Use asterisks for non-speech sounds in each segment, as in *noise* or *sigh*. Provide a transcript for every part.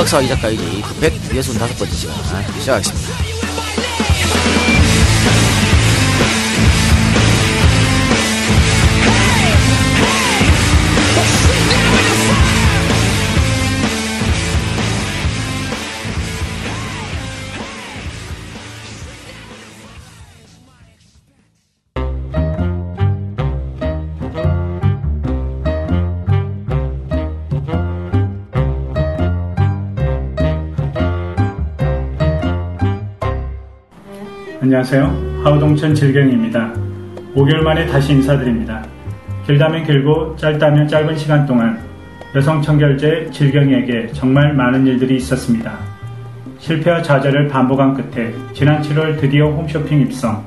이각사 이작가이기 165번째 시간 시작하겠습니다. 안녕하세요. 하우동천 질경입니다. 5개월 만에 다시 인사드립니다. 길다면 길고 짧다면 짧은 시간 동안 여성 청결제 질경에게 정말 많은 일들이 있었습니다. 실패와 좌절을 반복한 끝에 지난 7월 드디어 홈쇼핑 입성,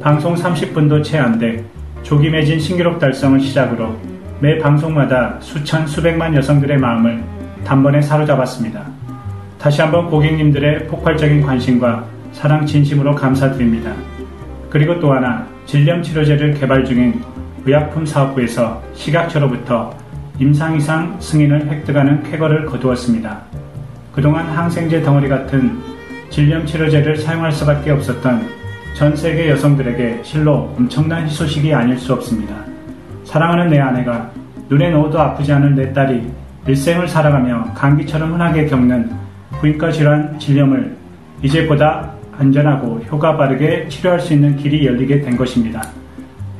방송 30분도 채 안 돼 조기 매진 신기록 달성을 시작으로 매 방송마다 수천 수백만 여성들의 마음을 단번에 사로잡았습니다. 다시 한번 고객님들의 폭발적인 관심과 사랑 진심으로 감사드립니다. 그리고 또 하나 질염 치료제를 개발 중인 의약품 사업부에서 식약처로부터 임상 이상 승인을 획득하는 쾌거를 거두었습니다. 그동안 항생제 덩어리 같은 질염 치료제를 사용할 수밖에 없었던 전 세계 여성들에게 실로 엄청난 희소식이 아닐 수 없습니다. 사랑하는 내 아내가 눈에 넣어도 아프지 않은 내 딸이 일생을 살아가며 감기처럼 흔하게 겪는 부인과 질환 질염을 이제보다 안전하고 효과 바르게 치료할 수 있는 길이 열리게 된 것입니다.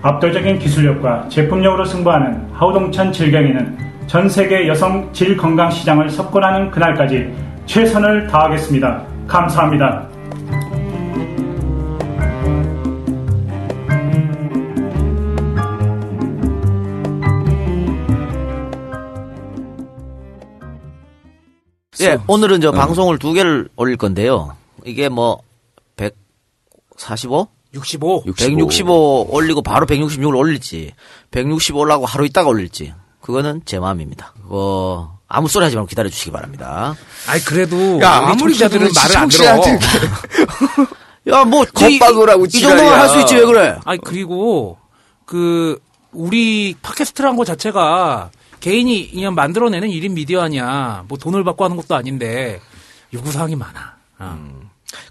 압도적인 기술력과 제품력으로 승부하는 하우동천 질경이는 전 세계 여성 질 건강 시장을 석권하는 그날까지 최선을 다하겠습니다. 감사합니다. 예, 오늘은 저 방송을 두 개를 올릴 건데요. 이게 뭐 145? 65. 165 올리고 바로 166을 올릴지, 165 올라고 하루 있다가 올릴지, 그거는 제 마음입니다. 어, 아무 소리 하지 말고 기다려 주시기 바랍니다. 아이 그래도 야, 아무리 그래도 말을 안 들어. 시청자한테 *laughs* 야, 뭐, 이- 이 정도만. 할 수 있지, 왜 그래? 아니 그리고 그 우리 팟캐스트란 거 자체가 개인이 그냥 만들어내는 1인 미디어 아니야. 뭐 돈을 받고 하는 것도 아닌데 요구사항이 많아. 어.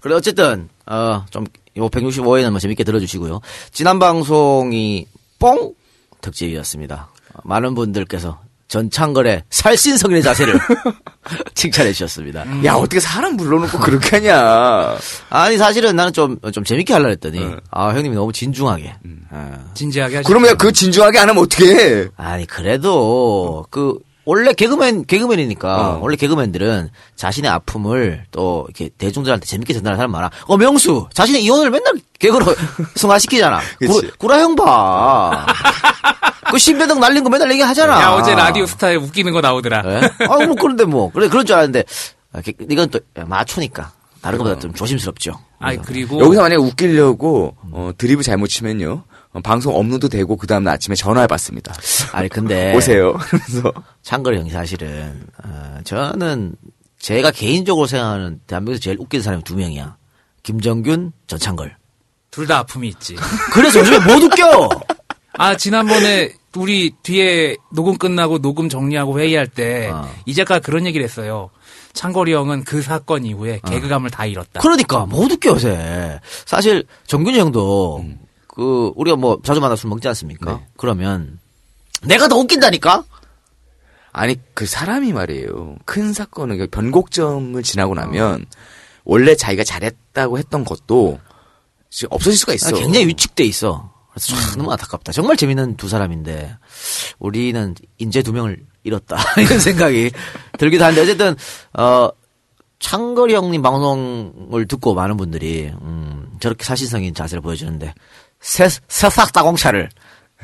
그래, 어쨌든, 어, 좀, 요 165회는 뭐 재밌게 들어주시고요. 지난 방송이 뽕! 특집이었습니다. 어, 많은 분들께서 전창걸의 살신성인의 자세를 *laughs* 칭찬해 주셨습니다. 야 어떻게 사람 불러놓고 그렇게 하냐. *laughs* 아니, 사실은 나는 좀, 좀 재밌게 하려고 했더니, 네. 아, 형님이 너무 진중하게. 어. 진지하게 하시. 그러면 그 진중하게 안 하면 어떻게 해? 아니, 그래도, 그, 원래 개그맨, 개그맨이니까, 어. 원래 개그맨들은 자신의 아픔을 또, 이렇게 대중들한테 재밌게 전달하는 사람 많아. 어, 명수! 자신의 이혼을 맨날 개그로 *laughs* 승화시키잖아. 그치. 구라, 구라 형 봐. *laughs* 그 신배등 날린 거 맨날 얘기하잖아. 야 어제 라디오 스타에 웃기는 거 나오더라. 예? 아, 뭐, 그런데 뭐. 그래, 그런 줄 알았는데, 아, 게- 이건 또, 마초니까. 다른 것보다 좀 조심스럽죠. 아니 그리고 여기서 만약에 웃기려고 어, 드립을 잘못 치면요. 어, 방송 업로드 되고 그 다음 날 아침에 전화해봤습니다. 아니, 근데. *laughs* 오세요. *laughs* 그래서 창걸 형이 사실은 어, 저는 제가 개인적으로 생각하는 대한민국에서 제일 웃긴 사람이 두 명이야. 김정균, 전창걸. 둘 다 아픔이 있지. *laughs* 그래서 요즘에 못 웃겨. 아 지난번에 우리 뒤에 녹음 끝나고 녹음 정리하고 회의할 때 어. 이 작가 그런 얘기를 했어요. 창거리 형은 그 사건 이후에 개그감을 다 잃었다. 그러니까 못 웃겨 요새. 사실 정균이 형도 그 우리가 뭐 자주 만나 술 먹지 않습니까? 네. 그러면 내가 더 웃긴다니까. 아니 그 사람이 말이에요. 큰 사건을 그러니까 변곡점을 지나고 나면 원래 자기가 잘했다고 했던 것도 지금 없어질 수가 있어. 아, 굉장히 위축돼 있어. 그래서 참 너무 안타깝다. 정말 재밌는 두 사람인데 우리는 인재 두 명을 잃었다 *laughs* 이런 생각이 들기도 하는데 어쨌든 어 창거리 형님 방송을 듣고 많은 분들이 음, 저렇게 사실성인 자세를 보여주는데 새 새싹 따공차를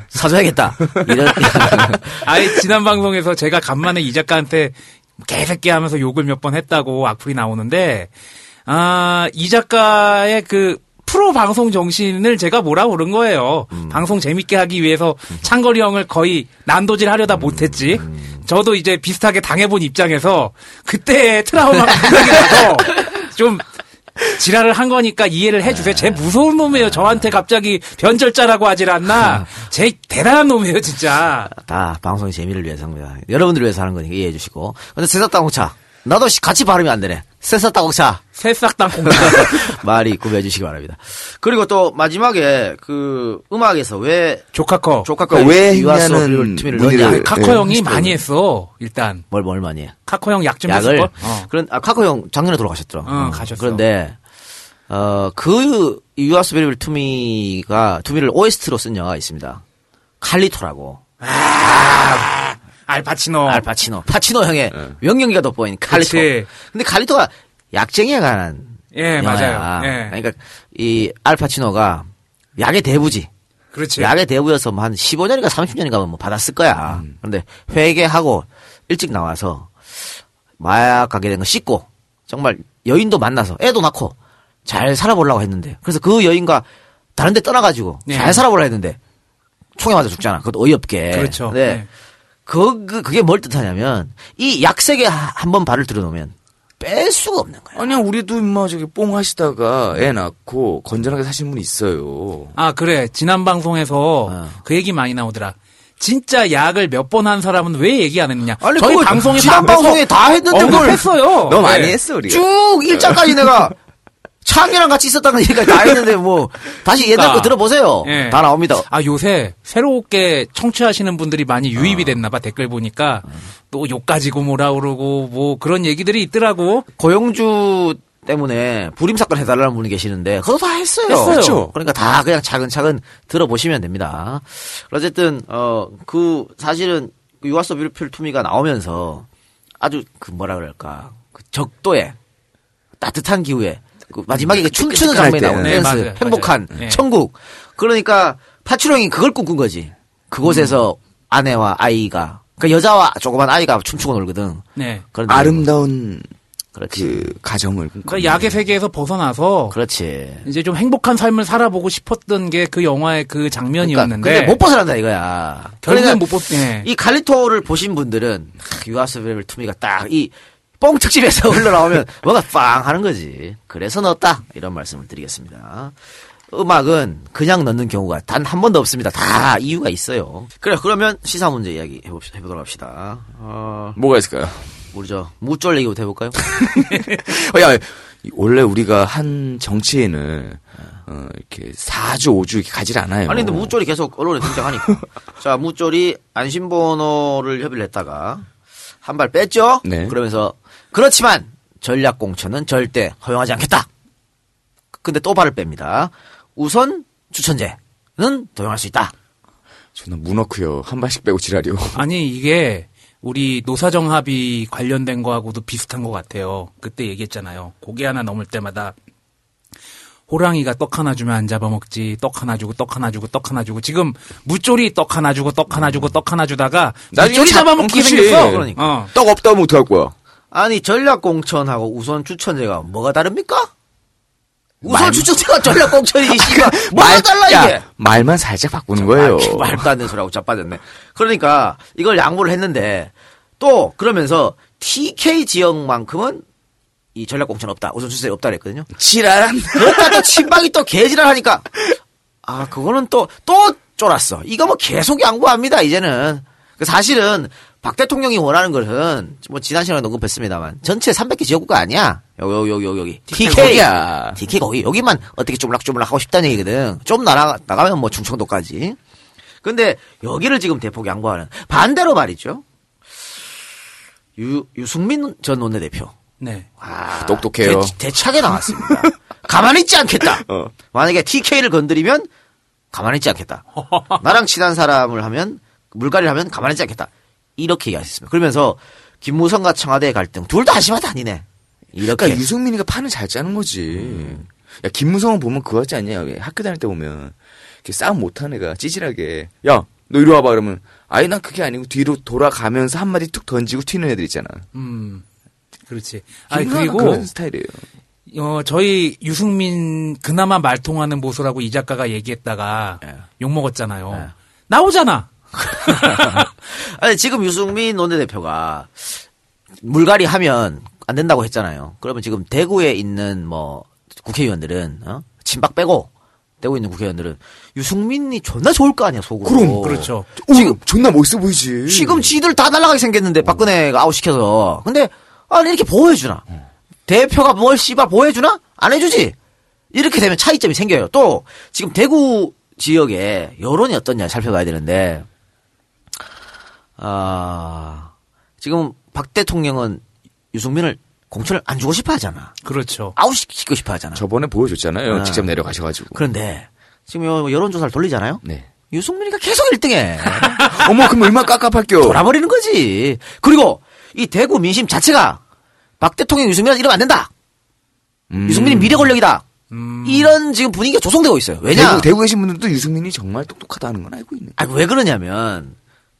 사줘야겠다 이런 *laughs* *laughs* 아예 지난 방송에서 제가 간만에 이 작가한테 개새끼 하면서 욕을 몇 번 했다고 악플이 나오는데 아 이 작가의 그 프로 방송 정신을 제가 뭐라 그런 거예요. 방송 재밌게 하기 위해서 창거리 형을 거의 난도질 하려다 못했지. 저도 이제 비슷하게 당해본 입장에서 그때 트라우마가 생각이 나서 *laughs* 좀 *laughs* 지랄을 한 거니까 이해를 해주세요. 쟤 무서운 놈이에요. 저한테 갑자기 변절자라고 하질 않나. *laughs* 쟤 대단한 놈이에요, 진짜. 다 방송의 재미를 위해서입니다. 여러분들을 위해서 하는 거니까 이해해 주시고 근데 새싹 따공차 나도 시- 같이 발음이 안 되네. 새싹 따곡차. 새싹 땅콩. 말이 *laughs* 구매해 주시기 바랍니다. 그리고 또 마지막에 그 음악에서 왜 조카커. 그러니까 왜 유아소 했냐는 투미를 문의를- 넣냐? 예, 카커 형이. 많이 했어. 일단 뭘, 뭘 많이 해? 카커 형 약좀 약을. 했을 걸. 어. 그런, 아, 카코 형 작년에 돌아가셨더라. 어, 가셨어. 그런데, 어, 그, 유아스 베리빌 투미가, 투미를 OST로 쓴 영화가 있습니다. 칼리토라고. 알파치노. 알파치노. 파치노 형의 명령기가 돋보인 칼리토. 그치. 근데 칼리토가 약쟁이에 관한. 예, 영화야. 맞아요. 예. 그러니까, 이 알파치노가 약의 대부지. 그렇지. 약의 대부여서 뭐 한 15년인가 30년인가 뭐 받았을 거야. 음. 그런데 회개하고 일찍 나와서 마약 가게 된 거 씻고 정말 여인도 만나서 애도 낳고 잘 살아보려고 했는데 그래서 그 여인과 다른 데 떠나가지고 네. 잘 살아보려 했는데 총에 맞아 죽잖아. 그것도 어이없게. 그렇죠. 네. 네. 그, 그, 그게 뭘 뜻하냐면 이 약색에 한번 발을 들여놓으면 뺄 수가 없는 거야. 아니야, 우리도 임마 저기 뽕 하시다가 애 낳고 건전하게 사신 분이 있어요. 아 그래 지난 방송에서 어. 그 얘기 많이 나오더라. 진짜 약을 몇 번 한 사람은 왜 얘기 안 했느냐? 아니, 저희 그거 방송에서 지난 방송에 다 했는데 뭘 언급했어요. 너무 많이 네. 했어, 우리가. 쭉 일장까지 내가 창이랑 같이 있었다는 얘기가 다 했는데 뭐 다시 옛날 거 그러니까. 들어보세요. 예. 다 나옵니다. 아 요새 새롭게 청취하시는 분들이 많이 유입이 됐나봐 댓글 보니까 또욕 가지고 뭐라 그러고 뭐 그런 얘기들이 있더라고. 고용주 때문에 불임 사건 해달라는 분이 계시는데 그거 다 했어요. 했어요. 그렇죠. 그러니까 다 그냥 차근차근 들어보시면 됩니다. 어쨌든 어 그 사실은 그 유아서 뷰티풀 투미가 나오면서 아주 그 뭐라 그럴까 그 적도에 따뜻한 기후에 그 마지막에 그 춤추는 끝날 장면이 때. 나오는 네, 댄스 맞아요. 행복한 맞아요. 네. 천국 그러니까 파치노 형이 그걸 꿈꾼 거지 그곳에서 아내와 아이가 그 여자와 조그만 아이가 춤추고 놀거든 네. 그런데 아름다운 그렇지 그 가정을 그러니까 약의 세계에서 벗어나서 그렇지 이제 좀 행복한 삶을 살아보고 싶었던 게 그 영화의 그 그러니까 장면이었는데 근데 못 벗어난다 이거야 결국엔 그러니까 못 벗. 예. 이 칼리토를 보신 분들은 유아스벨 투미가 딱 이 뽕 특집에서 *laughs* 흘러나오면 뭔가 빵 하는 거지. 그래서 넣었다. 이런 말씀을 드리겠습니다. 음악은 그냥 넣는 경우가 단 한 번도 없습니다. 다 이유가 있어요. 그래, 그러면 시사 문제 이야기 해봅시다. 해보도록 합시다. 어, 뭐가 있을까요? 우리 저, 무쫄 얘기부터 해볼까요? *laughs* 어, 야, 원래 우리가 한 정치인을 어, 이렇게 4주, 5주 이렇게 가질 않아요. 아니, 근데 무쫄이 계속 언론에 등장하니까. *laughs* 자, 무쫄이 안심번호를 협의를 했다가 한 발 뺐죠? 네. 그러면서 그렇지만 전략 공천은 절대 허용하지 않겠다. 근데 또 발을 뺍니다. 우선 추천제는 도용할 수 있다. 존나 무너크요. 한 발씩 빼고 지랄이요. *laughs* 아니 이게 우리 노사정 합의 관련된 거하고도 비슷한 것 같아요. 그때 얘기했잖아요. 고개 하나 넘을 때마다 호랑이가 떡 하나 주면 안 잡아먹지. 떡 하나 주고 떡 하나 주고 떡 하나 주고 지금 무쫄이 떡 하나 주고 떡 하나 주고 떡 하나 주다가 잡- 잡아먹기. 생겼어. 그러니까. 어. 떡 없다 하면 어떡할 거야? 아니 전략공천하고 우선 추천제가 뭐가 다릅니까? 우선 말- 추천제가 전략공천이지 씨발 뭐가 달라 야, 이게? 말만 살짝 바꾸는 거예요. 말- 말도 안 되는 소리하고 자빠졌네. 그러니까 이걸 양보를 했는데 또 그러면서 TK 지역만큼은 이 전략공천 없다. 우선 추천제 없다 그랬거든요. 지랄한. 그러다 또 친박이 또 개지랄 하니까 아 그거는 또또 쫄았어. 이거 뭐 계속 양보합니다 이제는. 그 사실은 박 대통령이 원하는 것은 뭐 지난 시간에 언급했습니다만 전체 300개 지역구가 아니야. 여기 여기 여기 여기 TK 거기야. TK 거기 여기만 어떻게 쪼물락쪼물락 하고 싶다는 얘기거든. 좀 나가 나가면 뭐 충청도까지. 근데 여기를 지금 대폭 양보하는 반대로 말이죠. 유 유승민 전 원내대표. 네. 아, 똑똑해요. 대, 차게 나왔습니다. *laughs* 가만히 있지 않겠다. 어. 만약에 TK를 건드리면 가만히 있지 않겠다. *laughs* 나랑 친한 사람을 하면 물갈이를 하면 가만히 있지 않겠다. 이렇게 얘기하셨습니다. 그러면서 김무성과 청와대 갈등 둘 다 한심하다 아니네. 이렇게 그러니까 유승민이가 판을 잘 짜는 거지. 야 김무성은 보면 그거 같지 않냐? 왜 학교 다닐 때 보면 이렇게 싸움 못하는 애가 찌질하게 야 너 이리 와봐 그러면 아니 난 그게 아니고 뒤로 돌아가면서 한 마디 툭 던지고 튀는 애들 있잖아. 음. 그렇지. 아니 그리고 그런 스타일이에요. 어, 저희 유승민 그나마 말 통하는 모습라고 이 작가가 얘기했다가 예. 욕 먹었잖아요. 예. 나오잖아. *laughs* 아니 지금 유승민 원내대표가 물갈이 하면 안 된다고 했잖아요. 그러면 지금 대구에 있는 뭐 국회의원들은 어? 친박 빼고 대구에 있는 국회의원들은 유승민이 존나 좋을 거 아니야 속으로. 그럼, 그렇죠. 오, 존나 멋있어 보이지. 지금 지들 다 날아가게 생겼는데 박근혜가 아웃 시켜서. 근데 아니 이렇게 보호해주나? 대표가 뭘 씨발 보호해주나? 안 해주지. 이렇게 되면 차이점이 생겨요. 또 지금 대구 지역에 여론이 어떻냐 살펴봐야 되는데 아 지금 박 대통령은 유승민을 공천을 안 주고 싶어 하잖아. 그렇죠. 아웃시키고 싶어 하잖아. 저번에 보여줬잖아요. 아. 직접 내려가셔가지고. 그런데 지금 요 여론조사를 돌리잖아요. 네. 유승민이가 계속 1등해. *laughs* 어머, 그럼 얼마나 깝깝할게요. 돌아버리는 거지. 그리고 이 대구 민심 자체가 박 대통령 유승민은 이러면 안 된다. 음. 유승민이 미래 권력이다. 이런 지금 분위기가 조성되고 있어요. 왜냐? 대구, 대구 계신 분들도 유승민이 정말 똑똑하다는 건 알고 있네. 아니, 왜 그러냐면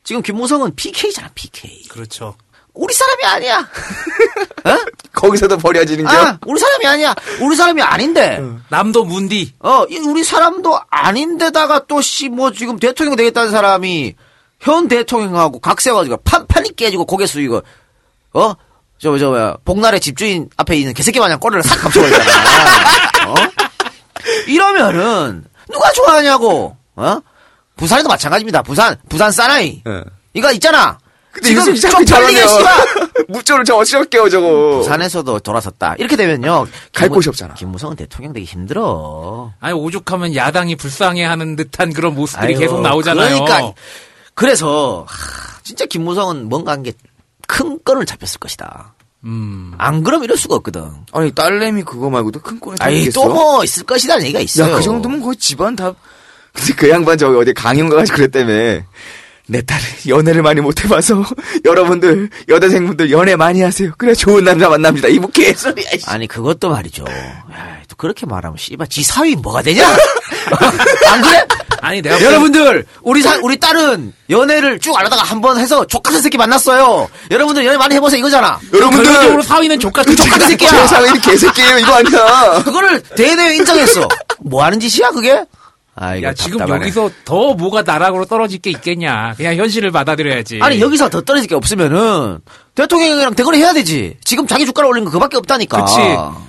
지금 김무성은 PK잖아, PK. 그렇죠. 우리 사람이 아니야. *laughs* 어? 거기서도 버려지는 게. 아, 우리 사람이 아니야. 우리 사람이 아닌데. 남도 문디. 어, 이 우리 사람도 아닌데다가 또 씨 뭐 지금 대통령 되겠다는 사람이 현 대통령하고 각세가지고 판판이 깨지고 고개 숙이고 어? 저, 저, 뭐야, 복날의 집주인 앞에 있는 개새끼 마냥 꼬리를 싹 감춰버리잖아. *laughs* 어? 이러면은, 누가 좋아하냐고, 어? 부산에도 마찬가지입니다. 부산, 부산 사나이. 예. 이거 있잖아. 근데 지금 쪽팔리게. 씨발 *laughs* 무조를 저 어찌할게요, 저거. 부산에서도 돌아섰다. 이렇게 되면요. 갈 김무- 곳이 없잖아. 김무성은 대통령 되기 힘들어. 아니 오죽하면 야당이 불쌍해하는 듯한 그런 모습들이 아유, 계속 나오잖아요. 그러니까 그래서 하, 진짜 김무성은 뭔가 한 게 큰 건을 잡혔을 것이다. 음. 안 그럼 이럴 수가 없거든. 아니, 딸내미 그거 말고도 큰 꼴이 다 아이 있겠어? 또뭐 있을 것이라는 얘기가 있어요. 야, 그 정도면 거의 집안 다. 근데 그 양반 저기 어디 강연 가가지고 그랬다며. 내 딸은 연애를 많이 못 해봐서 *laughs* 여러분들 여대생분들 연애 많이 하세요. 그래 좋은 남자 만납니다. 이뭐 개소리야. 이씨. 아니 그것도 말이죠. 야, 또 그렇게 말하면 씨발 지 사위 뭐가 되냐? *laughs* 안 그래? 아니 내가 볼- 여러분들 우리 사 우리 딸은 연애를 쭉 알다가 한 번 해서 족 같은 새끼 만났어요. 여러분들 연애 많이 해보세요 이거잖아. 결론적으로 여러분들 사위는 족 같은 족 같은 새끼야. 제 사회는 개새끼예요. 이거 아니야. 그거를 대대에 인정했어. 뭐 하는 짓이야 그게? 아 이거 야 지금 답답하네. 여기서 더 뭐가 나락으로 떨어질 게 있겠냐. 그냥 현실을 받아들여야지. 아니 여기서 더 떨어질 게 없으면은 대통령이랑 대거리 해야 되지. 지금 자기 주가를 올린 거 그밖에 없다니까. 그치.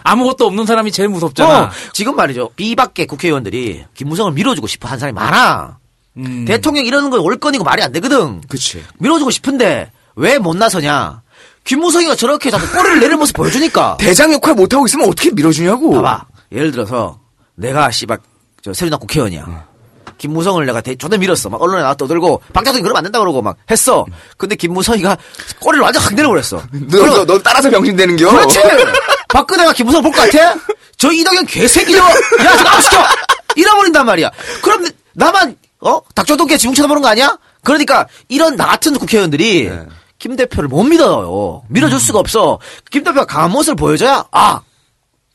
아무것도 없는 사람이 제일 무섭잖아. 어, 지금 말이죠. 비박계 국회의원들이 김무성을 밀어주고 싶어 한 사람이 많아. 음. 대통령 이러는 건 올건이고 말이 안 되거든. 그치. 밀어주고 싶은데 왜 못 나서냐? 김무성이가 저렇게 자꾸 꼬리를 내리는 모습 보여주니까. *laughs* 대장 역할 못하고 있으면 어떻게 밀어주냐고. 봐봐. 예를 들어서 내가 씨발 저 새누리당 국회의원이야. 김무성을 내가 대, 존나 밀었어. 막 언론에 나와 떠들고 박장선이 그러면 안 된다 그러고 막 했어. 근데 김무성이가 꼬리를 완전 확 내려버렸어. 너, 너, 너 따라서 병신 되는겨. 그렇지. 박근혜가 김무성 볼 것 같아? 저 이덕영 개새끼 저거 야 저거 아웃시켜 잃어버린단 말이야. 그럼 나만 어 닥쳐돈게 지붕 쳐다보는 거 아니야? 그러니까 이런 나 같은 국회의원들이 네. 김 대표를 못 믿어요. 밀어줄 수가 없어. 김 대표가 강한 모습을 보여줘야 아.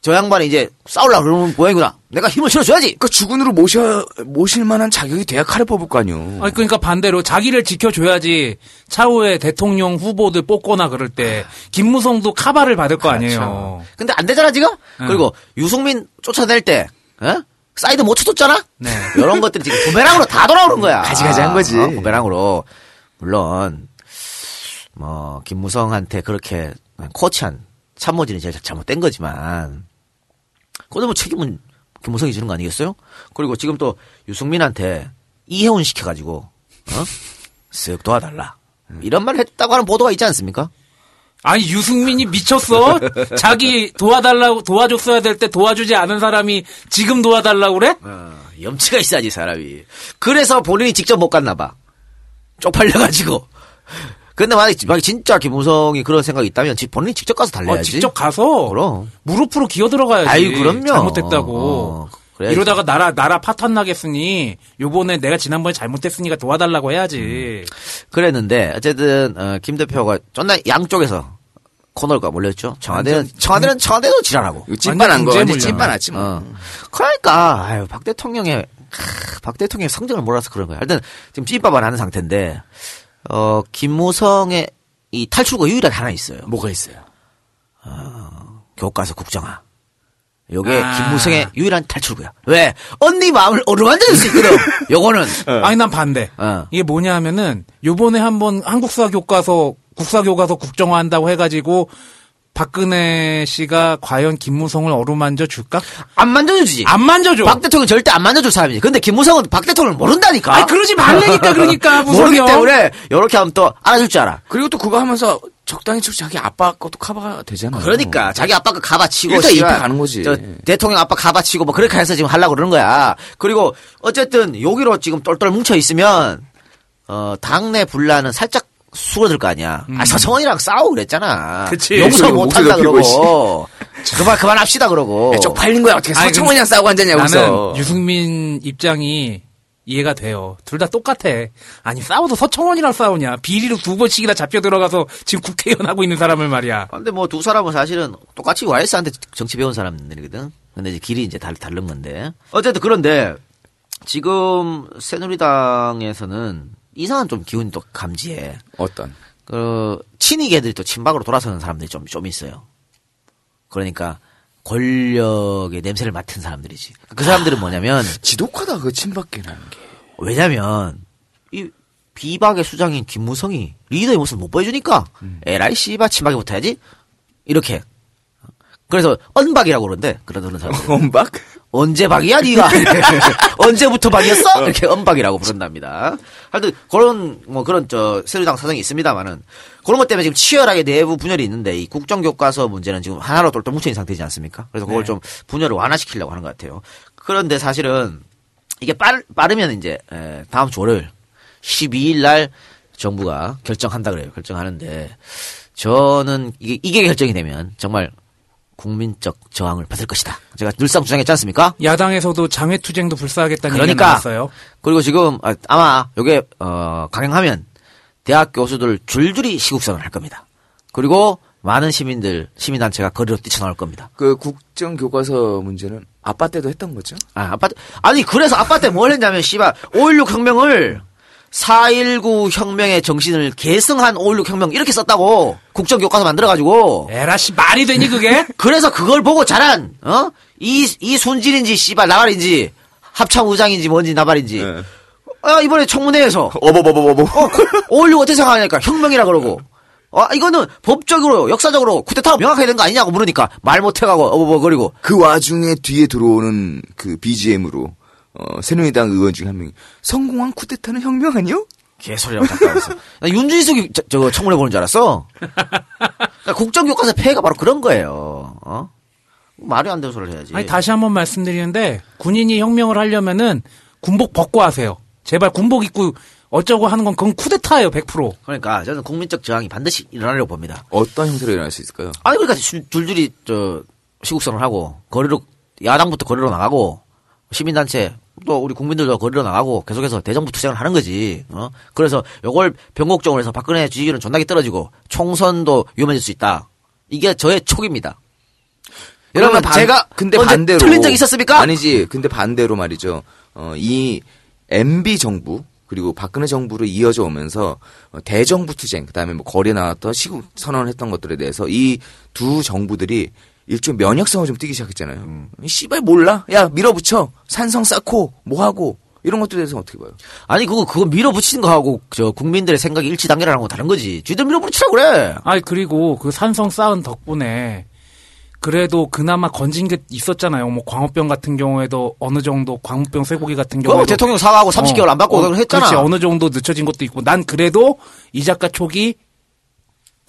저 양반이 이제 싸우려고 그러는 모양이구나. 내가 힘을 실어줘야지. 그러니까 주군으로 모셔, 모실 만한 자격이 돼야 칼을 뽑을 거 아니오. 아니 그러니까 반대로 자기를 지켜줘야지 차후에 대통령 후보들 뽑거나 그럴 때 김무성도 카바를 받을 거 아니에요. 근데 안 되잖아, 지금? 응. 그리고 유승민 쫓아낼 때, 어? shield 못 쳐줬잖아? 네. *laughs* 이런 것들이 지금 부메랑으로 다 돌아오는 거야. *laughs* 가지가지 한 거지. 어, 부메랑으로. 물론, 뭐, 김무성한테 그렇게 코치한 참모진이 제일 잘못된 거지만, 그것도 뭐 책임은 김무성이 지는 거 아니겠어요? 그리고 지금 또 유승민한테 이해운 시켜가지고, 어? 쓱 도와달라. 이런 말을 했다고 하는 보도가 있지 않습니까? 아니 유승민이 미쳤어? 자기 도와달라고 도와줬어야 될 때 도와주지 않은 사람이 지금 도와달라고 그래? 어, 염치가 있어야지 사람이. 그래서 본인이 직접 못 갔나 봐. 쪽팔려가지고. 근데 만약 만약 진짜 김우성이 그런 생각이 있다면 지- 본인이 직접 가서 달래야지. 어, 직접 가서 그럼. 무릎으로 기어 들어가야지. 아유, 그럼요. 잘못했다고. 어, 그래야지. 이러다가 나라 나라 파탄 나겠으니 요번에 내가 지난번에 잘못했으니까 도와달라고 해야지. 그랬는데 어쨌든 어, 김 대표가 존나 양쪽에서 코너가 몰렸죠. 청와대는 완전 청와대는 청와대도 지랄하고. 찐빠난 거, 완전 찐빠났지 뭐. 어. 그러니까 아유 박 대통령의 크, 박 대통령의 성적을 몰라서 그런 거야. 일단 지금 찐빠만 하는 상태인데 어 김무성의 이 탈출구 유일하게 하나 있어요. 뭐가 있어요? 교과서 국정화. 요게 아. 김무성의 유일한 탈출구야. 왜? 언니 마음을 어루만질 수 있거든. *laughs* 요거는. 아니 난 반대. 어. 이게 뭐냐 하면은 요번에 한번 한국사 교과서 국사 교과서 국정화한다고 해가지고 박근혜 씨가 과연 김무성을 어루만져 줄까? 안 만져주지. 안 만져줘. 박 대통령 절대 안 만져줄 사람이지. 근데 김무성은 박 대통령을 모른다니까. 아니 그러지 말라니까 *laughs* 그러니까 모르기. 때문에 요렇게 하면 또 알아줄 줄 알아. 그리고 또 그거 하면서 적당히 좀 자기 아빠 것도 커버가 되잖아요. 그러니까 자기 아빠가 가바 치고 일타 씨발, 이타 가는 거지. 저 대통령 아빠 가바 치고 뭐 그렇게 해서 지금 하려고 그러는 거야. 그리고 어쨌든 여기로 지금 똘똘 뭉쳐 있으면 어 당내 분란은 살짝 수그러들 거 아니야. 아 서청원이랑 싸우고 그랬잖아. 그치. 용서 못한다 그러고 그만 그만합시다 그러고. 야, 쪽팔린 거야 어떻게 아니, 서청원이랑 싸우고 앉았냐 나는. 유승민 입장이 이해가 돼요. 둘 다 똑같아. 아니 싸워도 서청원이랑 싸우냐. 비리로 두 번씩이나 잡혀 들어가서 지금 국회의원 하고 있는 사람을 말이야. 근데 뭐 두 사람은 사실은 똑같이 YS한테 정치 배운 사람들이거든. 근데 이제 길이 이제 달, 다른 건데. 어쨌든 그런데 지금 새누리당에서는 이상한 좀 기운이 또 감지해. 어떤? 그 친이계들이 또 친박으로 돌아서는 사람들이 좀 좀 있어요. 그러니까 권력의 냄새를 맡은 사람들이지. 그 사람들은 뭐냐면 지독하다 그 친박계라는 게. 왜냐면 이 비박의 수장인 김무성이 리더의 모습을 못 보여주니까 에라이 씨바 친박이 못해야지 이렇게 그래서 언박이라고 그러는데 그러는 사람들 원박? 언제 박이야 네가 *laughs* 언제부터 박이었어 이렇게 언박이라고 부른답니다. 하여튼 그런 뭐 그런 저 새누리당 사정이 있습니다만은 그런 것 때문에 지금 치열하게 내부 분열이 있는데 이 국정교과서 문제는 지금 하나로 똘똘 뭉쳐 있는 상태지 않습니까? 그래서 그걸 네. 좀 분열을 완화시키려고 하는 것 같아요. 그런데 사실은 이게 빠르, 빠르면 이제 에, 다음 주 월요일 12일 날 정부가 결정한다 그래요. 결정하는데 저는 이게 이게 결정이 되면 정말 국민적 저항을 받을 것이다. 제가 늘상 주장했지 않습니까? 야당에서도 장외투쟁도 불사하겠다는 얘기가 그러니까 나왔어요. 그리고 지금 아, 아마 요게 어 강행하면 대학 교수들 줄줄이 시국선언을 할 겁니다. 그리고 많은 시민들 시민단체가 거리로 뛰쳐나올 겁니다. 그 국정 교과서 문제는 아빠 때도 했던 거죠? 아, 아빠, 아니, 그래서 아빠 때 뭘 했냐면, 씨발, 5.16 혁명을 4.19 혁명의 정신을 계승한 5.16 혁명 이렇게 썼다고 국정교과서 만들어가지고. 에라씨 말이 되니 그게? *laughs* 그래서 그걸 보고 자란, 어? 이, 이 순진인지, 씨발, 나발인지, 합창우장인지 뭔지 나발인지. 네. 아, 이번에 청문회에서. 어버버버버버. 어, 5.16 어떻게 생각하냐니까, 혁명이라 그러고. 아, 이거는 법적으로, 역사적으로 쿠데타가 명확하게 된 거 아니냐고 물으니까 말 못해가고, 어버버거리고. 그 와중에 뒤에 들어오는 그 BGM으로 어, 새누리당 의원 중에 한 명이 성공한 쿠데타는 혁명 아니요? 개소리라고 잠깐했어. 나 윤준석이 저, 저거 청문회 보는 줄 알았어. 그러니까 국정교과서 폐해가 바로 그런 거예요. 어? 말이 안 되는 소리를 해야지. 아니 다시 한번 말씀드리는데 군인이 혁명을 하려면은 군복 벗고 하세요. 제발 군복 입고 어쩌고 하는 건 그건 쿠데타예요, 100%. 그러니까 저는 국민적 저항이 반드시 일어나려고 봅니다. 어떤 형태로 일어날 수 있을까요? 아니 그러니까 줄- 줄줄이 저 시국선을 하고 거리로 야당부터 거리로 나가고 시민단체 또 우리 국민들도 거리로 나가고 계속해서 대정부 투쟁을 하는 거지. 어? 그래서 요걸 변곡적으로 해서 박근혜 지지율은 존나게 떨어지고 총선도 위험해질 수 있다. 이게 저의 촉입니다. 여러분 반- 제가 근데 반대로 틀린 적 있었습니까? 아니지. 근데 반대로 말이죠. 어, 이 MB 정부 그리고 박근혜 정부로 이어져 오면서 어, 대정부 투쟁 그다음에 뭐 거리에 나왔던 시국 선언을 했던 것들에 대해서 이 두 정부들이 일종의 면역성을 좀 띠기 시작했잖아요. 음. 이 씨발 몰라? 야 밀어붙여 산성 쌓고 뭐 하고 이런 것들에 대해서 어떻게 봐요? 아니 그거 그거 밀어붙이는 거하고 저 국민들의 생각이 일치 단계라는 건 다른 거지. 쥐들 밀어붙이라고 그래. 아니 그리고 그 산성 쌓은 덕분에 그래도 그나마 건진 게 있었잖아요. 뭐 광우병 같은 경우에도 어느 정도 광우병 쇠고기 같은 그거 경우에도 대통령 사과하고 30개월 안 받고 어, 그걸 했잖아. 그렇지 어느 정도 늦춰진 것도 있고 난 그래도 이 작가 촉이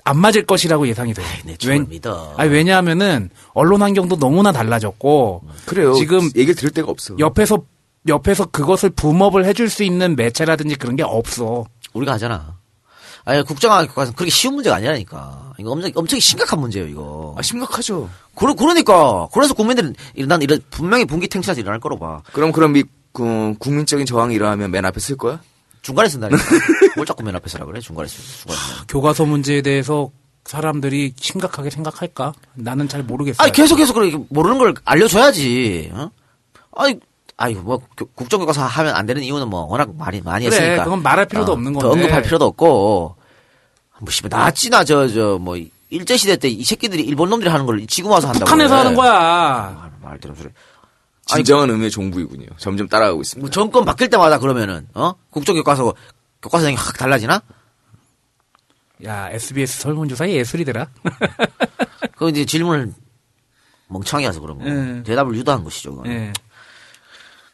안 맞을 것이라고 예상이 돼. 내 촉을 믿어. 아니 왜냐하면은 언론 환경도 너무나 달라졌고 그래요. 지금 얘기를 들을 데가 없어. 옆에서 옆에서 그것을 붐업을 해줄 수 있는 매체라든지 그런 게 없어. 우리가 하잖아. 아니 국정화 교과서 그렇게 쉬운 문제가 아니라니까. 이거 엄청 엄청 심각한 문제예요 이거. 아, 심각하죠. 그러, 그러니까 그래서 국민들은 난 이런 분명히 분기탱치라서 일어날 거로 봐. 그럼 그럼 이 그, 국민적인 저항이 일어나면 맨 앞에 쓸 거야? 중간에 쓴다니까. *laughs* 뭘 자꾸 맨 앞에 서라 그래? 중간에 쓰 중간에. 쓰. 교과서 문제에 대해서 사람들이 심각하게 생각할까? 나는 잘 모르겠어요. 아니 계속해서 그렇게 모르는 걸 알려줘야지. 어? 아니 아니 뭐 교- 국정교과서 하면 안 되는 이유는 뭐 워낙 많이 많이 그래, 했으니까. 그건 말할 필요도 어, 없는 더 건데. 언급할 필요도 없고. 뭐 씨발 나치나 저 저 뭐 일제 시대 때 이 새끼들이 일본 놈들이 하는 걸 지금 와서 한다고. 북한에서 그래. 하는 거야. 아, 말대로 소리. 진정한 의미의 정부이군요. 점점 따라가고 있습니다. 뭐 정권 바뀔 때마다 그러면은 어 국정교과서 교과서장이 확 달라지나? 야, SBS 설문조사 예술이더라. *laughs* 그 이제 질문을 멍청하게 해서 그런 거. 예. 대답을 유도한 것이죠. 그건. 예.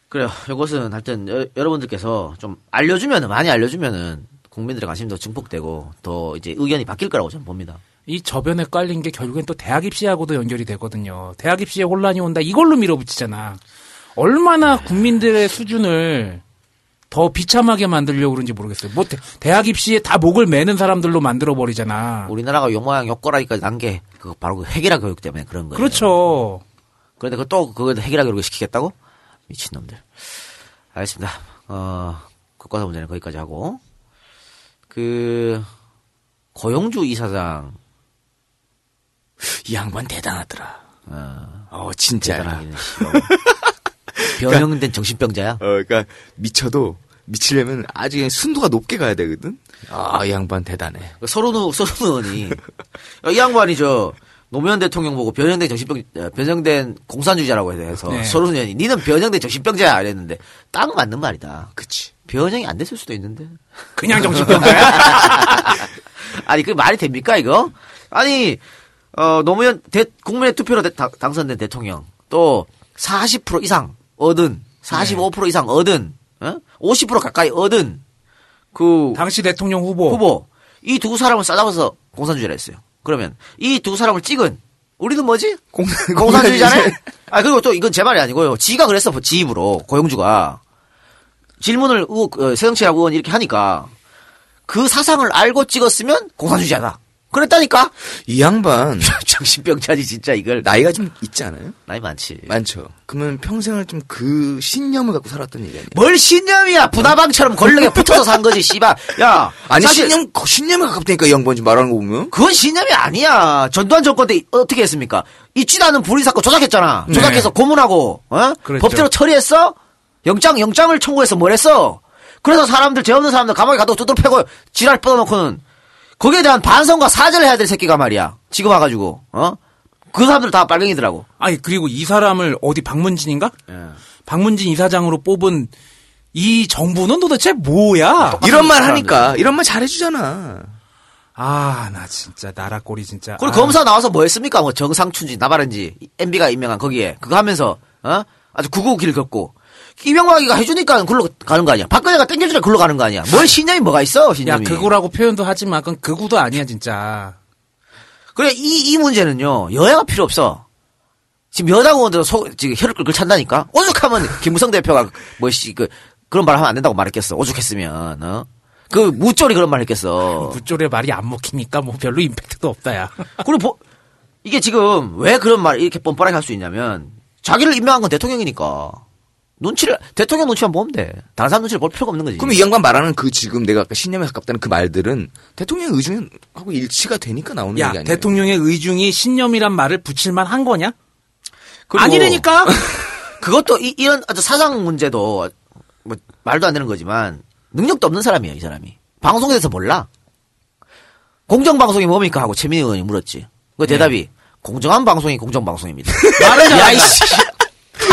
그래요. 이것은 하여튼 여, 러분들께서 좀 알려주면은 많이 알려주면은 국민들의 관심도 증폭되고 더 이제 의견이 바뀔 거라고 저는 봅니다. 이 저변에 깔린 게 결국엔 또 대학 입시하고도 연결이 되거든요. 대학 입시에 혼란이 온다. 이걸로 밀어붙이잖아. 얼마나 국민들의 수준을 더 비참하게 만들려고 그런지 모르겠어요. 뭐 대, 학 입시에 다 목을 매는 사람들로 만들어 버리잖아. 우리나라가 요 모양 요꼬라기까지 난 게 그 바로 그 핵이라 교육 때문에 그런 거예요. 그렇죠. 그런데 그 또 그거 핵이라 교육을 시키겠다고? 미친놈들. 알겠습니다. 어, 국가사 문제는 거기까지 하고 그 고용주 이사장 이 양반 대단하더라. 어, 어, 진짜. 대단하기는 싫어. 변형된 정신병자야. 어, 그러니까 미쳐도 미치려면 아주 그냥 순도가 높게 가야 되거든. 아, 이 양반 대단해. 그 서른우 서른우원이 이 양반이 저 노무현 대통령 보고 변형된 정신병 어, 변형된 공산주의자라고 해서 네. 서른우원이 니는 변형된 정신병자야 이랬는데 딱 맞는 말이다. 그치. 변형이 안 됐을 수도 있는데. 그냥 정신병자야? *laughs* 아니 그 말이 됩니까 이거? 아니 어 노무현 대, 국민의 투표로 대- 당- 당선된 대통령 또 40% 이상 얻은 45% 이상 얻은 어? 50% 가까이 얻은 그 당시 대통령 후보. 후보 이 두 사람을 싸잡아서 공산주의라 했어요. 그러면 이 두 사람을 찍은 우리는 뭐지? 공, *laughs* 공산주의자네? 아, 그리고 또 이건 제 말이 아니고요. 지가 그랬어, 지 입으로, 고용주가. 질문을 의원, 어, 의원 이렇게 하니까 그 사상을 알고 찍었으면 공산주의자다. 그랬다니까? 이 양반 *laughs* 정신병자지, 진짜 이걸. 나이가 좀 있지 않아요? 나이 많지. 많죠. 그러면 평생을 좀 그 신념을 갖고 살았던 얘기 아니야? 뭘 신념이야! 부다방처럼 걸렁에 붙어서 산 거지, 씨발. 야! 아니 사실 신념 거- 신념에 가깝다니까 이 양반 지금 말하는 거 보면. 그건 신념이 아니야. 전두환 정권 때 어떻게 했습니까? 있지도 않은 불의 사건 조작했잖아. 네. 조작해서 고문하고, 어? 그랬죠. 법대로 처리했어? 영장, 영장을 청구해서 뭘 했어? 그래서 사람들, 죄 없는 사람들 감옥에 가도 두들 패고 지랄 뻗어놓고는 거기에 대한 반성과 사죄를 해야 될 새끼가 말이야. 지금 와가지고, 어? 그 사람들 다 빨갱이더라고. 아니 그리고 이 사람을 어디 박문진인가? 예. 박문진 이사장으로 뽑은 이 정부는 도대체 뭐야? 이런 말 사람들. 하니까 이런 말 잘해주잖아. 아, 나 진짜 나라 꼴이 진짜. 그리고 아. 검사 나와서 뭐 했습니까? 뭐 정상춘지, 나바른지, MB가 임명한 거기에. 그거 하면서, 어? 아주 구구 길 걷고. 이명박이가 해주니까 글로 가는 거 아니야. 박근혜가 땡겨주니까 글로 가는 거 아니야. 뭘 신념이 뭐가 있어, 야, 신념이. 극우라고 표현도 하지만 그건 극우도 아니야, 진짜. 그래, 이, 이 문제는요, 여야가 필요 없어. 지금 여당 의원들은 속, 지금 혀를 끌끌 찬다니까? 오죽하면 김무성 대표가 뭐, 씨, 그, 그런 말 하면 안 된다고 말했겠어. 오죽했으면, 어? 그, 무조리 그런 말 했겠어. 부쪽의 말이 안 먹히니까 뭐 별로 임팩트도 없다, 야. *laughs* 그리고 보- 이게 지금 왜 그런 말 이렇게 뻔뻔하게 할 수 있냐면 자기를 임명한 건 대통령이니까 눈치를 대통령 눈치만 보면 돼. 다른 사람 눈치를 볼 필요가 없는 거지. 그럼 이 양반 말하는 그 지금 내가 아까 신념에 가깝다는 그 말들은 대통령의 의중하고 일치가 되니까 나오는 야, 얘기 아니에요? 대통령의 의중이 신념이란 말을 붙일만 한 거냐? 그리고 아니라니까? *laughs* 그것도 이, 런 아주 사상 문제도 뭐 말도 안 되는 거지만 능력도 없는 사람이에요, 이 사람이. 방송에 대해서 몰라. 공정방송이 뭡니까? 하고 최민희 의원이 물었지. 그 대답이 공정한 방송이 공정방송입니다. 말을 야, 이씨.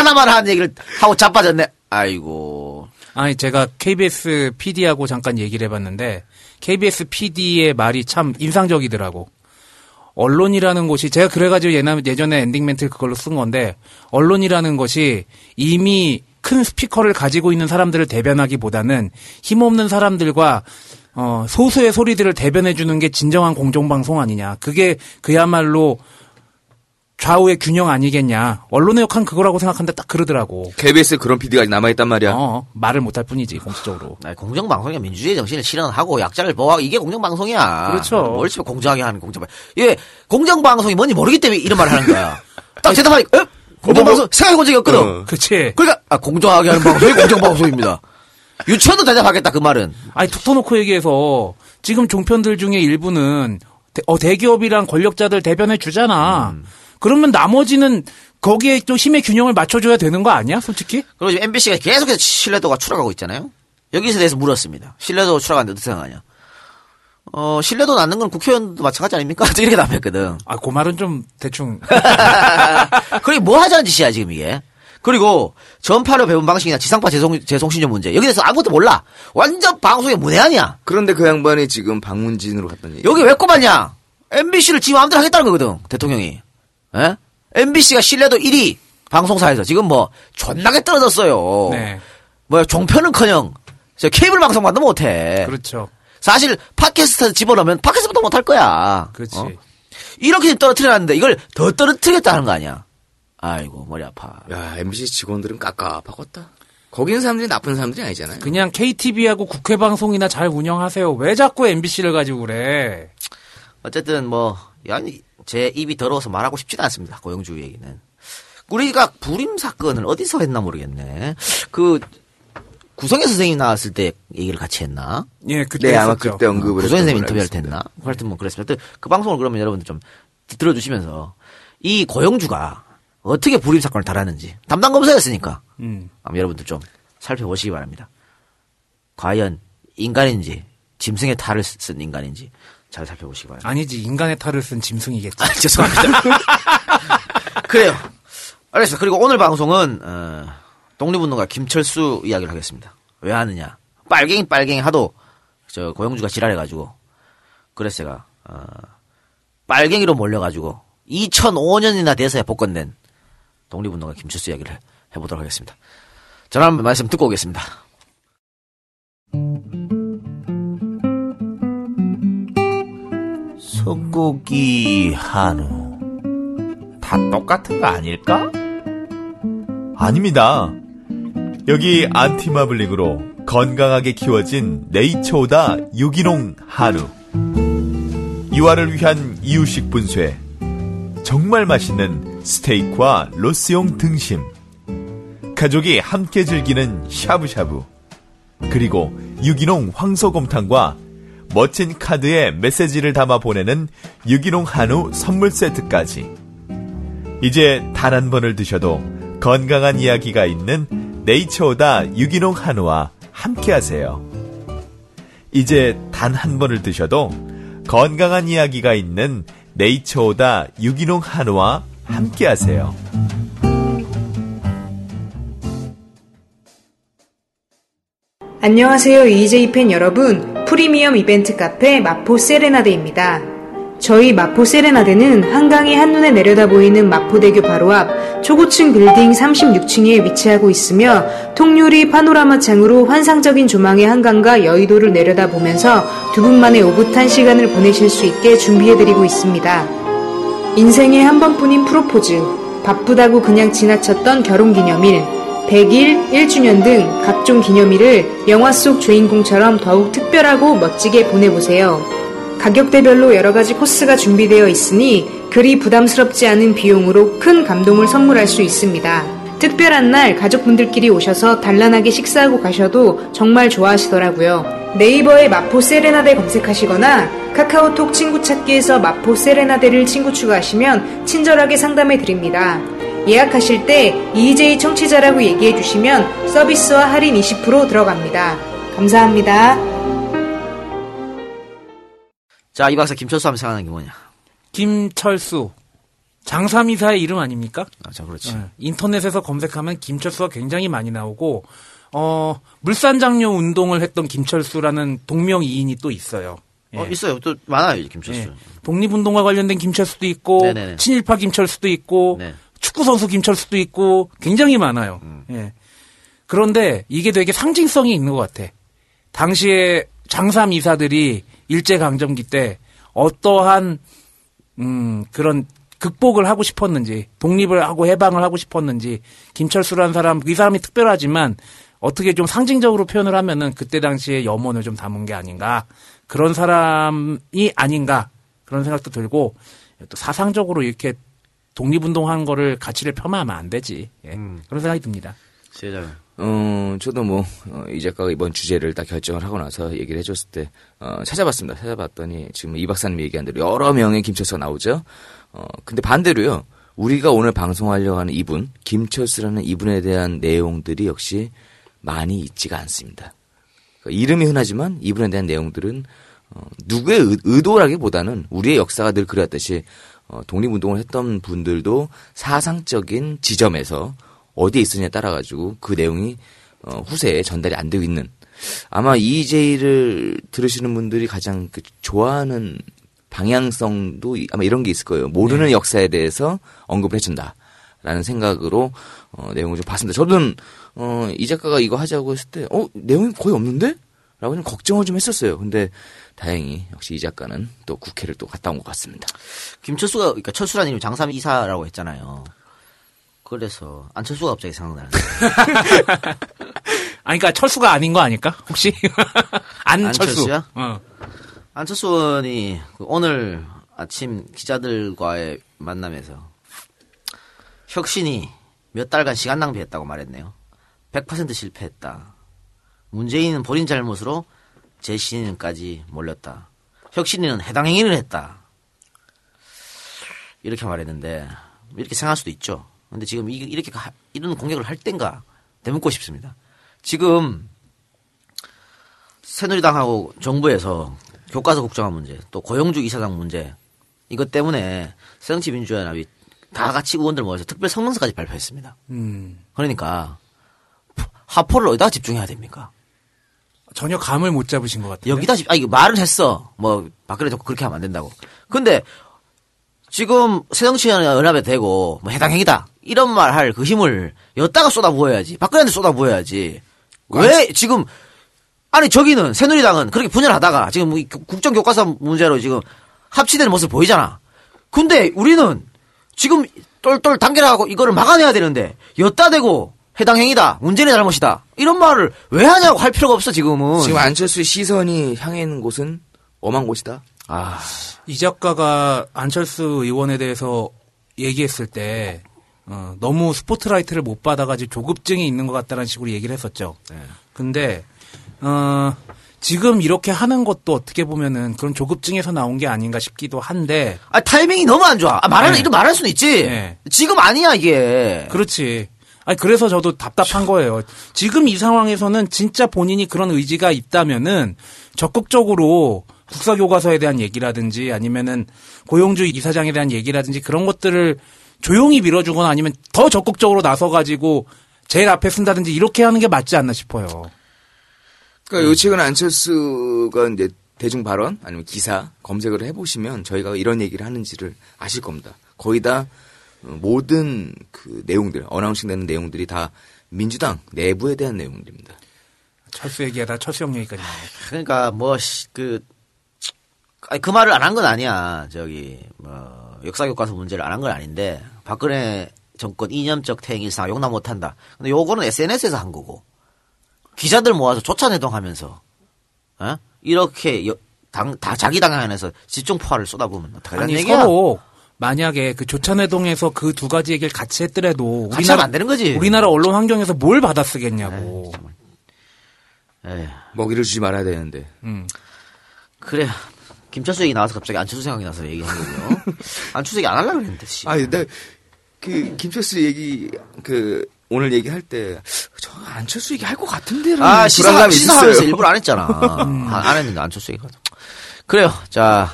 하나만 하는 얘기를 하고 자빠졌네. 아이고. 아니, 제가 KBS PD하고 잠깐 얘기를 해봤는데, KBS PD의 말이 참 인상적이더라고. 언론이라는 곳이, 제가 그래가지고 예전에 엔딩 멘트 그걸로 쓴 건데, 언론이라는 것이 이미 큰 스피커를 가지고 있는 사람들을 대변하기보다는 힘없는 사람들과 어, 소수의 소리들을 대변해주는 게 진정한 공정방송 아니냐. 그게 그야말로 좌우의 균형 아니겠냐. 언론의 역할은 그거라고 생각하는데 딱 그러더라고. KBS에 그런 PD가 남아있단 말이야. 어, 말을 못할 뿐이지 공식적으로. 아니, 공정방송이 민주주의 정신을 실현하고 약자를 보호하고 이게 공정방송이야. 그렇죠. 뭘 집에 공정하게 하는 공정방. 예, 공정방송이 뭔지 모르기 때문에 이런 말을 하는 거야. *laughs* 딱 대답하니까, 에? 공정방송 생각해본 적이 없거든. 어. 그치? 그러니까, 아, 공정하게 하는 방송이 공정방송입니다. *laughs* 유치원도 대답하겠다, 그 말은. 아니 툭 터놓고 얘기해서 지금 종편들 중에 일부는 대, 어, 대기업이랑 권력자들 대변해 주잖아. 그러면 나머지는 거기에 또 힘의 균형을 맞춰줘야 되는 거 아니야, 솔직히? 그리고 지금 MBC가 계속해서 신뢰도가 추락하고 있잖아요. 여기서 대해서 물었습니다. 신뢰도 추락하는데 어떻게 생각하냐. 어, 신뢰도 낳는 건 국회의원도 마찬가지 아닙니까? *laughs* 이렇게 답했거든. 아, 그 말은 좀 대충. *laughs* 그게 뭐 하자는 짓이야, 지금 이게. 그리고 전파로 배운 방식이나 지상파 재송, 재송신조 문제. 여기 대해서 아무것도 몰라. 완전 방송의 문외한이야. 그런데 그 양반이 지금 방문진으로 얘기. 여기 왜 꼽았냐? MBC를 지금 마음대로 하겠다는 거거든, 대통령이. 에? MBC가 신뢰도 1위. 방송사에서. 지금 뭐, 존나게 떨어졌어요. 네. 뭐야, 종편은 커녕, 저 케이블 방송만도 못해. 그렇죠. 사실 팟캐스트 집어넣으면 팟캐스트부터 못할 거야. 그렇지. 어? 이렇게 떨어뜨려놨는데 이걸 더 떨어뜨리겠다는 거 아니야. 아이고 머리 아파. 야, MBC 직원들은 깝깝하겠다. 거기 있는 사람들이 나쁜 사람들이 아니잖아요. 그냥 KTV하고 국회 방송이나 잘 운영하세요. 왜 자꾸 MBC를 가지고 그래? 어쨌든 뭐 아니 제 입이 더러워서 말하고 싶지도 않습니다. 고영주 얘기는. 우리가 불임 사건을 어디서 했나 모르겠네. 그 구성애 선생님 나왔을 때 얘기를 같이 했나? 예, 그때 네, 아마 했었죠. 그때 언급을 구성애 선생님 있습니다. 했나? 하여튼 뭐 그랬습니다. 하여튼 그 방송을 그러면 여러분들 좀 들어주시면서 이 고영주가 어떻게 불임 사건을 달았는지 담당 검사였으니까 음. 여러분들 좀 살펴보시기 바랍니다. 과연 인간인지 짐승의 탈을 쓴 인간인지 잘 살펴보시기 바랍니다. 아니지 인간의 탈을 쓴 짐승이겠지. 아, 죄송합니다. *laughs* 그래요. 알겠습니다. 그리고 오늘 방송은 어, 독립운동가 김철수 이야기를 하겠습니다. 왜 하느냐? 빨갱이 빨갱이 하도 저 고영주가 지랄해가지고 그래서 제가 어, 빨갱이로 몰려가지고 2005년이나 돼서야 복권된 독립운동가 김철수 이야기를 해- 해보도록 하겠습니다. 전화 한번 말씀 듣고 오겠습니다. 소고기 한우 다 똑같은 거 아닐까? 아닙니다. 여기 안티마블링으로 건강하게 키워진 네이처오다 유기농 한우. 이화를 위한 이유식 분쇄. 정말 맛있는 스테이크와 로스용 등심. 가족이 함께 즐기는 샤브샤브. 그리고 유기농 황소곰탕과 멋진 카드에 메시지를 담아 보내는 유기농 한우 선물 세트까지. 이제 단 한 번을 드셔도 건강한 이야기가 있는 네이처오다 유기농 한우와 함께 하세요. 이제 단 한 번을 드셔도 건강한 이야기가 있는 네이처오다 유기농 한우와 함께 하세요. 안녕하세요 EJ 팬 여러분 프리미엄 이벤트 카페 마포 세레나데입니다. 저희 마포 세레나데는 한강이 한눈에 내려다 보이는 마포대교 바로 앞 초고층 빌딩 36층에 위치하고 있으며 통유리 파노라마 창으로 환상적인 조망의 한강과 여의도를 내려다 보면서 두 분만의 오붓한 시간을 보내실 수 있게 준비해드리고 있습니다. 인생에 한 번뿐인 프로포즈, 바쁘다고 그냥 지나쳤던 결혼 기념일, 100일, 1주년 등 각종 기념일을 영화 속 주인공처럼 더욱 특별하고 멋지게 보내보세요. 가격대별로 여러가지 코스가 준비되어 있으니 그리 부담스럽지 않은 비용으로 큰 감동을 선물할 수 있습니다. 특별한 날 가족분들끼리 오셔서 단란하게 식사하고 가셔도 정말 좋아하시더라고요. 네이버에 마포 세레나데 검색하시거나 카카오톡 친구 찾기에서 마포 세레나데를 친구 추가하시면 친절하게 상담해 드립니다. 예약하실 때 EJ 청취자라고 얘기해 주시면 서비스와 할인 20% 들어갑니다. 감사합니다. 자, 이 박사 김철수 하면 생각나는 게 뭐냐? 김철수 장삼이사의 이름 아닙니까? 아, 자, 그렇지. 예, 인터넷에서 검색하면 김철수가 굉장히 많이 나오고 어 물산장려 운동을 했던 김철수라는 동명이인이 또 있어요. 예. 어, 있어요. 또 많아요, 김철수. 예. 독립운동과 관련된 김철수도 있고 네네네. 친일파 김철수도 있고 네. 축구 선수 김철수도 있고 굉장히 많아요. 음. 예. 그런데 이게 되게 상징성이 있는 것 같아. 당시에 장삼 이사들이 일제 강점기 때 어떠한 음 그런 극복을 하고 싶었는지 독립을 하고 해방을 하고 싶었는지 김철수라는 사람 이 사람이 특별하지만 어떻게 좀 상징적으로 표현을 하면은 그때 당시에 염원을 좀 담은 게 아닌가 그런 사람이 아닌가 그런 생각도 들고 또 사상적으로 이렇게 독립운동한 거를 가치를 폄하하면 안 되지 예. 그런 생각이 듭니다. 세상에. 어, 저도 뭐, 어, 이 작가가 이번 주제를 딱 결정을 하고 나서 얘기를 해줬을 때, 어, 찾아봤습니다. 찾아봤더니, 지금 이 박사님이 얘기한 대로 여러 명의 김철수가 나오죠? 어, 근데 반대로요, 우리가 오늘 방송하려고 하는 이분, 김철수라는 이분에 대한 내용들이 역시 많이 있지가 않습니다. 그러니까 이름이 흔하지만 이분에 대한 내용들은, 어, 누구의 의, 의도라기보다는 우리의 역사가 늘 그랬듯이, 어, 독립운동을 했던 분들도 사상적인 지점에서 어디에 있으냐에 따라 가지고 그 내용이 어, 후세에 전달이 안 되고 있는 아마 EJ를 들으시는 분들이 가장 그 좋아하는 방향성도 이- 아마 이런 게 있을 거예요. 모르는 역사에 대해서 언급을 해준다라는 생각으로 어, 내용을 좀 봤습니다. 저는 어, 이 작가가 이거 하자고 했을 때 어, 내용이 거의 없는데? 라고 좀 걱정을 좀 했었어요. 근데 다행히 역시 이 작가는 또 국회를 또 갔다 온 것 같습니다. 김철수가 그러니까 철수라는 이름이 장삼 이사라고 했잖아요. 그래서 안철수가 갑자기 생각나는데 *laughs* 아니, 그러니까 철수가 아닌 거 아닐까? 혹시? *laughs* 안철수. 안철수야? 어. 안철수 의원이 그 오늘 아침 기자들과의 만남에서 혁신이 몇 달간 시간 낭비했다고 말했네요. 100% 실패했다. 문재인은 본인 잘못으로 재신까지 몰렸다. 혁신이는 해당 행위를 했다. 이렇게 말했는데 이렇게 생각할 수도 있죠. 근데 지금 이- 이렇게 가- 이런 공격을 할 땐가 되묻고 싶습니다. 지금 새누리당하고 정부에서 교과서 국정화 문제, 또 고영주 이사장 문제 이것 때문에 새정치민주연합이 다 같이 의원들 모여서 특별 성명서까지 발표했습니다. 음. 그러니까 하포를 어디다 집중해야 됩니까? 전혀 감을 못 잡으신 것 같아요. 여기다 집, 아 이거 말은 했어. 뭐 박근혜 정부 그렇게 하면 안 된다고. 근데 지금 새정치연합에 대고 뭐 해당 행위다 이런 말 할 그 힘을 여다가 쏟아 부어야지. 박근혜한테 쏟아 부어야지. 왜 지금 아니 저기는 새누리당은 그렇게 분열하다가 지금 뭐이 국정 교과서 문제로 지금 합치되는 모습 보이잖아. 근데 우리는 지금 똘똘 단결하고 이거를 막아내야 되는데 여따 대고 해당 행위다 문재인의 잘못이다 이런 말을 왜 하냐고 할 필요가 없어 지금은. 지금 안철수의 시선이 향해 있는 곳은 엄한 곳이다. 아 이 작가가 안철수 의원에 대해서 얘기했을 때 어, 너무 스포트라이트를 못 받아가지고 조급증이 있는 것 같다는 식으로 얘기를 했었죠. 근데 어, 지금 이렇게 하는 것도 어떻게 보면은 그런 조급증에서 나온 게 아닌가 싶기도 한데 아, 타이밍이 너무 안 좋아. 아, 말하는, 네. 이런 말할 수는 있지. 네. 지금 아니야, 이게. 그렇지. 아니 그래서 저도 답답한 거예요. 지금 이 상황에서는 진짜 본인이 그런 의지가 있다면은 적극적으로 국사 교과서에 대한 얘기라든지 아니면은 고용주 이사장에 대한 얘기라든지 그런 것들을 조용히 밀어주거나 아니면 더 적극적으로 나서 가지고 제일 앞에 쓴다든지 이렇게 하는 게 맞지 않나 싶어요. 그러니까 요 최근 안철수가 이제 대중 발언 아니면 기사 검색을 해보시면 저희가 이런 얘기를 하는지를 아실 겁니다. 거의 다 어, 모든 그 내용들 어나운싱 되는 내용들이 다 민주당 내부에 대한 내용들입니다. 철수 얘기하다 철수 형 얘기까지 나와요. 그러니까, 뭐, 씨, 그, 아니, 그 말을 안 한 건 아니야. 저기, 뭐, 역사 교과서 문제를 안 한 건 아닌데, 박근혜 정권 이념적 태행일상 용납 못 한다. 근데 요거는 SNS에서 한 거고, 기자들 모아서 조찬회동하면서, 어? 이렇게, 여- 당, 다 자기 당에 안에서 집중 포화를 쏟아부으면 어떡하냐는 아니 얘기야. 서로 만약에 그 조찬회동에서 그 두 가지 얘기를 같이 했더라도 같이 하면 안 되는 거지. 우리나라 언론 환경에서 뭘 받아쓰겠냐고. 에 먹이를 주지 말아야 되는데. 음. 그래. 김철수 얘기 나와서 갑자기 안철수 생각이 나서 얘기한 거고요. *laughs* 안철수 얘기 안 하려고 그랬는데, 씨. 아니, 나 그 김철수 얘기 그 오늘 얘기할 때 저 안철수 얘기 할 것 같은데라는 아, 시사, 시사하면서. 일부러 안 했잖아. *laughs* 안, 안 했는데 안철수 얘기가. 그래요. 자,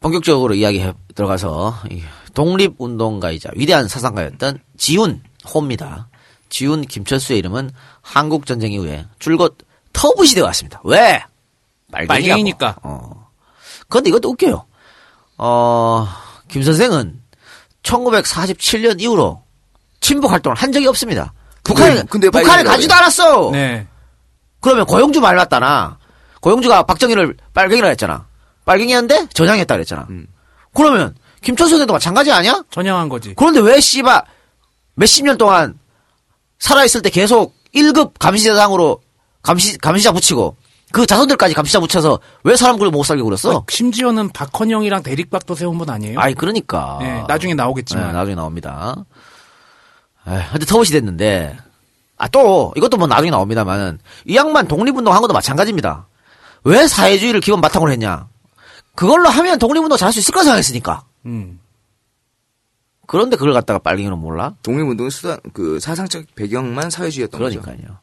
본격적으로 이야기 해 들어가서, 이 독립운동가이자 위대한 사상가였던 지훈 호입니다. 지훈 김철수의 이름은 한국 전쟁 이후에 줄곧 터부시 되어 왔습니다. 왜? 빨갱이니까. 어. 그런데 이것도 웃겨요. 어, 김 선생은 1947년 이후로 친북 활동을 한 적이 없습니다. 북한에, 근데- 근데 북한에 가지도 않았어! 네. 그러면 고영주 말 맞다나. 고영주가 박정희를 빨갱이라 했잖아. 빨갱이였는데 전향했다 그랬잖아. 음. 그러면 김철수 선생도 마찬가지 아니야? 전향한 거지. 그런데 왜 씨바 몇십 년 동안 살아있을 때 계속 1급 감시자장으로 감시, 감시자 붙이고 그 자손들까지 감시자 붙여서 왜 사람 그걸 못 살게 그랬어? 어, 심지어는 박헌영이랑 대립박도 세운 분 아니에요? 아이, 그러니까. 네, 나중에 나오겠지만. 네, 나중에 나옵니다. 에이, 근데 터봇이 됐는데, 아, 또, 이것도 뭐 나중에 나옵니다만은, 이 양반 독립운동 한 것도 마찬가지입니다. 왜 사회주의를 기본 바탕으로 했냐? 그걸로 하면 독립운동 잘할 수 있을 거라 생각했으니까. 음. 그런데 그걸 갖다가 빨갱이로 몰라? 독립운동의 수단 그 사상적 배경만 사회주의였던 거죠. 그러니까요.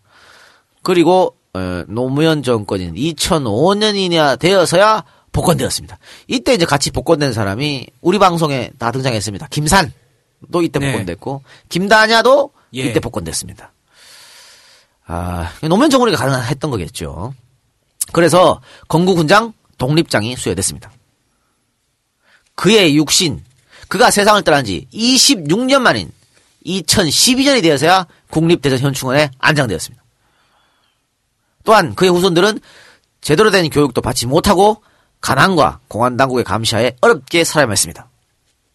그리고, 어, 노무현 정권인 2005년이나 되어서야 복권되었습니다. 이때 이제 같이 복권된 사람이 우리 방송에 다 등장했습니다. 김산도 이때 네. 복권됐고, 김다냐도 예. 이때 복권됐습니다. 아, 노무현 정권이 가능했던 거겠죠. 그래서 건국훈장 독립장이 수여됐습니다. 그의 육신, 그가 세상을 떠난 지 26년 만인 2012년이 되어서야 국립대전 현충원에 안장되었습니다. 또한 그의 후손들은 제대로 된 교육도 받지 못하고 가난과 공안 당국의 감시하에 어렵게 살아야만 했습니다.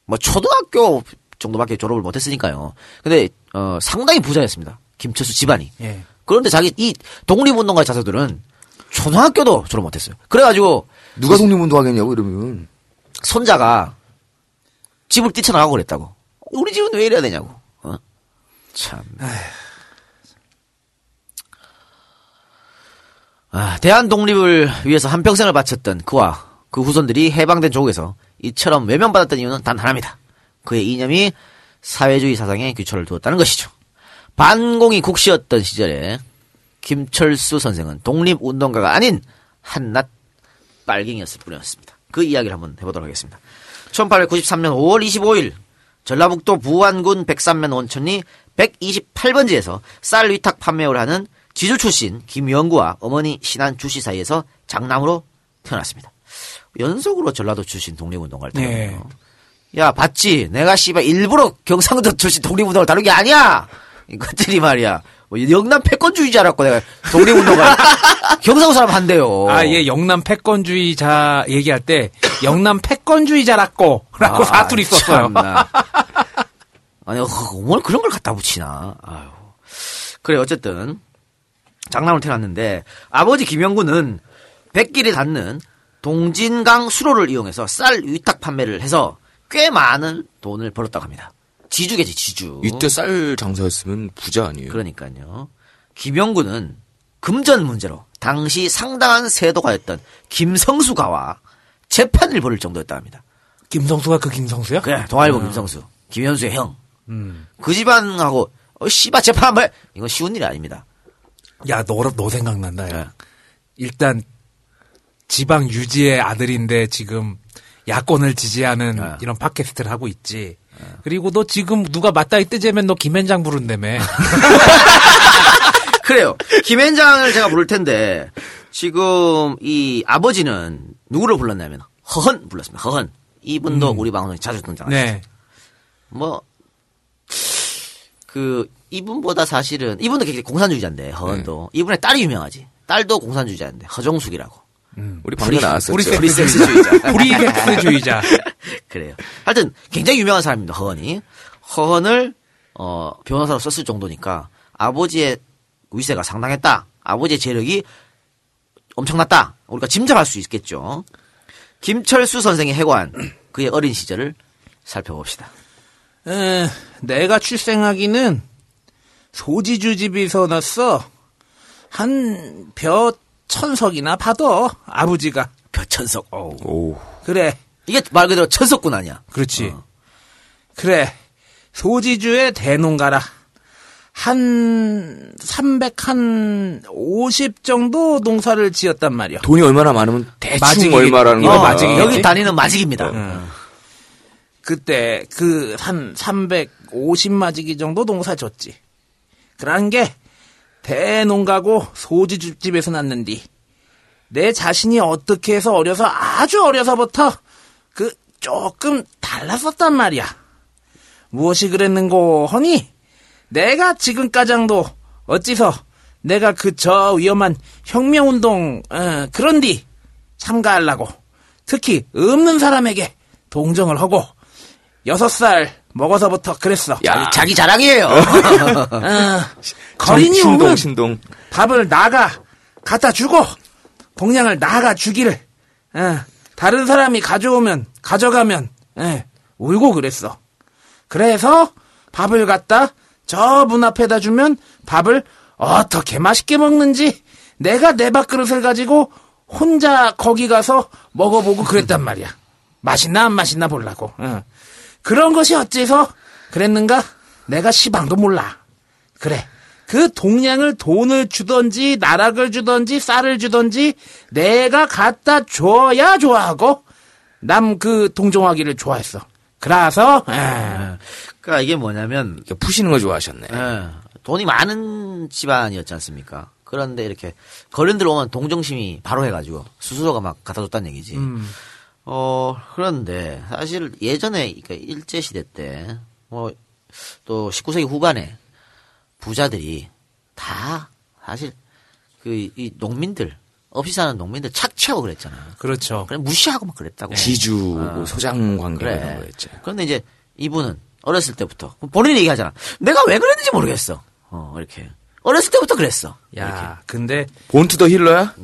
뭐 초등학교 정도밖에 졸업을 못했으니까요. 근데 어, 상당히 부자였습니다. 김철수 집안이. 예. 그런데 자기 이 독립운동가 자손들은 초등학교도 졸업 못했어요. 그래가지고 누가 독립운동 하겠냐고 이러면. 손자가 집을 뛰쳐나가고 그랬다고. 우리 집은 왜 이래야 되냐고. 어? 참. 아, 대한 독립을 위해서 한 평생을 바쳤던 그와 그 후손들이 해방된 조국에서 이처럼 외면받았던 이유는 단 하나입니다. 그의 이념이 사회주의 사상에 귀초를 두었다는 것이죠. 반공이 국시였던 시절에 김철수 선생은 독립운동가가 아닌 한낱 빨갱이였을 뿐이었습니다. 그 이야기를 한번 해보도록 하겠습니다. 1893년 5월 25일 전라북도 부안군 백산면 온천리 128번지에서 쌀 위탁 판매를 하는 지주 출신 김영구와 어머니 신한 주씨 사이에서 장남으로 태어났습니다. 연속으로 전라도 출신 독립운동가를 네. 태어나요. 야 봤지? 내가 씨발 일부러 경상도 출신 독립운동을 다룬 게 아니야. 이것들이 말이야. 뭐 영남 패권주의자라고 내가 독립운동가 *laughs* 경상도 사람 한대요. 아, 예, 영남 패권주의자 얘기할 때 영남 패권주의자라고 라고 아, 사투리 썼어요. 참나. 아니, 어, 뭘 그런 걸 갖다 붙이나. 아유. 그래, 어쨌든, 장남을 태어났는데, 아버지 김영구는 백길에 닿는 동진강 수로를 이용해서 쌀 위탁 판매를 해서 꽤 많은 돈을 벌었다고 합니다. 지주겠지, 지주. 이때 쌀 장사였으면 부자 아니에요? 그러니까요. 김영구는 금전 문제로 당시 상당한 세도가 였던 김성수 가와 재판을 벌일 정도였다 합니다. 김성수가 그 김성수야? 그래, 동아일보 김성수. 김현수의 형. 음. 그 집안하고, 어, 씨발, 재판 한 번, 해! 이건 쉬운 일이 아닙니다. 야, 너, 너 생각난다, 야. 네. 일단, 지방 유지의 아들인데 지금 야권을 지지하는 네. 이런 팟캐스트를 하고 있지. 그리고 너 지금 누가 맞다이 뜨재면 너 김현장 부른다며. *laughs* 그래요. 김현장을 제가 부를 텐데, 지금 이 아버지는 누구를 불렀냐면, 허헌 불렀습니다. 허헌. 이분도 우리 방송에 자주 등장하죠. 네. 뭐, 그, 이분보다 사실은, 이분도 굉장히 공산주의자인데, 허헌도. 이분의 딸이 유명하지. 딸도 공산주의자인데, 허정숙이라고. 우리 방금 나왔었죠. 우리 프리섹스주의자. 프리섹스주의자. *laughs* 그래요. 하여튼 굉장히 유명한 사람입니다. 허헌이. 허헌을 어, 변호사로 썼을 정도니까 아버지의 위세가 상당했다. 아버지의 재력이 엄청났다. 우리가 짐작할 수 있겠죠. 김철수 선생의 해관 그의 어린 시절을 살펴봅시다. 에, 내가 출생하기는 소지주 집에서 났어. 한 벼 천석이나 받아 아버지가. 벼천석. 어우. 오. 그래. 이게 말 그대로 천석군 아니야. 그렇지. 그래. 소지주의 대농 가라. 한, 300, 한, 50 정도 농사를 지었단 말이야. 돈이 얼마나 많으면 대충 마직이겠- 얼마라는 이거 거야. 마직이겠지? 여기 다니는 마직입니다. 그때, 그, 한, 350마지기 정도 농사 졌지. 그런 게, 대농가고 소지주집에서 났는디, 내 자신이 어떻게 해서 어려서, 아주 어려서부터, 그, 조금 달랐었단 말이야. 무엇이 그랬는고 허니, 내가 지금까장도, 어찌서, 내가 그 저 위험한 혁명운동, 어, 그런디, 참가하려고, 특히 없는 사람에게 동정을 하고, 여섯 살 먹어서부터 그랬어. 야. 자기 자랑이에요. 어, *laughs* 거린이 신동 오면 신동. 밥을 나가 갖다 주고 동량을 나가 주기를 어, 다른 사람이 가져오면 가져가면 예, 울고 그랬어. 그래서 밥을 갖다 저 문 앞에다 주면 밥을 어떻게 맛있게 먹는지 내가 내 밥그릇을 가지고 혼자 거기 가서 먹어보고 그랬단 말이야. 맛있나 안 맛있나 보려고. 어. 그런 것이 어째서 그랬는가? 내가 시방도 몰라. 그래. 그 동량을 돈을 주던지 나락을 주던지 쌀을 주던지 내가 갖다 줘야 좋아하고 남 그 동정하기를 좋아했어. 그래서 에, 그러니까 이게 뭐냐면 푸시는 거 좋아하셨네. 예, 돈이 많은 집안이었지 않습니까? 그런데 이렇게 거른들 오면 동정심이 바로 해가지고 스스로가 막 갖다 줬다는 얘기지. 어 그런데 사실 예전에 그러니까 일제 시대 때 뭐 또 19세기 후반에 부자들이 다 사실 그 이 농민들 없이 사는 농민들 착취하고 그랬잖아. 그렇죠. 그냥 무시하고 막 그랬다고. 지주 뭐 소장 관계 그래. 이런 거였죠. 그런데 이제 이분은 어렸을 때부터 본인이 얘기하잖아. 내가 왜 그랬는지 모르겠어. 어 이렇게 어렸을 때부터 그랬어. 야, 근데 본투 더 힐러야?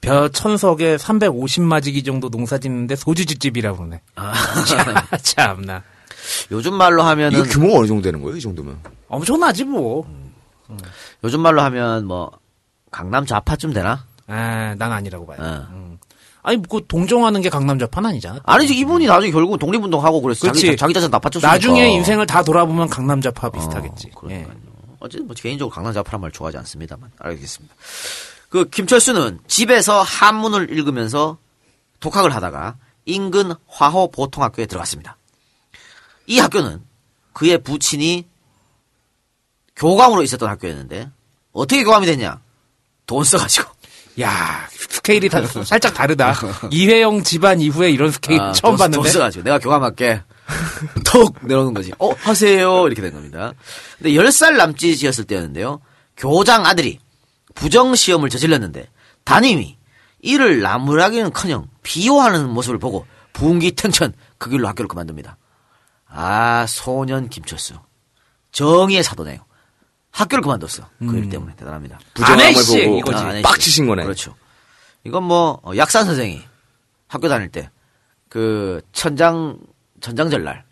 벼 천석에 350마지기 정도 농사 짓는데 소주집집이라고 그러네. 아, 참나. 요즘 말로 하면은 이거 규모가 어느 정도 되는 거예요? 이 정도면? 엄청나지 뭐. 요즘 말로 하면 뭐 강남 좌파쯤 되나? 아, 난 아니라고 봐요. 어. 음. 아니, 그 동정하는 게 강남 좌판 아니잖아. 아니지 이분이 나중에 결국 은 독립운동 하고 그래서 자기, 그렇지. 자기 자신 나빠졌으니까. 나중에 인생을 다 돌아보면 강남 좌파 비슷하겠지. 어, 예. 그러니까요. 어쨌든 뭐 개인적으로 강남 좌파란 말 좋아하지 않습니다만 알겠습니다. 그 김철수는 집에서 한문을 읽으면서 독학을 하다가 인근 화호 보통학교에 들어갔습니다. 이 학교는 그의 부친이 교감으로 있었던 학교였는데 어떻게 교감이 됐냐? 돈 써가지고 야, 스케일이 다, *laughs* 살짝 다르다. *laughs* 이회영 집안 이후에 이런 스케일 아, 처음 돈, 봤는데. 돈 써가지고 내가 교감할게. *laughs* 톡 내려오는 거지. 어 하세요 이렇게 된 겁니다. 근데 10살 남짓이었을 때였는데요. 교장 아들이 부정 시험을 저질렀는데 담임이 이를 나무라기는커녕 비호하는 모습을 보고 분기탱천 그 길로 학교를 그만둡니다. 아 소년 김철수 정의의 사도네요. 학교를 그만뒀어. 그 일 때문에 대단합니다. 부정함을 아내씨, 보고 이거지. 아. 빡치신 거네. 그렇죠. 이건 뭐 어, 약산 선생이 학교 다닐 때 그 천장 천장절 날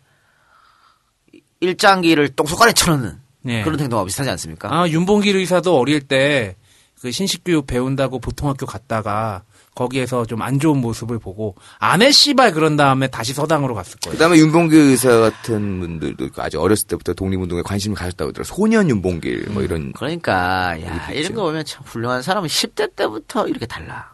일장기를 똥속간에 쳐넣는 예. 그런 행동하고 비슷하지 않습니까? 아, 윤봉길 의사도 어릴 때 그 신식교육 배운다고 보통 학교 갔다가 거기에서 좀 안 좋은 모습을 보고 아내 씨발 그런 다음에 다시 서당으로 갔을 거예요. 그다음에 윤봉길 의사 같은 분들도 아주 어렸을 때부터 독립운동에 관심을 가졌다고 하더라고요. 소년 윤봉길 뭐 이런. 그러니까 야 이런. 거 보면 참 훌륭한 사람은 10대 때부터 이렇게 달라.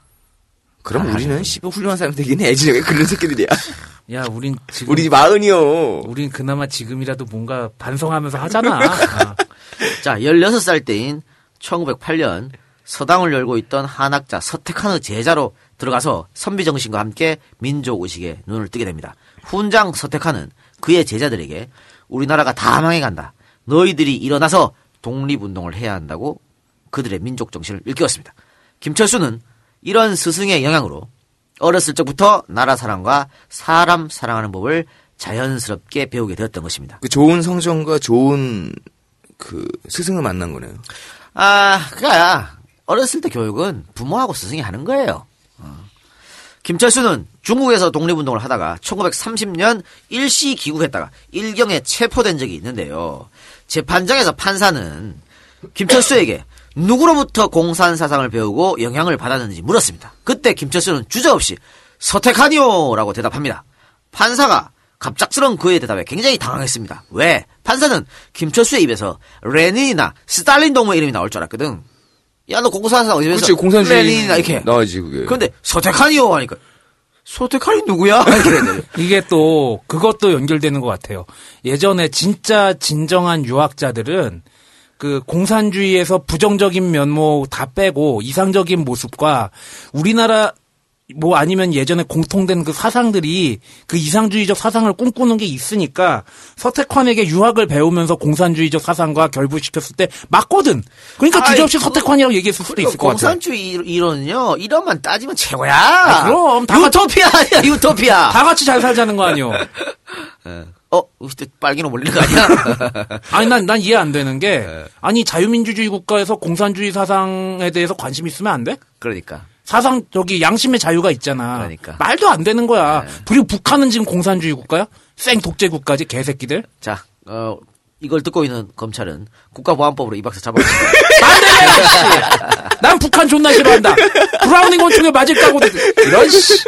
그럼 우리는 씨발 훌륭한 사람 되긴 해야지. 왜 그런 새끼들이야. *laughs* 야, 우린 지금 우리 마흔이요. 우린 그나마 지금이라도 뭔가 반성하면서 하잖아. 아. *laughs* 자 16살 때인 1908년 서당을 열고 있던 한학자 서택한의 제자로 들어가서 선비 정신과 함께 민족 의식에 눈을 뜨게 됩니다. 훈장 서택한은 그의 제자들에게 우리나라가 다 망해간다. 너희들이 일어나서 독립운동을 해야 한다고 그들의 민족 정신을 일깨웠습니다. 김철수는 이런 스승의 영향으로 어렸을 적부터 나라 사랑과 사람 사랑하는 법을 자연스럽게 배우게 되었던 것입니다. 그 좋은 성정과 좋은 그 스승을 만난 거네요. 아, 그니까, 어렸을 때 교육은 부모하고 스승이 하는 거예요. 어. 김철수는 중국에서 독립운동을 하다가 1930년 일시 귀국했다가 일경에 체포된 적이 있는데요. 재판장에서 판사는 김철수에게 누구로부터 공산 사상을 배우고 영향을 받았는지 물었습니다. 그때 김철수는 주저없이 서택하니오라고 대답합니다. 판사가 갑작스러운 그의 대답에 굉장히 당황했습니다. 왜? 판사는 김철수의 입에서 레닌이나 스탈린 동무의 이름이 나올 줄 알았거든. 야, 너 공산사상 어디서 그렇지 공산주의 레닌이나 이렇게. 나와지 그게. 그런데 서택하니오 하니까 서택하니 누구야? *laughs* 이게 또 그것도 연결되는 것 같아요. 예전에 진짜 진정한 유학자들은 그 공산주의에서 부정적인 면모 다 빼고 이상적인 모습과 우리나라 뭐 아니면 예전에 공통된 그 사상들이 그 이상주의적 사상을 꿈꾸는 게 있으니까 서택환에게 유학을 배우면서 공산주의적 사상과 결부시켰을 때 맞거든. 그러니까 주저없이 그- 서택환이라고 얘기했을 수도 있을 것 같아. 공산주의 이론은요, 이론만 따지면 최고야. 아, 그럼. 다 유토피아 아니야, 유토피아. 다 같이 잘 살자는 거 아니요. 어, 그때 빨개로 몰리는 거 아니야? *laughs* 아니 난 난 이해 안 되는 게 네. 아니 자유민주주의 국가에서 공산주의 사상에 대해서 관심 있으면 안 돼? 그러니까. 사상 저기 양심의 자유가 있잖아. 그러니까. 네. 말도 안 되는 거야. 그리고 북한은 지금 공산주의 국가야? 생 독재 국가지 개새끼들. 자, 어, 이걸 듣고 있는 검찰은 국가보안법으로 이 박사 잡아주시고. *laughs* 안 돼! 씨. 난 북한 존나 싫어한다. 브라우닝 원총에 맞을 까고 이런 씨.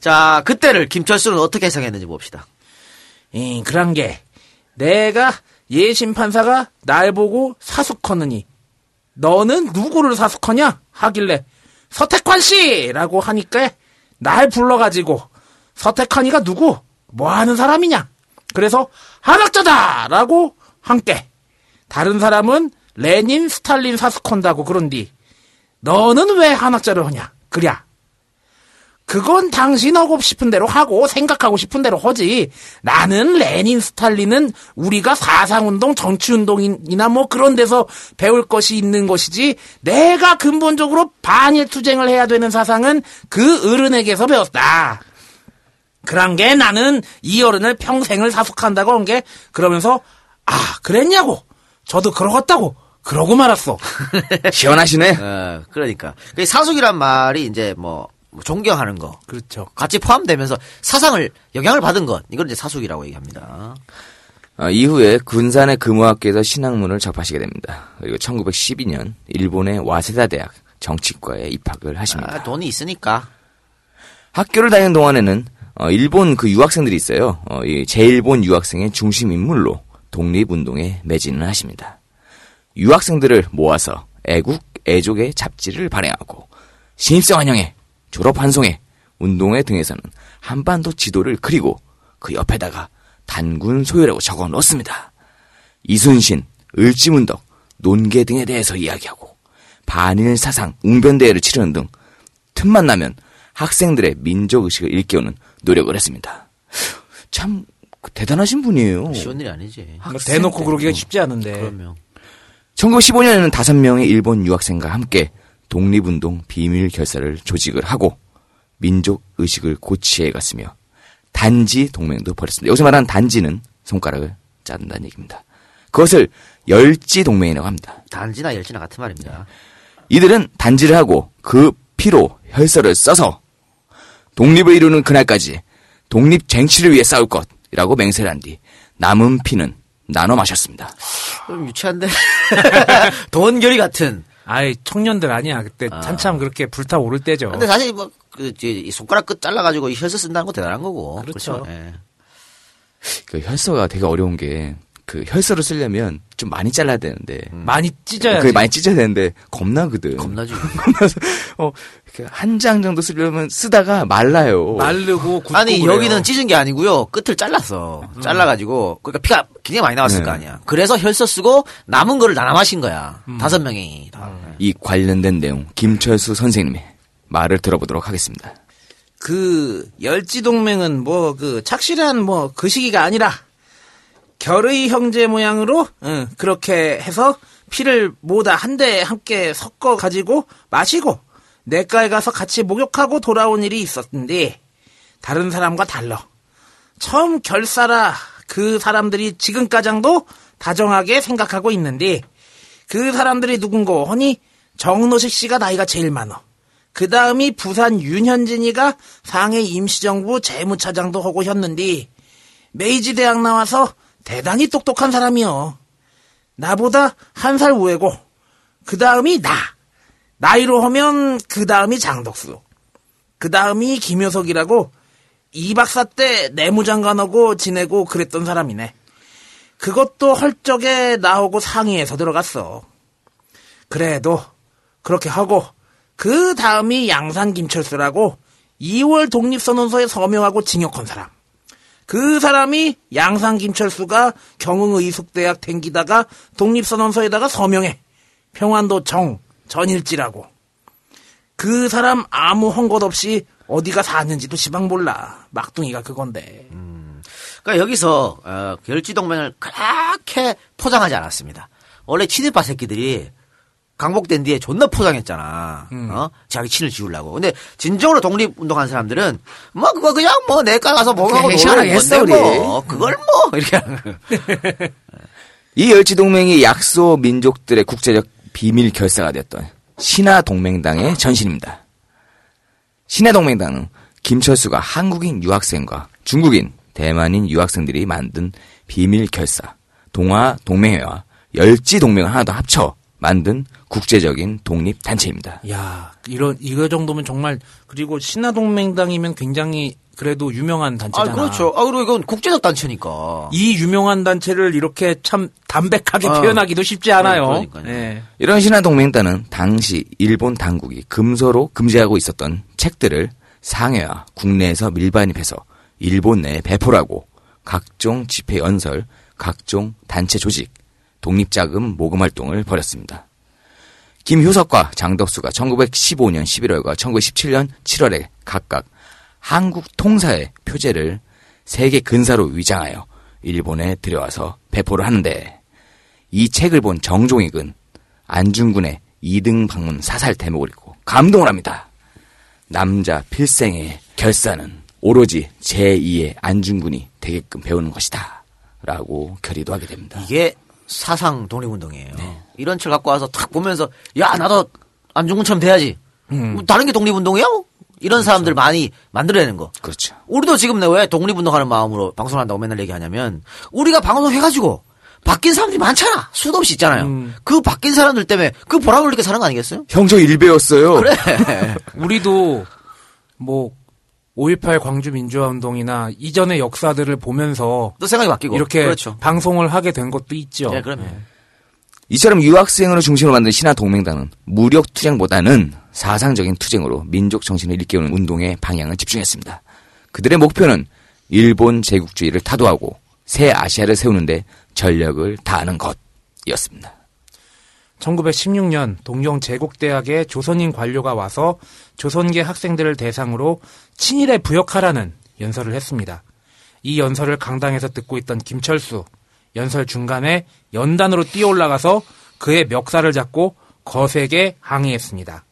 자, 그때를 김철수는 어떻게 해석했는지 봅시다. 이 그런 게 내가 예심 판사가 날 보고 사숙하느니 너는 누구를 사숙하냐 하길래 서택환 씨라고 하니까 날 불러가지고 서택환이가 누구? 뭐 하는 사람이냐? 그래서 한학자다라고 함께. 다른 사람은 레닌 스탈린 사숙한다고 그런디 너는 왜 한학자를 하냐? 그랴 그건 당신 하고 싶은 대로 하고 생각하고 싶은 대로 하지. 나는 레닌 스탈린은 우리가 사상운동, 정치운동이나 뭐 그런 데서 배울 것이 있는 것이지. 내가 근본적으로 반일 투쟁을 해야 되는 사상은 그 어른에게서 배웠다. 그런 게 나는 이 어른을 평생을 사숙한다고 한 게 그러면서 아 그랬냐고 저도 그러겠다고 그러고 말았어. *laughs* 시원하시네. 어, 그러니까. 그 사숙이란 말이 이제 뭐, 뭐 존경하는 거. 그렇죠. 같이 포함되면서 사상을 영향을 받은 것. 이걸 이제 사숙이라고 얘기합니다. 어, 이후에 군산의 금호학교에서 신학문을 접하시게 됩니다. 그리고 1912년 일본의 와세다 대학 정치과에 입학을 하십니다. 아, 돈이 있으니까. 학교를 다니는 동안에는 어, 일본 그 유학생들이 있어요. 어, 이 제일본 유학생의 중심 인물로 독립운동에 매진을 하십니다. 유학생들을 모아서 애국, 애족의 잡지를 발행하고 신입생 환영회, 졸업 환송회, 운동회 등에서는 한반도 지도를 그리고 그 옆에다가 단군 소요라고 적어 넣습니다. 이순신, 을지문덕, 논계 등에 대해서 이야기하고 반일 사상 웅변대회를 치르는 등 틈만 나면 학생들의 민족의식을 일깨우는 노력을 했습니다. 참 대단하신 분이에요. 쉬운 일이 아니지. 뭐 대놓고 그러기가 쉽지 않은데. 그러면. 1915년에는 다섯 명의 일본 유학생과 함께 독립운동 비밀 결사를 조직을 하고 민족 의식을 고취해 갔으며 단지 동맹도 벌였습니다. 여기서 말하는 단지는 손가락을 자른다는 얘기입니다. 그것을 열지 동맹이라고 합니다. 단지나 열지나 같은 말입니다. 이들은 단지를 하고 그 피로 혈서를 써서 독립을 이루는 그날까지 독립 쟁취를 위해 싸울 것이라고 맹세를 한 뒤 남은 피는 나눠 마셨습니다. 좀 유치한데. *laughs* 돈결이 같은. 아이 청년들 아니야 그때 아. 한참 그렇게 불타오를 때죠. 근데 사실 뭐, 그, 이제 이 손가락 끝 잘라가지고 이 혈서 쓴다는 거 대단한 거고. 그렇죠. 예. 그 혈서가 되게 어려운 게 그 혈서를 쓰려면 좀 많이 잘라야 되는데 많이 찢어야지. 그게 많이 찢어야 되는데 겁나거든. 겁나지. *laughs* 겁나서 어한 장 정도 쓰려면 쓰다가 말라요. 마르고 굳고 아니, 그래요. 여기는 찢은 게 아니고요. 끝을 잘랐어. 잘라가지고. 그러니까 피가 굉장히 많이 나왔을 네. 거 아니야. 그래서 혈서 쓰고 남은 거를 나눠 마신 거야. 다섯 명이 다. 이 관련된 내용 김철수 선생님의 말을 들어보도록 하겠습니다. 그 열지 동맹은 뭐 그 착실한 뭐 그 시기가 아니라 결의 형제 모양으로 응, 그렇게 해서 피를 모다 한데 함께 섞어 가지고 마시고 내과에 가서 같이 목욕하고 돌아온 일이 있었는데 다른 사람과 달라. 처음 결사라 그 사람들이 지금까장도 다정하게 생각하고 있는데 그 사람들이 누군고 하니 정노식 씨가 나이가 제일 많어. 그 다음이 부산 윤현진이가 상해 임시정부 재무차장도 하고 했는데 메이지 대학 나와서 대단히 똑똑한 사람이요. 나보다 한 살 우애고 그 다음이 나. 나이로 하면 그 다음이 장덕수. 그 다음이 김효석이라고 이 박사 때 내무장관하고 지내고 그랬던 사람이네. 그것도 헐적에 나오고 상의해서 들어갔어. 그래도 그렇게 하고 그 다음이 양산 김철수라고 2월 독립선언서에 서명하고 징역한 사람. 그 사람이 양산 김철수가 경흥의숙대학 댕기다가 독립선언서에다가 서명해. 평안도 정 전일지라고. 그 사람 아무 헝것 없이 어디가 사는지도 시방 몰라. 막둥이가 그건데. 그러니까 여기서 어, 결지동맹을 그렇게 포장하지 않았습니다. 원래 친일파 새끼들이 강복된 뒤에 존나 포장했잖아. 어? 자기 친을 지우려고. 근데 진정으로 독립운동한 사람들은 뭐 그거 그냥 뭐 가서 뭐하고 그렇게 시원하게 했어, 건데 우리. 뭐 그걸 뭐 *laughs* 이렇게 하는. *laughs* 이 열지 동맹이 약소 민족들의 국제적 비밀 결사가 되었던 신화 동맹당의 전신입니다. 신화 동맹당은 김철수가 한국인 유학생과 중국인, 대만인 유학생들이 만든 비밀 결사, 동아 동맹회와 열지 동맹을 하나 더 합쳐 만든 국제적인 독립 단체입니다. 야, 이런 이거 정도면 정말 그리고 신화동맹당이면 굉장히 그래도 유명한 아 단체잖아. 그렇죠. 아 그리고 이건 국제적 단체니까. 이 유명한 단체를 이렇게 참 담백하게 아. 표현하기도 쉽지 않아요. 그러니까요. 예. 이런 신화동맹단은 당시 일본 당국이 금서로 금지하고 있었던 책들을 상해와 국내에서 밀반입해서 일본 내에 배포를 하고 각종 집회 연설, 각종 단체 조직, 독립자금 모금 활동을 벌였습니다. 김효석과 장덕수가 1915년 11월과 1917년 7월에 각각 한국 통사의 표제를 세계 근사로 위장하여 일본에 들여와서 배포를 하는데 이 책을 본 정종익은 안중근의 이등 방문 사살 대목을 읽고 감동을 합니다. 남자 필생의 결사는 오로지 제2의 안중근이 되게끔 배우는 것이다. 라고 결의도 하게 됩니다. 이게 사상 독립운동이에요. 이런 책 갖고 와서 탁 보면서 야 나도 안중근처럼 돼야지. 뭐 다른 게 독립운동이야? 뭐? 이런 사람들 많이 만들어내는 거. 그렇죠. 우리도 지금 내가 왜 독립운동하는 마음으로 방송한다고 맨날 얘기하냐면 우리가 방송해가지고 바뀐 사람들이 많잖아. 수도 없이 있잖아요. 그 바뀐 사람들 때문에 그 보람을 느끼게 사는 거 아니겠어요? 형 저 일배였어요. 그래. *laughs* 우리도 뭐 5.18 광주 민주화 운동이나 이전의 역사들을 보면서 또 생각이 바뀌고. 이렇게 그렇죠. 방송을 하게 된 것도 있죠. 네, 그러면. 이처럼 유학생으로 중심으로 만든 신화 동맹단은 무력 투쟁보다는 사상적인 투쟁으로 민족 정신을 일깨우는 운동의 방향을 집중했습니다. 그들의 목표는 일본 제국주의를 타도하고 새 아시아를 세우는데 전력을 다하는 것이었습니다. 1916년 동경 제국대학에 조선인 관료가 와서 조선계 학생들을 대상으로 친일에 부역하라는 연설을 했습니다. 이 연설을 강당에서 듣고 있던 김철수, 연설 중간에 연단으로 뛰어올라가서 그의 멱살을 잡고 거세게 항의했습니다.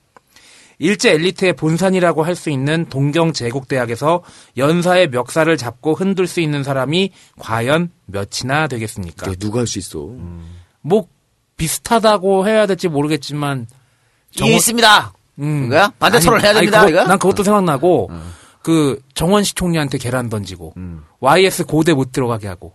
일제 엘리트의 본산이라고 할 수 있는 동경 제국대학에서 연사의 멱살을 잡고 흔들 수 있는 사람이 과연 몇이나 되겠습니까? 야, 누가 할 수 있어? 뭐 비슷하다고 해야 될지 모르겠지만 이게 있습니다. 음. 그거야? 반대 토론을 해야 아니, 됩니다, 그거- 이거? 어. 난 그것도 생각나고 그 정원식 총리한테 계란 던지고 음. YS 고대 못 들어가게 하고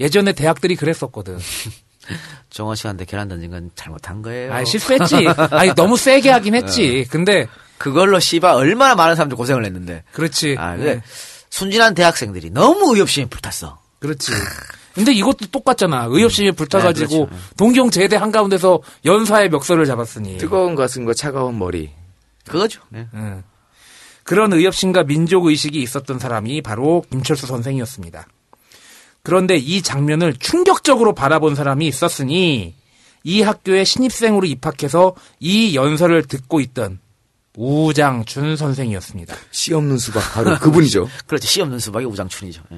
예전에 대학들이 그랬었거든. *laughs* 정원 씨한테 계란 던진 건 잘못한 거예요. 아 실수했지. *laughs* 아니 너무 세게 하긴 어. 했지. 근데 그걸로 씨발 얼마나 많은 사람들 고생을 했는데. 그렇지. 아, 네, 근데 순진한 대학생들이 너무 의협심에 불탔어. 그렇지. 근데 이것도 똑같잖아. 의협심에 불타가지고 네, 그렇죠. 동경 제대 한가운데서 연사의 멱살을 잡았으니. 뜨거운 가슴과 차가운 머리. 그거죠. 네. 응. 그런 의협심과 민족의식이 있었던 사람이 바로 김철수 선생이었습니다. 그런데 이 장면을 충격적으로 바라본 사람이 있었으니 이 학교에 신입생으로 입학해서 이 연설을 듣고 있던 우장춘 선생이었습니다. 씨 없는 수박 바로 그분이죠. *laughs* 그렇지. 씨 없는 수박이 우장춘이죠. 예.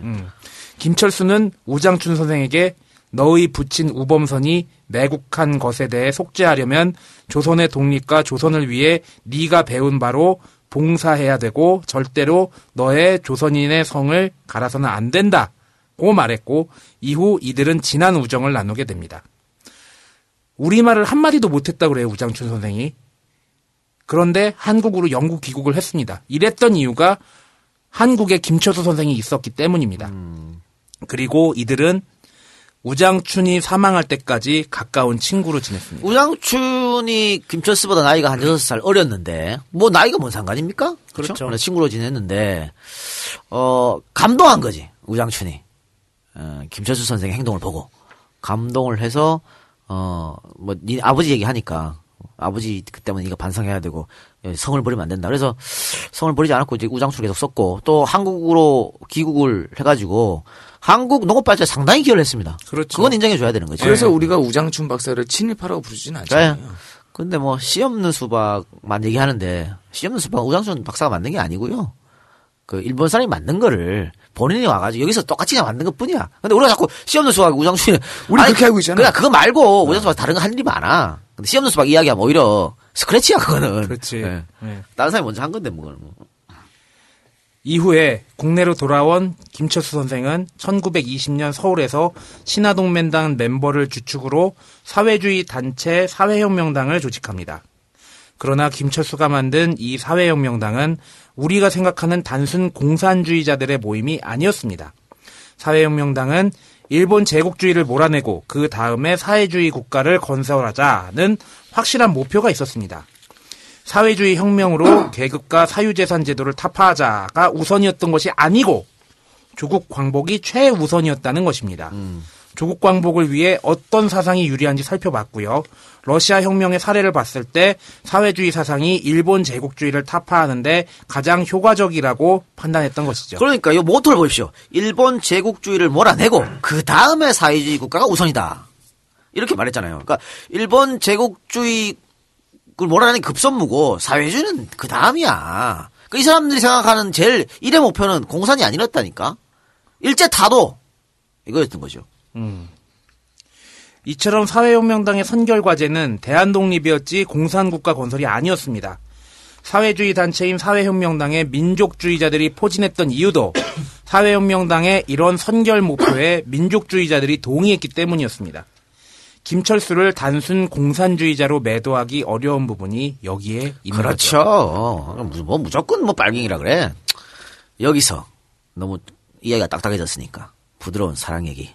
김철수는 우장춘 선생에게 너의 붙인 우범선이 매국한 것에 대해 속죄하려면 조선의 독립과 조선을 위해 네가 배운 바로 봉사해야 되고 절대로 너의 조선인의 성을 갈아서는 안 된다 고 말했고 이후 이들은 진한 우정을 나누게 됩니다. 우리말을 한마디도 못했다고 그래요 우장춘 선생이. 그런데 한국으로 영국 귀국을 했습니다. 이랬던 이유가 한국에 김철수 선생이 있었기 때문입니다. 그리고 이들은 우장춘이 사망할 때까지 가까운 친구로 지냈습니다. 우장춘이 김철수보다 나이가 한 6살 어렸는데, 뭐, 나이가 뭔 상관입니까? 그렇죠. 그렇죠. 친구로 지냈는데, 어, 감동한 거지, 우장춘이. 어, 김철수 선생의 행동을 보고. 감동을 해서, 어, 뭐, 니 아버지 얘기하니까, 아버지 그 때문에 네가 반성해야 되고, 성을 버리면 안 된다. 그래서 성을 버리지 않았고, 이제 우장춘 계속 썼고, 또 한국으로 귀국을 해가지고, 한국 농업 발전에 상당히 기여를 했습니다. 그렇죠. 그건 인정해 줘야 되는 거지. 그래서 우리가 우장춘 박사를 친일파라고 부르지는 않잖아요. 그래. 근데 뭐, 씨 없는 수박만 얘기하는데, 씨 없는 수박은 우장순 박사가 만든 게 아니고요. 그, 일본 사람이 만든 거를 본인이 와가지고 여기서 똑같이 그냥 만든 것 뿐이야. 근데 우리가 자꾸 씨 없는 수박 우장순이. 우리 그렇게 알고 있잖아. 그냥 그거 말고 우장순 수박 다른 거 할 일이 많아. 근데 씨 없는 수박 이야기하면 오히려 스크래치야, 그거는. 그렇지. 예. 네. 다른 사람이 먼저 한 건데, 뭐, 그거는 뭐. 이후에 국내로 돌아온 김철수 선생은 1920년 서울에서 신화동맹당 멤버를 주축으로 사회주의 단체 사회혁명당을 조직합니다. 그러나 김철수가 만든 이 사회혁명당은 우리가 생각하는 단순 공산주의자들의 모임이 아니었습니다. 사회혁명당은 일본 제국주의를 몰아내고 그 다음에 사회주의 국가를 건설하자는 확실한 목표가 있었습니다. 사회주의 혁명으로 *clears throat* 계급과 사유재산 제도를 타파하자가 우선이었던 것이 아니고 조국 광복이 최우선이었다는 것입니다. 조국 광복을 위해 어떤 사상이 유리한지 살펴봤고요. 러시아 혁명의 사례를 봤을 때 사회주의 사상이 일본 제국주의를 타파하는데 가장 효과적이라고 판단했던 것이죠. 그러니까 이 모토를 보십시오. 일본 제국주의를 몰아내고 그 다음에 사회주의 국가가 우선이다. 이렇게 말했잖아요. 그러니까 일본 제국주의를 몰아내는 급선무고 사회주의는 그 다음이야. 그이 사람들이 생각하는 제일 일의 목표는 공산이 아니었다니까. 일제 타도 이거였던 거죠. 이처럼 사회혁명당의 선결 과제는 대한 독립이었지 공산국가 건설이 아니었습니다. 사회주의 단체인 사회혁명당의 민족주의자들이 포진했던 이유도 *coughs* 사회혁명당의 이런 선결 목표에 민족주의자들이 동의했기 때문이었습니다. 김철수를 단순 공산주의자로 매도하기 어려운 부분이 여기에 있는 거죠. 그렇죠. 무- 뭐 무조건 뭐 빨갱이라 그래. 여기서 너무 이야기가 딱딱해졌으니까 부드러운 사랑 얘기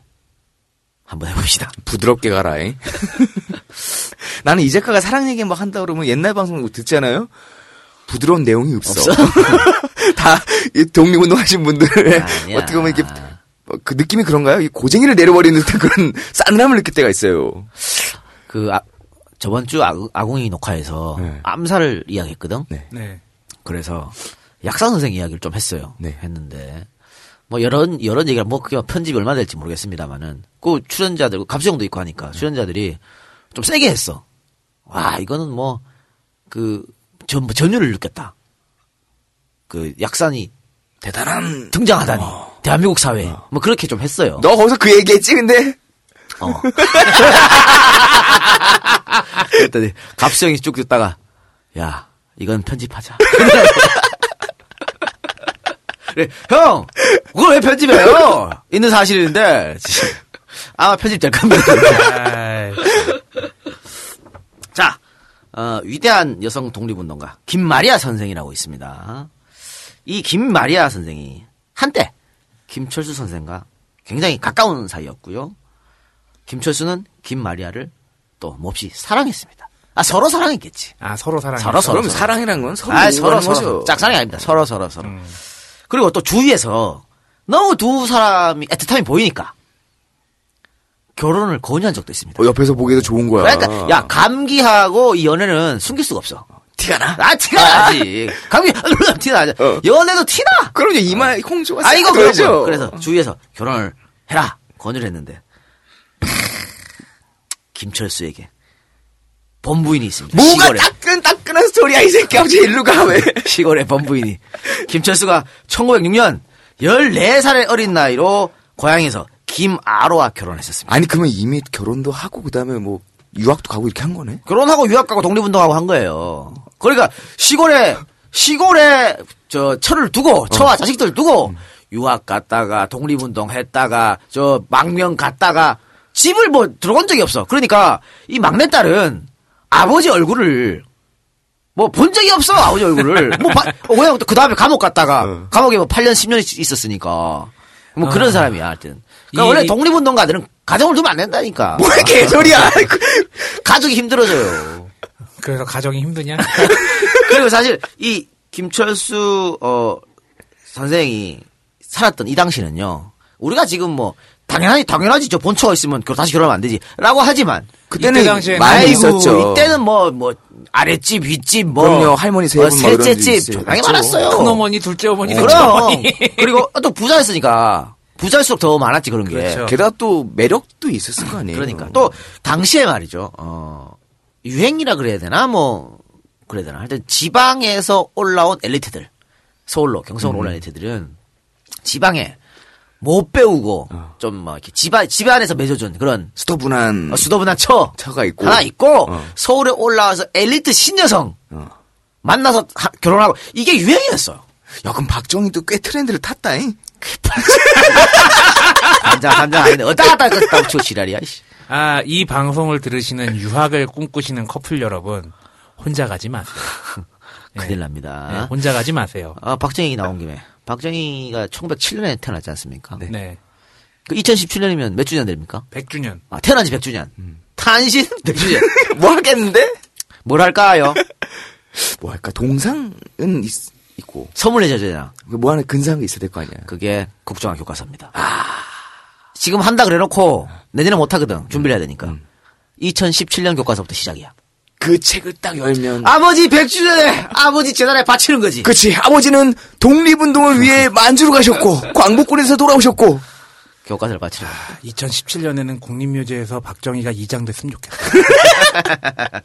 한번 해봅시다. 부드럽게 가라잉. *laughs* 나는 이 작가가 사랑 얘기 막 한다 그러면 옛날 방송 듣잖아요. 부드러운 내용이 없어. *laughs* 다이 독립운동 하신 분들. 어떻게 보면 이렇게 어, 그 느낌이 그런가요? 이 고쟁이를 내려버리는 듯한 *laughs* 그런 싸늘함을 느낄 때가 있어요. 그 아, 저번 주 아, 아궁이 녹화에서 네. 암살을 이야기했거든. 네. 네. 그래서 약사 선생 이야기를 좀 했어요. 네. 했는데 뭐 여러 여러 얘기가 뭐 그게 편집이 얼마 될지 모르겠습니다만은 그 출연자들 그 갑수형도 있고 하니까 출연자들이 좀 세게 했어. 와 이거는 뭐 그 전, 전율을 느꼈다. 그 약산이 대단한. 등장하다니 대한민국 사회 에뭐 그렇게 좀 했어요. 너 거기서 그 얘기했지, 근데? 어. *laughs* 그랬더니 갑수형이 쭉 듣다가 야 이건 편집하자. *laughs* 그래, 형 그걸 왜 편집해요? 있는 사실인데 아마 편집될 겁니다. 아이, *laughs* 자, 어, 위대한 여성 독립운동가 김마리아 선생이라고 있습니다. 이 김마리아 선생이 한때 김철수 선생과 굉장히 가까운 사이였고요. 김철수는 김마리아를 또 몹시 사랑했습니다. 아 서로 사랑했겠지. 아 서로 사랑. 서로 서로 그럼 사랑이란 건 서로 아 서로 서로. 짝사랑이 아닙니다. 서로 서로 서로. 그리고 또 주위에서 너무 두 사람이 애틋함이 보이니까 결혼을 권유한 적도 있습니다. 어, 옆에서 보기에도 좋은 거야. 그러니까 야 감기하고 이 연애는 숨길 수가 없어. 티가 나? 아 티가 나지. *laughs* 감기 *laughs* 티나. 어. 연애도 티나. 그럼요, 이마에 홍조가 아 이거 싹 그렇죠. 그래서 주위에서 결혼을 해라 권유를 했는데 *laughs* 김철수에게 범부인이 있습니다. 뭐가 시골에. 따끈따끈한 스토리야, 이 새끼야. 어제 일로 가, 왜? *laughs* 시골의 범부인이 김철수가 1906년 14살의 어린 나이로 고향에서 김아로와 결혼했었습니다. 아니, 그러면 이미 결혼도 하고, 그 다음에 뭐, 유학도 가고 이렇게 한 거네? 결혼하고 유학 가고 독립운동하고 한 거예요. 그러니까 시골에 시골에 저 철을 두고 처와 자식들 두고 유학 갔다가 독립운동 했다가 저 망명 갔다가 집을 뭐 들어간 적이 없어. 그러니까 이 막내딸은 아버지 얼굴을 뭐 본 적이 없어 아버지 얼굴을 뭐 바- 어, 그냥 그 다음에 감옥 갔다가 어. 감옥에 뭐 8년 10년 있었으니까 뭐 그런 사람이야 하여튼. 그러니까 이- 원래 독립운동가들은 가정을 두면 안 된다니까. *laughs* 뭐야, 개소리야! *laughs* 가족이 힘들어져요. 그래서 가정이 힘드냐? *laughs* 그리고 사실 이 김철수 어 선생이 살았던 이 당시는요. 우리가 지금 뭐 당연하지 당연하지 저 본처가 있으면 결- 다시 결혼하면 안 되지라고 하지만 그때는 이때 당시에는 많이 아이고, 있었죠. 이때는 뭐뭐 아랫집 윗집 뭐 그럼요, 할머니 세 어, 분, 뭐 이런 셋째 집. 당연히 그렇죠. 많았어요. 큰 어머니, 둘째 어머니, 셋째 그럼 어머니. *laughs* 그리고 또 부자였으니까 부자일수록 더 많았지 그런 게. 그렇죠. 게다가 또 매력도 있었을 거 아니에요. 그러니까 또 당시에 말이죠. 어 유행이라 그래야 되나 뭐 그래야 되나 하여튼 지방에서 올라온 엘리트들 서울로 경성으로 올라온 엘리트들은 지방에 못 배우고 좀뭐 이렇게 집안 집안에서 맺어준 그런 스토분한 어, 수도분한 처 처가 있고. 하나 있고 어. 서울에 올라와서 엘리트 신여성 어. 만나서 하- 결혼하고 이게 유행이었어요. 야, 그럼 박정희도 꽤 트렌드를 탔다잉? 간장 간장 아닌데 어따 갔다 갔다 치고 지랄이야. 아, 이 방송을 들으시는 유학을 꿈꾸시는 커플 여러분, 혼자 가지 마세요. *laughs* 큰일 네, 납니다. 혼자 가지 마세요. 아, 박정희 나온 김에. 박정희가 1907년에 태어났지 않습니까? 네. 그 2017년이면 몇 주년 됩니까? 100주년. 아, 태어난 지 100주년. 탄신 *laughs* 100주년. 뭐 하겠는데? 뭘 할까요? *laughs* 뭐 할까? 동상은 있, 있고. 선물 내줘야 뭐 하나 근사한 게 있어야 될 거 아니야. 그게 국정화 교과서입니다. 지금 한다 그래 놓고 내년에 못 하거든. 준비를 해야 되니까. 2017년 교과서부터 시작이야. 그 책을 딱 열면. 아버지 100주년에 아버지 재단에 바치는 거지. 그치. 아버지는 독립운동을 위해 만주로 가셨고, *laughs* 광복군에서 돌아오셨고. 교과서를 바치는 거지. 2017년에는 국립묘지에서 박정희가 이장 됐으면 좋겠다. *laughs*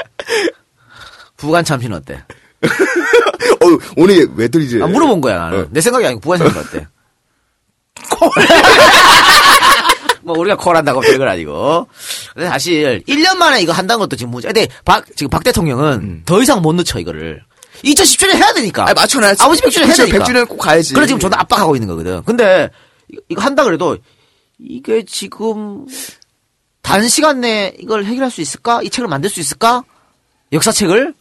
부관 참신 어때? *laughs* 어, 오늘 왜들 이래? 아, 물어본 거야, 나는. 어. 내 생각이 아니고 부가 생각 어때? 뭐, 우리가 콜한다고 별건 아니고. 근데 사실, 1년 만에 이거 한다는 것도 지금 문제. 근데 박, 지금 박 대통령은 더 이상 못 늦춰, 이거를. 2010주년 해야 되니까. 아, 맞춰놔야지. 아버지 100주년 해야 되니까. 100주년 꼭 가야지. 그래 지금 존나 압박하고 있는 거거든. 근데 이거- 한다 그래도 이게 지금 단시간 내에 이걸 해결할 수 있을까? 이 책을 만들 수 있을까? 역사책을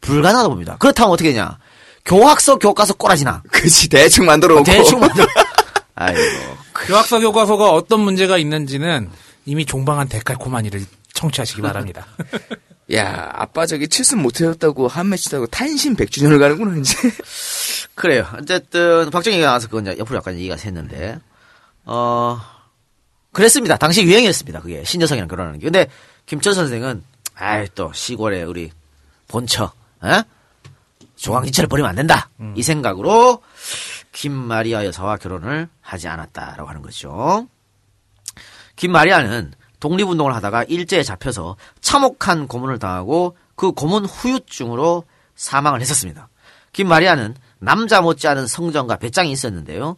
불가능하다 봅니다. 그렇다면 어떻게 되냐? 교학서 교과서 꼬라지나. 그치, 대충 만들어 놓고. 대충 만들. *laughs* 아이고. 교학서 교과서가 어떤 문제가 있는지는 이미 종방한 데칼코마니를 청취하시기 바랍니다. *laughs* 야, 아빠 저기 칠순 못 해줬다고 한 매치 다고 탄신 100주년을 가는구나, 이제. *laughs* 그래요. 어쨌든 박정희가 나와서 그건 이제 옆으로 약간 얘기가 샜는데 어 그랬습니다. 당시 유행이었습니다. 그게 신여성이랑 결혼하는 게. 근데 김천 선생은 아이 또 시골에 우리 본처, 에? 조강지처를 버리면 안 된다. 이 생각으로 김마리아 여사와 결혼을 하지 않았다라고 하는 거죠. 김마리아는 독립운동을 하다가 일제에 잡혀서 참혹한 고문을 당하고 그 고문 후유증으로 사망을 했었습니다. 김마리아는 남자 못지않은 성정과 배짱이 있었는데요.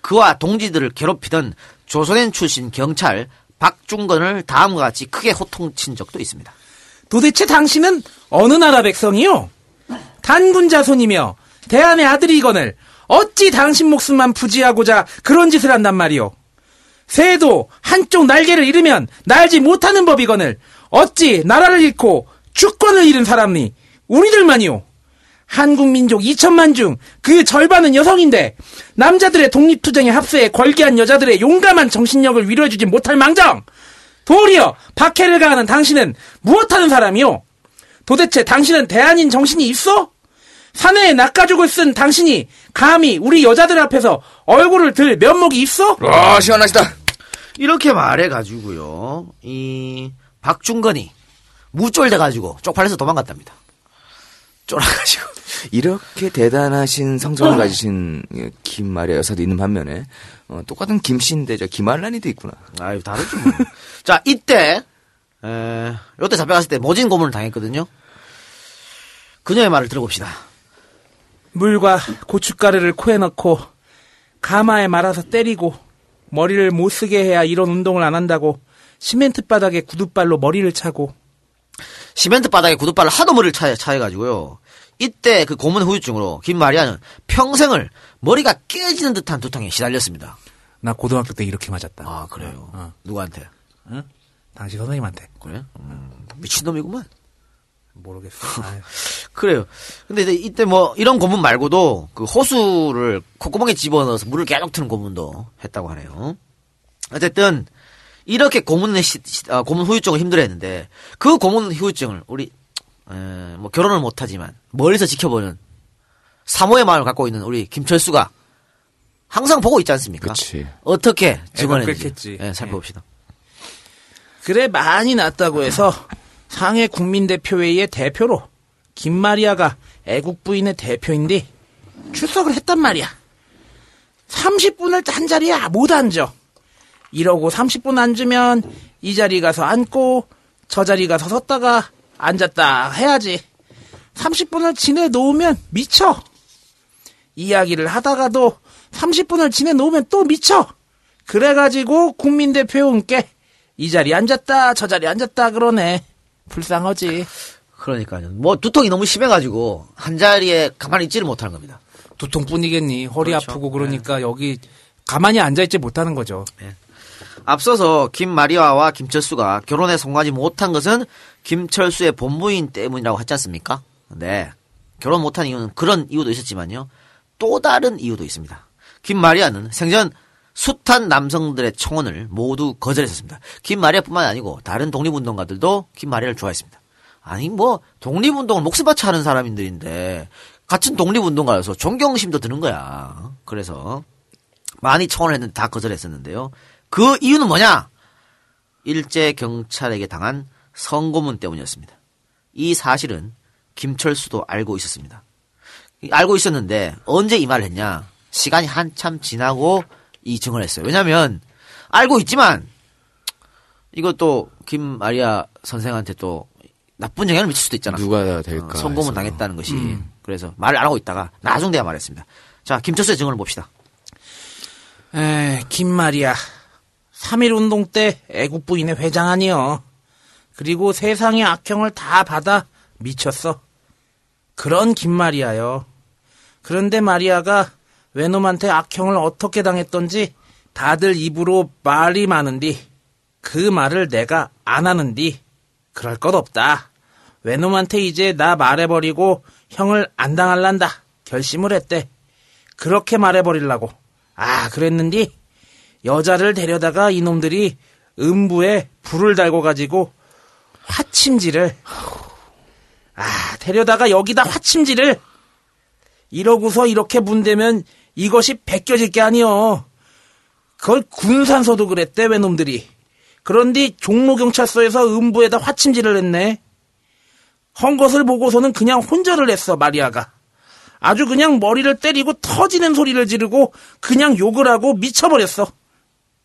그와 동지들을 괴롭히던 조선인 출신 경찰 박중건을 다음과 같이 크게 호통친 적도 있습니다. 도대체 당신은 어느 나라 백성이요? 단군 자손이며 대한의 아들이거늘 어찌 당신 목숨만 부지하고자 그런 짓을 한단 말이오? 새도 한쪽 날개를 잃으면 날지 못하는 법이거늘 어찌 나라를 잃고 주권을 잃은 사람이 우리들만이오? 한국 민족 2천만 중 그 절반은 여성인데 남자들의 독립투쟁에 합세해 걸기한 여자들의 용감한 정신력을 위로해주지 못할 망정 도리어 박해를 가하는 당신은 무엇하는 사람이오? 도대체 당신은 대한인 정신이 있어? 사내에 낙가죽을 쓴 당신이 감히 우리 여자들 앞에서 얼굴을 들 면목이 있어? 아, 시원하시다. 이렇게 말해가지고요. 이 박중건이 무쫄돼가지고 쪽팔려서 도망갔답니다. 쫄아가지고. *laughs* 이렇게 대단하신 성정을 가지신 김마리아 여사도 있는 반면에, 어, 똑같은 김씨인데, 저 김알란이도 있구나. 아유 다르죠. 뭐. *laughs* 자 이때 에, 이때 잡혀갔을 때 모진 고문을 당했거든요. 그녀의 말을 들어봅시다. 물과 고춧가루를 코에 넣고 가마에 말아서 때리고 머리를 못 쓰게 해야 이런 운동을 안 한다고 시멘트 바닥에 구두발로 머리를 차고 시멘트 바닥에 구두발을 하도 머리를 차, 차해가지고요. 이때 그 고문 후유증으로 김마리아는 평생을 머리가 깨지는 듯한 두통에 시달렸습니다. 나 고등학교 때 이렇게 맞았다. 아 그래요. 어. 누구한테? 응? 당시 선생님한테 그래? 음, 미친놈이구만. 모르겠어. *laughs* 그래요. 근데 이제 이때 뭐 이런 고문 말고도 그 호수를 콧구멍에 집어넣어서 물을 계속 트는 고문도 했다고 하네요. 어쨌든 이렇게 고문의 시, 시- 아, 고문 후유증을 힘들어했는데 그 고문 후유증을 우리 에, 뭐 결혼을 못하지만 멀리서 지켜보는 사모의 마음을 갖고 있는 우리 김철수가 항상 보고 있지 않습니까? 그치. 어떻게 증언했는지. 예, 살펴봅시다. 그래 많이 났다고 해서 *laughs* 상해 국민대표회의의 대표로 김마리아가 애국 부인의 대표인데 출석을 했단 말이야. 30분을 한 자리에 못 앉아. 이러고 30분 앉으면 이 자리 가서 앉고 저 자리 가서 섰다가 앉았다 해야지. 30분을 지내 놓으면 미쳐. 이야기를 하다가도 30분을 지내 놓으면 또 미쳐. 그래가지고 국민대표님께 이 자리 앉았다 저 자리 앉았다 그러네. 불쌍하지. 그러니까요. 뭐 두통이 너무 심해가지고 한 자리에 가만히 있지를 못하는 겁니다. 두통뿐이겠니. 허리 그렇죠. 아프고 그러니까 여기 가만히 앉아있지 못하는 거죠. 앞서서 김마리아와 김철수가 결혼에 성공하지 못한 것은 김철수의 본부인 때문이라고 했지 않습니까? 네. 결혼 못한 이유는 그런 이유도 있었지만요. 또 다른 이유도 있습니다. 김마리아는 생전 숱한 남성들의 청혼을 모두 거절했었습니다. 김마리아뿐만 아니고 다른 독립운동가들도 김마리아를 좋아했습니다. 아니 뭐 독립운동을 목숨 바쳐 하는 사람들인데 같은 독립운동가여서 존경심도 드는 거야. 그래서 많이 청원을 했는데 다 거절했었는데요. 그 이유는 뭐냐? 일제 경찰에게 당한 성고문 때문이었습니다. 이 사실은 김철수도 알고 있었습니다. 알고 있었는데 언제 이 말을 했냐? 시간이 한참 지나고 이 증언을 했어요. 왜냐면 알고 있지만 이것도 김마리아 선생한테 또 나쁜 영향을 미칠 수도 있잖아. 누가 될까? 어, 성공은 해서. 당했다는 것이. 그래서 말을 안 하고 있다가 나중 돼야 말했습니다. 자, 김철수의 증언을 봅시다. 에, 김말이야. 3.1 운동 때 애국 부인의 회장 아니여. 그리고 세상의 악형을 다 받아 미쳤어. 그런 김마리아요. 그런데 마리아가 외놈한테 악형을 어떻게 당했던지 다들 입으로 말이 많은디 그 말을 내가 안 하는디 그럴 것 없다. 외놈한테 이제 나 말해버리고 형을 안 당할란다 결심을 했대. 그렇게 말해버리려고. 아 그랬는디 여자를 데려다가 이놈들이 음부에 불을 달고 가지고 화침질을 아 데려다가 여기다 화침질을 이러고서 이렇게 문대면 이것이 벗겨질 게 아니여. 그걸 군산서도 그랬대 외놈들이. 그런데 종로경찰서에서 음부에다 화침질을 했네. 헌 것을 보고서는 그냥 혼절을 했어 마리아가. 아주 그냥 머리를 때리고 터지는 소리를 지르고 그냥 욕을 하고 미쳐버렸어.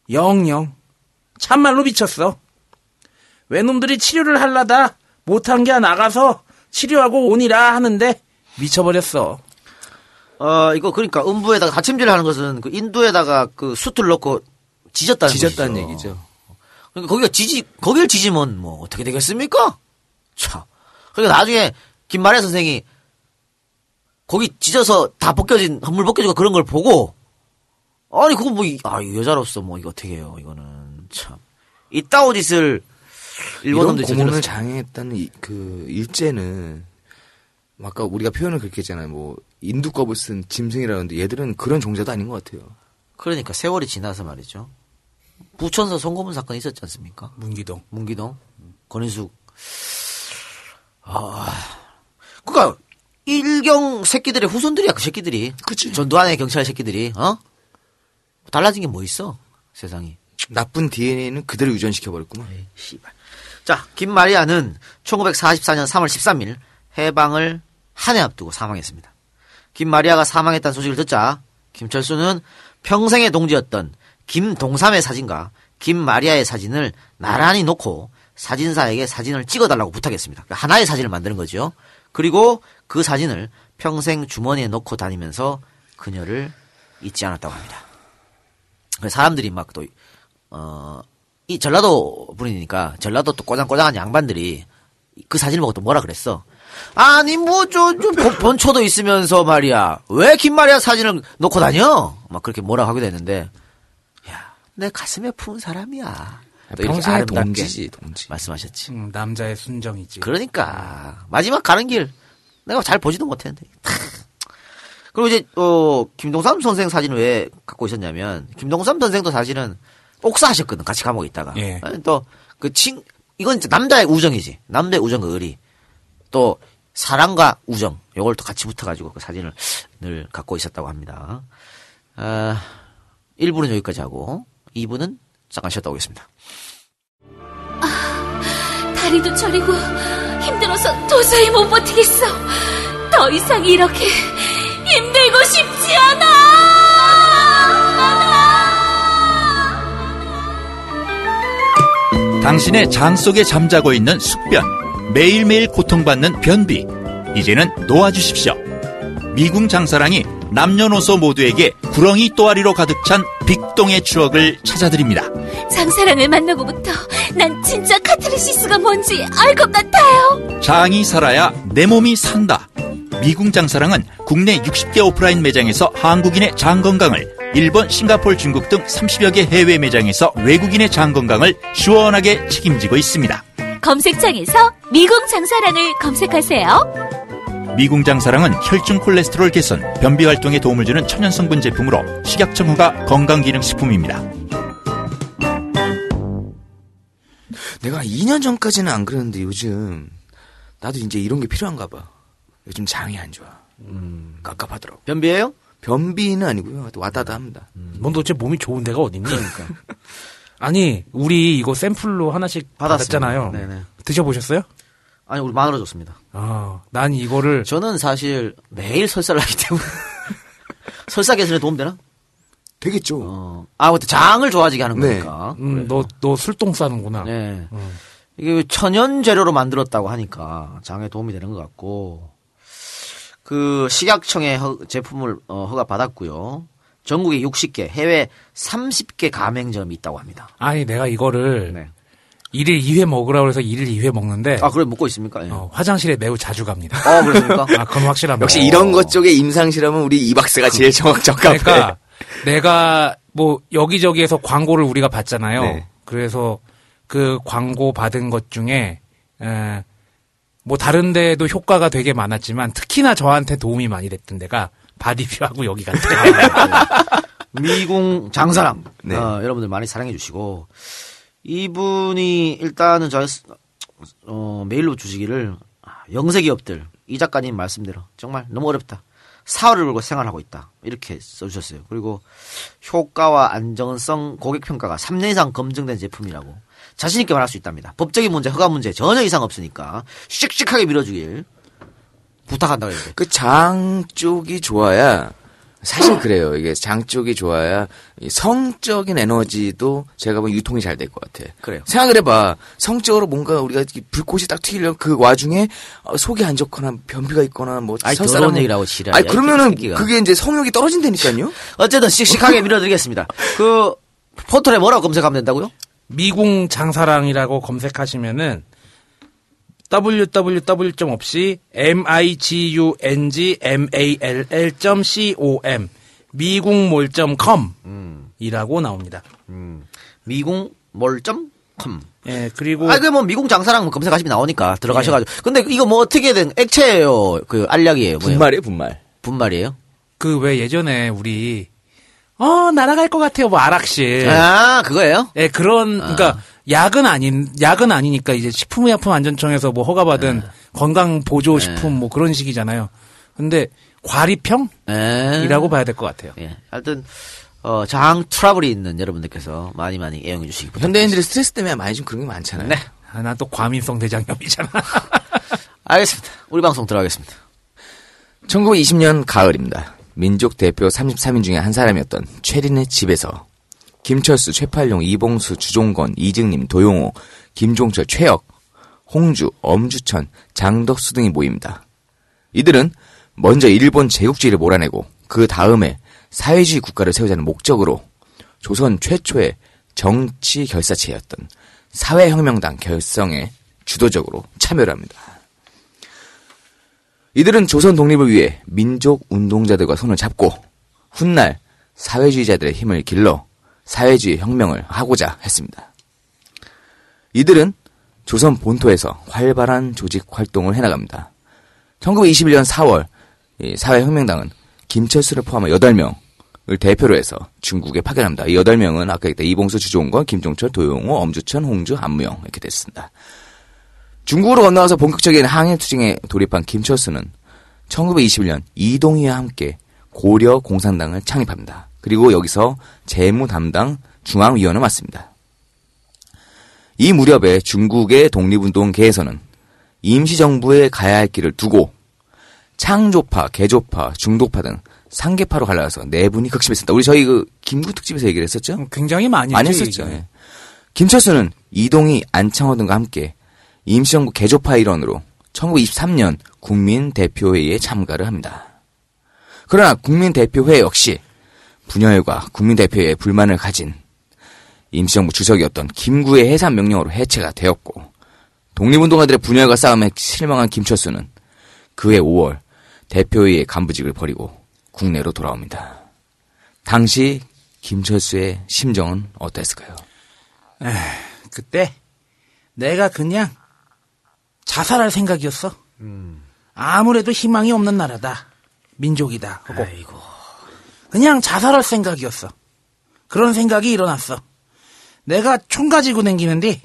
영영. 참말로 미쳤어. 외놈들이 치료를 할라다 못한 게 나가서 치료하고 오니라 하는데 미쳐버렸어. 어, 이거 그러니까 음부에다가 가침질 하는 것은 그 인두에다가 그 수트를 넣고 지졌다는 지졌다는 것이죠. 얘기죠. 그러니까 거기가 지지, 거길 지지면 뭐 어떻게 되겠습니까? 참. 그러니까 나중에 김만혜 선생이 거기 찢어서 다 벗겨진, 한물 벗겨지고 그런 걸 보고 아니, 그거 뭐, 이- 아, 이 여자로서 뭐 이거 어떻게 해요, 이거는. 참. 이따오 짓을 일본 이런 고문을. 장애했다는 이- 그 일제는 아까 우리가 표현을 그렇게 했잖아요. 뭐 인두껍을 쓴 짐승이라는데 얘들은 그런 종자도 아닌 것 같아요. 그러니까 세월이 지나서 말이죠. 부천서 송고문 사건 있었지 않습니까? 문기동. 문기동, 권인숙. 아, 그니까, 일경 새끼들의 후손들이야, 그 새끼들이. 그치. 전두환의 경찰 새끼들이, 어? 달라진 게 뭐 있어? 세상이. 나쁜 DNA는 그대로 유전시켜 버렸구만. 에이, 씨발. 자, 김마리아는 1944년 3월 13일 해방을 한 해 앞두고 사망했습니다. 김마리아가 사망했다는 소식을 듣자 김철수는 평생의 동지였던 김동삼의 사진과 김마리아의 사진을 나란히 놓고 사진사에게 사진을 찍어달라고 부탁했습니다. 하나의 사진을 만드는 거죠. 그리고 그 사진을 평생 주머니에 넣고 다니면서 그녀를 잊지 않았다고 합니다. 그래서 사람들이 막 또, 어, 이 전라도 분이니까 전라도 또 꼬장꼬장한 양반들이 그 사진을 보고 또 뭐라 그랬어. 아니 뭐저좀 본초도 있으면서 말이야 왜 김마리아 사진을 놓고 다녀? 막 그렇게 뭐라 하기도 했는데 야 내 가슴에 품은 사람이야. 평생의 동지지, 동지. 말씀하셨지. 음, 남자의 순정이지. 그러니까 마지막 가는 길 내가 잘 보지도 못했는데. 그리고 이제 어 김동삼 선생 사진을 왜 갖고 있었냐면 김동삼 선생도 사실은 옥사하셨거든 같이 감옥에 있다가 예. 또그 친 이건 이제 남자의 우정이지 남자의 우정과 의리 또 사랑과 우정 요걸 또 같이 붙어가지고 그 사진을 늘 갖고 있었다고 합니다. 아 1부는 여기까지 하고 2부는 잠깐 쉬었다 오겠습니다. 다리도 저리고 힘들어서 도저히 못 버티겠어. 더 이상 이렇게 힘들고 싶지 않아. 당신의 장 속에 잠자고 있는 숙변, 매일매일 고통받는 변비, 이제는 놓아주십시오. 미궁 장사랑이 남녀노소 모두에게 구렁이 또아리로 가득 찬 빅동의 추억을 찾아드립니다. 장사랑을 만나고부터 난 진짜 카타르시스가 뭔지 알 것 같아요. 장이 살아야 내 몸이 산다. 미궁 장사랑은 국내 60개 오프라인 매장에서 한국인의 장 건강을, 일본, 싱가폴, 중국 등 30여 개 해외 매장에서 외국인의 장 건강을 시원하게 책임지고 있습니다. 검색창에서 미궁 장사랑을 검색하세요. 미궁 장사랑은 혈중 콜레스테롤 개선, 변비 활동에 도움을 주는 천연 성분 제품으로 식약청 허가 건강기능식품입니다. 내가 2년 전까지는 안 그랬는데 요즘 나도 이제 이런 게 필요한가 봐. 요즘 장이 안 좋아. 음. 깝깝하더라고. 변비예요? 변비는 아니고요. 와다다 합니다. 넌 도대체 몸이 좋은 데가 어딨니? *laughs* 아니, 우리 이거 샘플로 하나씩 받았습니다. 받았잖아요. 네네. 드셔보셨어요? 아니 우리 마누라 줬습니다. 아, 난 이거를 저는 사실 매일 설사를 하기 때문에 *laughs* 설사 개선에 도움 되나? 되겠죠. 어. 아, 근데 장을 좋아지게 하는 네. 거니까. 음, 너, 너 술똥 싸는구나. 네. 이게 천연 재료로 만들었다고 하니까 장에 도움이 되는 것 같고 그 식약청의 허- 제품을 어, 허가 받았고요. 전국에 60개, 해외 30개 가맹점이 있다고 합니다. 아니 내가 이거를 네. 일일 2회 먹으라고 해서 일일 2회 먹는데 아, 그래 먹고 있습니까? 예. 어, 화장실에 매우 자주 갑니다. 어, 그렇습니까? *laughs* 아, 그건 확실합니다. 역시 이런 것 쪽에 임상실험은 우리 이 박사가 제일 정확 적합해. 그러니까 내가 뭐 여기저기에서 광고를 우리가 받잖아요. 네. 그래서 그 광고 받은 것 중에 에, 뭐 다른 데도 효과가 되게 많았지만 특히나 저한테 도움이 많이 됐던 데가 바디뷰하고 여기 같아요. *laughs* 미궁 장사랑 네. 어, 여러분들 많이 사랑해 주시고 이분이 일단은 저 어, 메일로 주시기를 아, 영세 기업들 이 작가님 말씀대로 정말 너무 어렵다. 사활을 걸고 생활하고 있다. 이렇게 써주셨어요. 그리고 효과와 안정성 고객 평가가 3년 이상 검증된 제품이라고 자신 있게 말할 수 있답니다. 법적인 문제, 허가 문제 전혀 이상 없으니까 씩씩하게 밀어주길 부탁한다고 했는데 그장 쪽이 좋아야 사실 그래요. 이게 장 쪽이 좋아야 이 성적인 에너지도 제가 보면 유통이 잘 될 것 같아. 그래요. 생각을 해봐. 성적으로 뭔가 우리가 이 불꽃이 딱 튀기려면 그 와중에 어, 속이 안 좋거나 변비가 있거나 뭐 아이, 더러운 뭐- 얘기라고 지랄이야, 아니 이 그러면은. 그게 이제 성욕이 떨어진다니까요. *laughs* 어쨌든 씩씩하게 밀어드리겠습니다. 그 포털에 뭐라고 검색하면 된다고요? 미궁 장사랑이라고 검색하시면은 www. 점 없이 migungmall.com 미궁몰.com 이라고 나옵니다. 미궁 몰점 컴. 예, 그리고 아, 그 뭐 미궁 장사랑 검색하시면 나오니까 들어가셔가지고. 근데 이거 뭐 어떻게 된 액체예요? 그 알약이에요? 뭐예요? 분말이에요, 분말. 분말이에요? 그 왜 예전에 우리 어 날아갈 것 같아요 뭐 아락실 아, 그거예요? 예 그런 그러니까 약은 아닌 약은 아니니까 이제 식품의약품안전청에서 뭐 허가받은 건강 보조 식품 뭐 그런 식이잖아요. 근데 과리평이라고 예. 봐야 될 것 같아요. 예. 하여튼, 어, 장 트러블이 있는 여러분들께서 많이 많이 애용해 주시기 바랍니다. 현대인들이 스트레스 때문에 많이 좀 그런 게 많잖아요. 네. 아, 난또 과민성 대장염이잖아. *laughs* 알겠습니다. 우리 방송 들어가겠습니다. 1920년 가을입니다. 민족 대표 33인 중에 한 사람이었던 최린의 집에서 김철수, 최팔룡, 이봉수, 주종건, 이증님, 도용호, 김종철, 최혁, 홍주, 엄주천, 장덕수 등이 모입니다. 이들은 먼저 일본 제국주의를 몰아내고 그 다음에 사회주의 국가를 세우자는 목적으로 조선 최초의 정치 결사체였던 사회혁명당 결성에 주도적으로 참여를 합니다. 이들은 조선 독립을 위해 민족 운동자들과 손을 잡고 훗날 사회주의자들의 힘을 길러 사회주의 혁명을 하고자 했습니다. 이들은 조선 본토에서 활발한 조직 활동을 해나갑니다. 1921년 4월 이 사회혁명당은 김철수를 포함한 8명을 대표로 해서 중국에 파견합니다. 이 8명은 아까 얘기했던 이봉수, 주종건, 김종철, 도용호, 엄주천, 홍주, 안무영 이렇게 됐습니다. 중국으로 건너와서 본격적인 항해 투쟁에 돌입한 김철수는 1921년 이동희와 함께 고려 공산당을 창립합니다. 그리고 여기서 재무 담당 중앙위원을 맡습니다. 이 무렵에 중국의 독립운동계에서는 임시정부에 가야 할 길을 두고 창조파, 개조파, 중도파 등 상계파로 갈라서 내분이 극심했습니다. 우리 저희 그 김구 특집에서 얘기를 했었죠? 굉장히 많이 많이 했었죠. 예. 김철수는 이동희, 안창호 등과 함께 임시정부 개조파 일원으로 1923년 국민대표회의에 참가를 합니다. 그러나 국민대표회 역시 분열과 국민대표회에 불만을 가진 임시정부 주석이었던 김구의 해산 명령으로 해체가 되었고 독립운동가들의 분열과 싸움에 실망한 김철수는 그해 5월 대표회의 간부직을 버리고 국내로 돌아옵니다. 당시 김철수의 심정은 어땠을까요? 그때 내가 그냥 자살할 생각이었어. 아무래도 희망이 없는 나라다. 민족이다. 하고 그냥 자살할 생각이었어. 그런 생각이 일어났어. 내가 총 가지고 댕기는데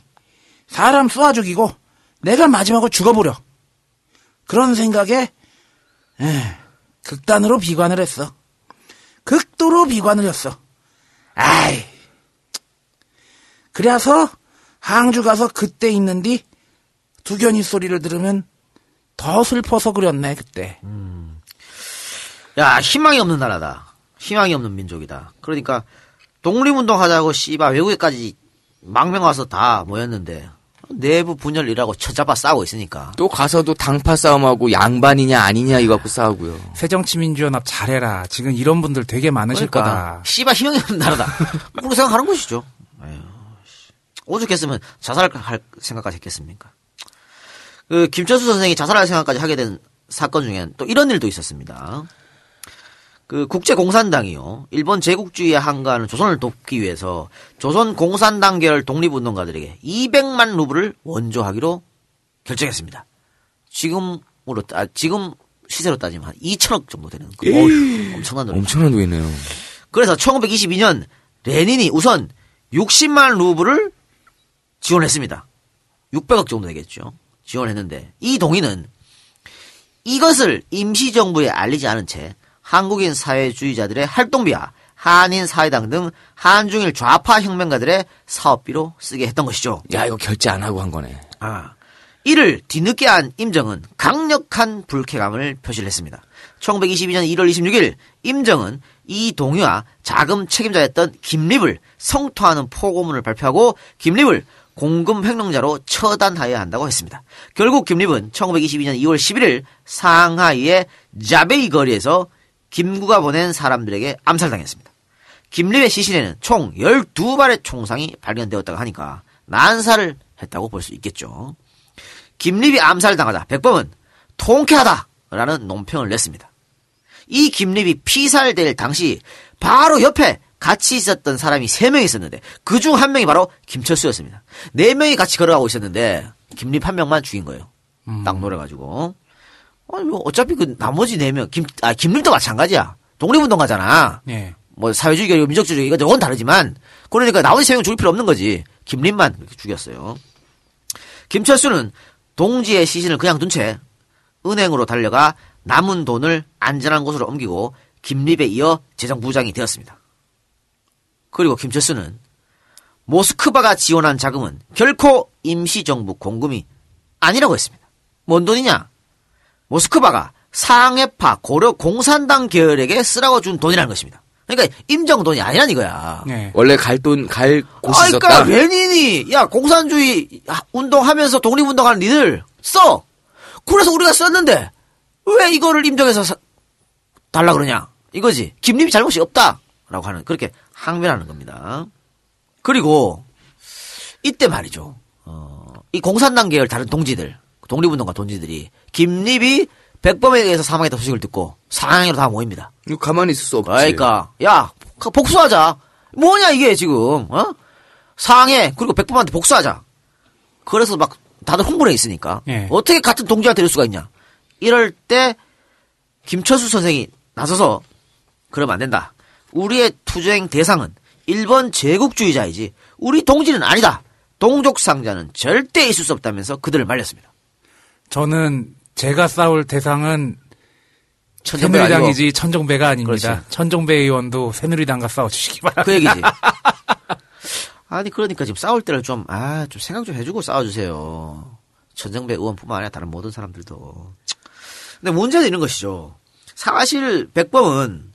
사람 쏘아 죽이고 내가 마지막으로 죽어버려. 그런 생각에 에, 극단으로 비관을 했어. 극도로 비관을 했어. 아이. 그래서 항주 가서 그때 있는디 두견이 소리를 들으면 더 슬퍼서 그렸네 그때. 야, 희망이 없는 나라다. 희망이 없는 민족이다. 그러니까 독립운동 하자고 씨바 외국에까지 망명 와서 다 모였는데 내부 분열이라고 쳐잡아 싸우고 있으니까. 또 가서도 당파 싸움하고 양반이냐 아니냐 이거 갖고 싸우고요. 새정치민주연합 잘해라. 지금 이런 분들 되게 많으실 그러니까 거다. 씨발 희망이 없는 나라다. *laughs* 그렇게 생각하는 것이죠. 오죽했으면 자살할 생각까지 했겠습니까? 그 김철수 선생이 자살할 생각까지 하게 된 사건 중엔 또 이런 일도 있었습니다. 그 국제공산당이요. 일본 제국주의에 한가하는 조선을 돕기 위해서 조선 공산당 계열 독립운동가들에게 200만 루블을 원조하기로 결정했습니다. 지금으로 따, 지금 시세로 따지면 한 2천억 정도 되는 그 어우, 엄청난 돈이죠. 엄청난 돈이네요. 그래서 1922년 레닌이 우선 60만 루블을 지원했습니다. 600억 정도 되겠죠. 지원했는데 이 동의는 이것을 임시정부에 알리지 않은 채 한국인 사회주의자들의 활동비와 한인 사회당 등 한중일 좌파 혁명가들의 사업비로 쓰게 했던 것이죠. 야 이거 결제 안 하고 한 거네. 아, 이를 뒤늦게 한 임정은 강력한 불쾌감을 표시를 했습니다. 1922년 1월 26일 임정은 이 동의와 자금 책임자였던 김립을 성토하는 포고문을 발표하고 김립을 공금 횡령자로 처단하여야 한다고 했습니다. 결국 김립은 1922년 2월 11일 상하이의 자베이 거리에서 김구가 보낸 사람들에게 암살당했습니다. 김립의 시신에는 총 12발의 총상이 발견되었다고 하니까 난사를 했다고 볼 수 있겠죠. 김립이 암살당하자 백범은 통쾌하다라는 논평을 냈습니다. 이 김립이 피살될 당시 바로 옆에 같이 있었던 사람이 3명 있었는데 그 중 한 명이 바로 김철수였습니다. 4명이 같이 걸어가고 있었는데 김립 한 명만 죽인 거예요. 딱 노려가지고. 아니 뭐 어차피 그 나머지 4명 김, 아, 김립도 마찬가지야. 독립운동가잖아. 예. 뭐 사회주의, 민족주의 이거 저건 다르지만 그러니까 나머지 세명 죽일 필요 없는 거지. 김립만 그렇게 죽였어요. 김철수는 동지의 시신을 그냥 둔 채 은행으로 달려가 남은 돈을 안전한 곳으로 옮기고 김립에 이어 재정부장이 되었습니다. 그리고 김철수는 모스크바가 지원한 자금은 결코 임시정부 공금이 아니라고 했습니다. 뭔 돈이냐? 모스크바가 상해파 고려 공산당 계열에게 쓰라고 준 돈이라는 것입니다. 그러니까 임정 돈이 아니란 이거야. 예. 원래 갈 돈 갈 곳이 아. 그러니까 레닌이 야 공산주의 운동하면서 독립운동하는 니들 써. 그래서 우리가 썼는데 왜 이거를 임정해서 사- 달라 그러냐? 이거지. 김립이 잘못이 없다라고 하는 그렇게 항변하는 겁니다. 그리고 이때 말이죠. 어, 이 공산당 계열 다른 동지들, 독립운동가 동지들이 김립이 백범에 의해서 사망했다 소식을 듣고 상향으로 다 모입니다. 이거 가만히 있을 수 없지. 그러니까 야 복수하자. 뭐냐 이게 지금 어? 상해 그리고 백범한테 복수하자. 그래서 막 다들 홍보에 있으니까 예. 어떻게 같은 동지한테 이럴 수가 있냐. 이럴 때 김철수 선생이 나서서 그러면 안 된다. 우리의 투쟁 대상은 일본 제국주의자이지 우리 동지는 아니다. 동족 상자는 절대 있을 수 없다면서 그들을 말렸습니다. 저는 제가 싸울 대상은 아니고 새누리당이지 천정배가 아닙니다. 그렇지. 천정배 의원도 새누리당과 싸워주시기 바랍니다. 그 얘기지. *laughs* 아니 그러니까 지금 싸울 때를 좀 아 좀 생각 좀 해주고 싸워주세요. 전정배 의원뿐만 아니라 다른 모든 사람들도. 근데 문제는 이런 것이죠. 사실 백범은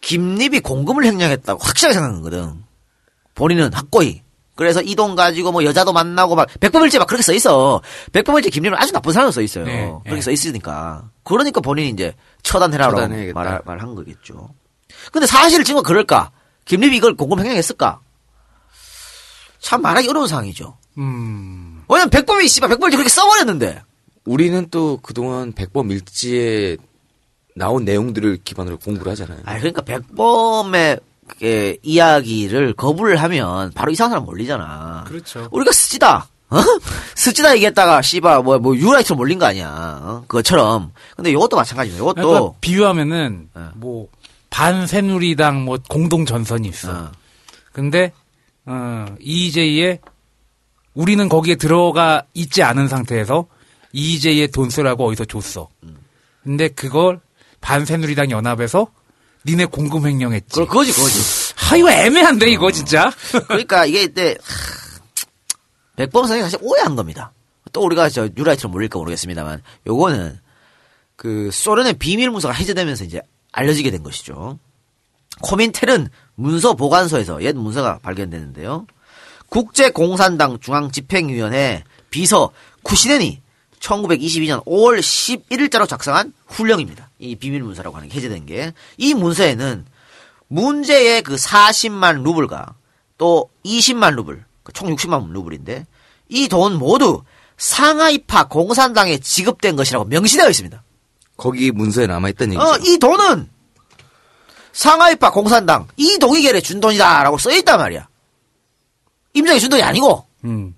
김립이 공금을 횡령했다고 확실하게 생각한 거거든. 본인은 확고히. 그래서 이 돈 가지고 뭐 여자도 만나고 막 백범일지 막 그렇게 써 있어. 백범일지 김립은 아주 나쁜 사람으로 써 있어요. 네, 그렇게 네. 써 있으니까. 그러니까 본인이 이제 처단해라라고. 말, 말한 거겠죠. 근데 사실 지금 그럴까? 김립이 이걸 공금 횡령했을까? 참 말하기 어려운 상황이죠. 음, 왜냐면 백범이 씨발 백범일지 그렇게 써버렸는데. 우리는 또 그동안 백범 일지에 나온 내용들을 기반으로 공부를 하잖아요. 아 그러니까 백범의 그 이야기를 거부를 하면 바로 이상한 사람 몰리잖아. 그렇죠. 우리가 스치다. 어? 스치다 얘기했다가 씨발 뭐, 뭐 유라이트로 몰린 거 아니야. 어? 그것처럼. 근데 이것도 마찬가지죠. 이것도 그러니까 비유하면은 네. 뭐 반새누리당 뭐 공동 전선이 있어. 어. 근데 어, EJ에 우리는 거기에 들어가 있지 않은 상태에서 EJ에 돈 쓰라고 어디서 줬어. 근데 그걸 반새누리당 연합에서 니네 공금 횡령했지. 그 그거지 그거지. 하 이거 애매한데 이거 진짜. *laughs* 그러니까 이게 이때 백범 선생이 사실 오해한 겁니다. 또 우리가 저 뉴라이트로 몰릴까 모르겠습니다만 요거는 그 소련의 비밀 문서가 해제되면서 이제 알려지게 된 것이죠. 코민텔은 문서 보관소에서 옛 문서가 발견되는데요. 국제공산당 중앙집행위원회 비서 쿠시넨이 1922년 5월 11일자로 작성한 훈령입니다. 이 비밀 문서라고 하는 게 해제된 게. 이 문서에는 문제의 그 40만 루블과 또 20만 루블, 그총 60만 루블인데 이 돈 모두 상하이파 공산당에 지급된 것이라고 명시되어 있습니다. 거기 문서에 남아있던 얘기죠. 어, 이 돈은 상하이파 공산당 이동희결에 준 돈이다라고 써있단 말이야. 임정이 준 돈이 아니고. 음.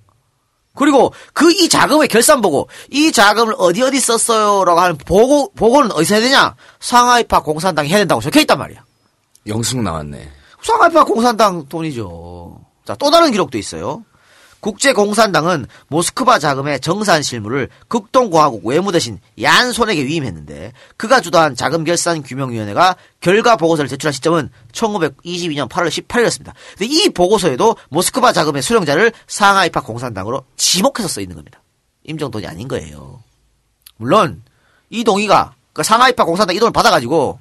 그리고 그 이 자금의 결산 보고 이 자금을 어디 어디 썼어요라고 하는 보고 보고는 어디서 해야 되냐? 상하이파 공산당이 해야 된다고 적혀 있단 말이야. 영수증 나왔네. 상하이파 공산당 돈이죠. 자, 또 다른 기록도 있어요. 국제공산당은 모스크바 자금의 정산 실무를 극동공화국 외무 대신 얀손에게 위임했는데 그가 주도한 자금 결산 규명위원회가 결과 보고서를 제출한 시점은 1922년 8월 18일이었습니다. 근데 이 보고서에도 모스크바 자금의 수령자를 상하이파 공산당으로 지목해서 써 있는 겁니다. 임정돈이 아닌 거예요. 물론 이동희가 그 상하이파 공산당 이 돈을 받아가지고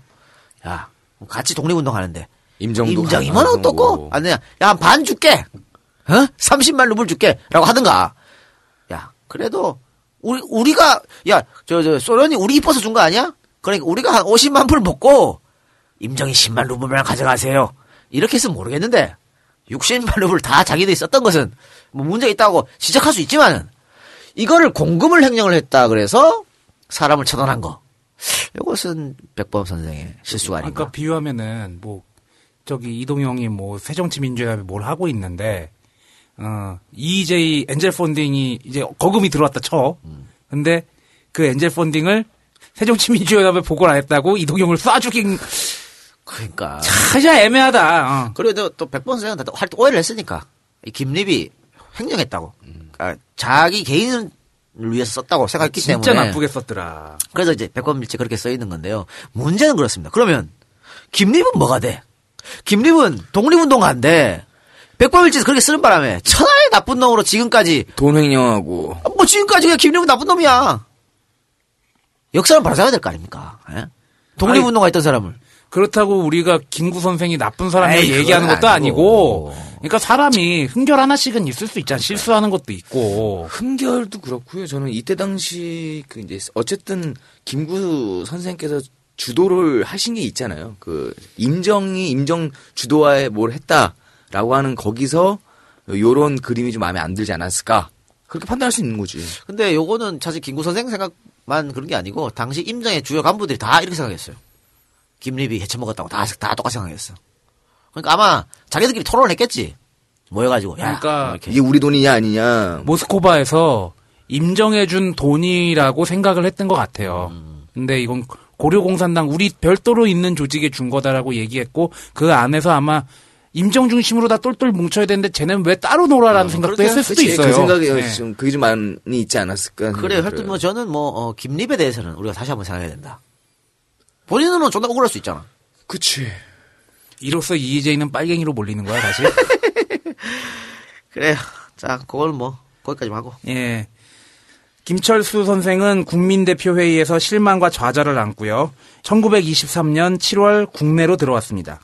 야 같이 독립운동하는데 임정도 임정이면. 어떻고? 안 되냐? 야, 한 반 줄게. 어? 30만 루블 줄게. 라고 하든가. 야, 그래도, 우리, 우리가, 야, 저, 저, 소련이 우리 이뻐서 준 거 아니야? 그러니까 우리가 한 50만 불 먹고, 임정이 10만 루블만 가져가세요. 이렇게 했으면 모르겠는데, 60만 루블 다 자기들이 썼던 것은, 뭐 문제 있다고 지적할 수 있지만은, 이거를 공금을 횡령을 했다 그래서, 사람을 처단한 거. 이것은 백범 선생의 실수가 아닌가. 그러니까 비유하면은 뭐 저기 이동영이 뭐 새정치민주연합에 뭘 하고 있는데 어 EJ 엔젤 펀딩이 이제 거금이 들어왔다 쳐. 근데 그 엔젤 펀딩을 새정치민주연합에 보고를 안 했다고 이동영을 쏴 죽인 그러니까. 진짜 애매하다. 어. 그래도 또 백번 선생은 다 할- 오해를 했으니까 이 김립이 횡령했다고. 그러니까 자기 개인을 위해서 썼다고 생각했기 진짜 때문에. 나쁘게 썼더라. 그래서 이제 백번 밀체 그렇게 써 있는 건데요. 문제는 그렇습니다. 그러면 김립은 뭐가 돼? 김립은 독립운동가인데 밀체 그렇게 쓰는 바람에 천하의 나쁜 놈으로 지금까지 돈 횡령하고 뭐 지금까지 그냥 김립은 나쁜 놈이야. 역사를 바라잡아야 될 거 아닙니까? 예? 독립운동가 했던 사람을. 그렇다고 우리가 김구 선생이 나쁜 사람이라고 에이, 얘기하는 것도 아니고. 아니고. 그러니까 사람이 흠결 하나씩은 있을 수 있잖아. 실수하는 것도 있고. 흠결도 그렇고요. 저는 이때 당시 그 이제 어쨌든 김구 선생께서 주도를 하신 게 있잖아요. 그 임정이 임정 주도하에 뭘 했다 라고 하는 거기서 요런 그림이 좀 마음에 안 들지 않았을까? 그렇게 판단할 수 있는 거지. 근데 요거는 사실 김구 선생 생각만 그런 게 아니고 당시 임정의 주요 간부들이 다 이렇게 생각했어요. 김립이 해쳐 먹었다고 다, 다 똑같이 생각했어. 그러니까 아마 자기들끼리 토론을 했겠지. 모여가지고. 야, 그러니까 이렇게. 이게 우리 돈이냐 아니냐. 모스코바에서 임정해준 돈이라고 생각을 했던 것 같아요. 근데 이건 고려공산당 우리 별도로 있는 조직에 준 거다라고 얘기했고 그 안에서 아마 임정 중심으로 다 똘똘 뭉쳐야 되는데 쟤는 왜 따로 놀아라는 생각도 그렇게 했을 수도 그치, 있어요. 그 생각이 네. 좀 그게 좀 많이 있지 않았을까. 그래요. 하여튼 뭐 저는 뭐, 어, 김립에 대해서는 우리가 다시 한번 생각해야 된다. 본인은 존나 억울할 수 있잖아. 그치. 이로써 이재희는 빨갱이로 몰리는 거야 다시. *laughs* 그래요. 자, 그걸 뭐, 거기까지만 하고. 예. 김철수 선생은 국민대표 회의에서 실망과 좌절을 안고요. 1923년 7월 국내로 들어왔습니다.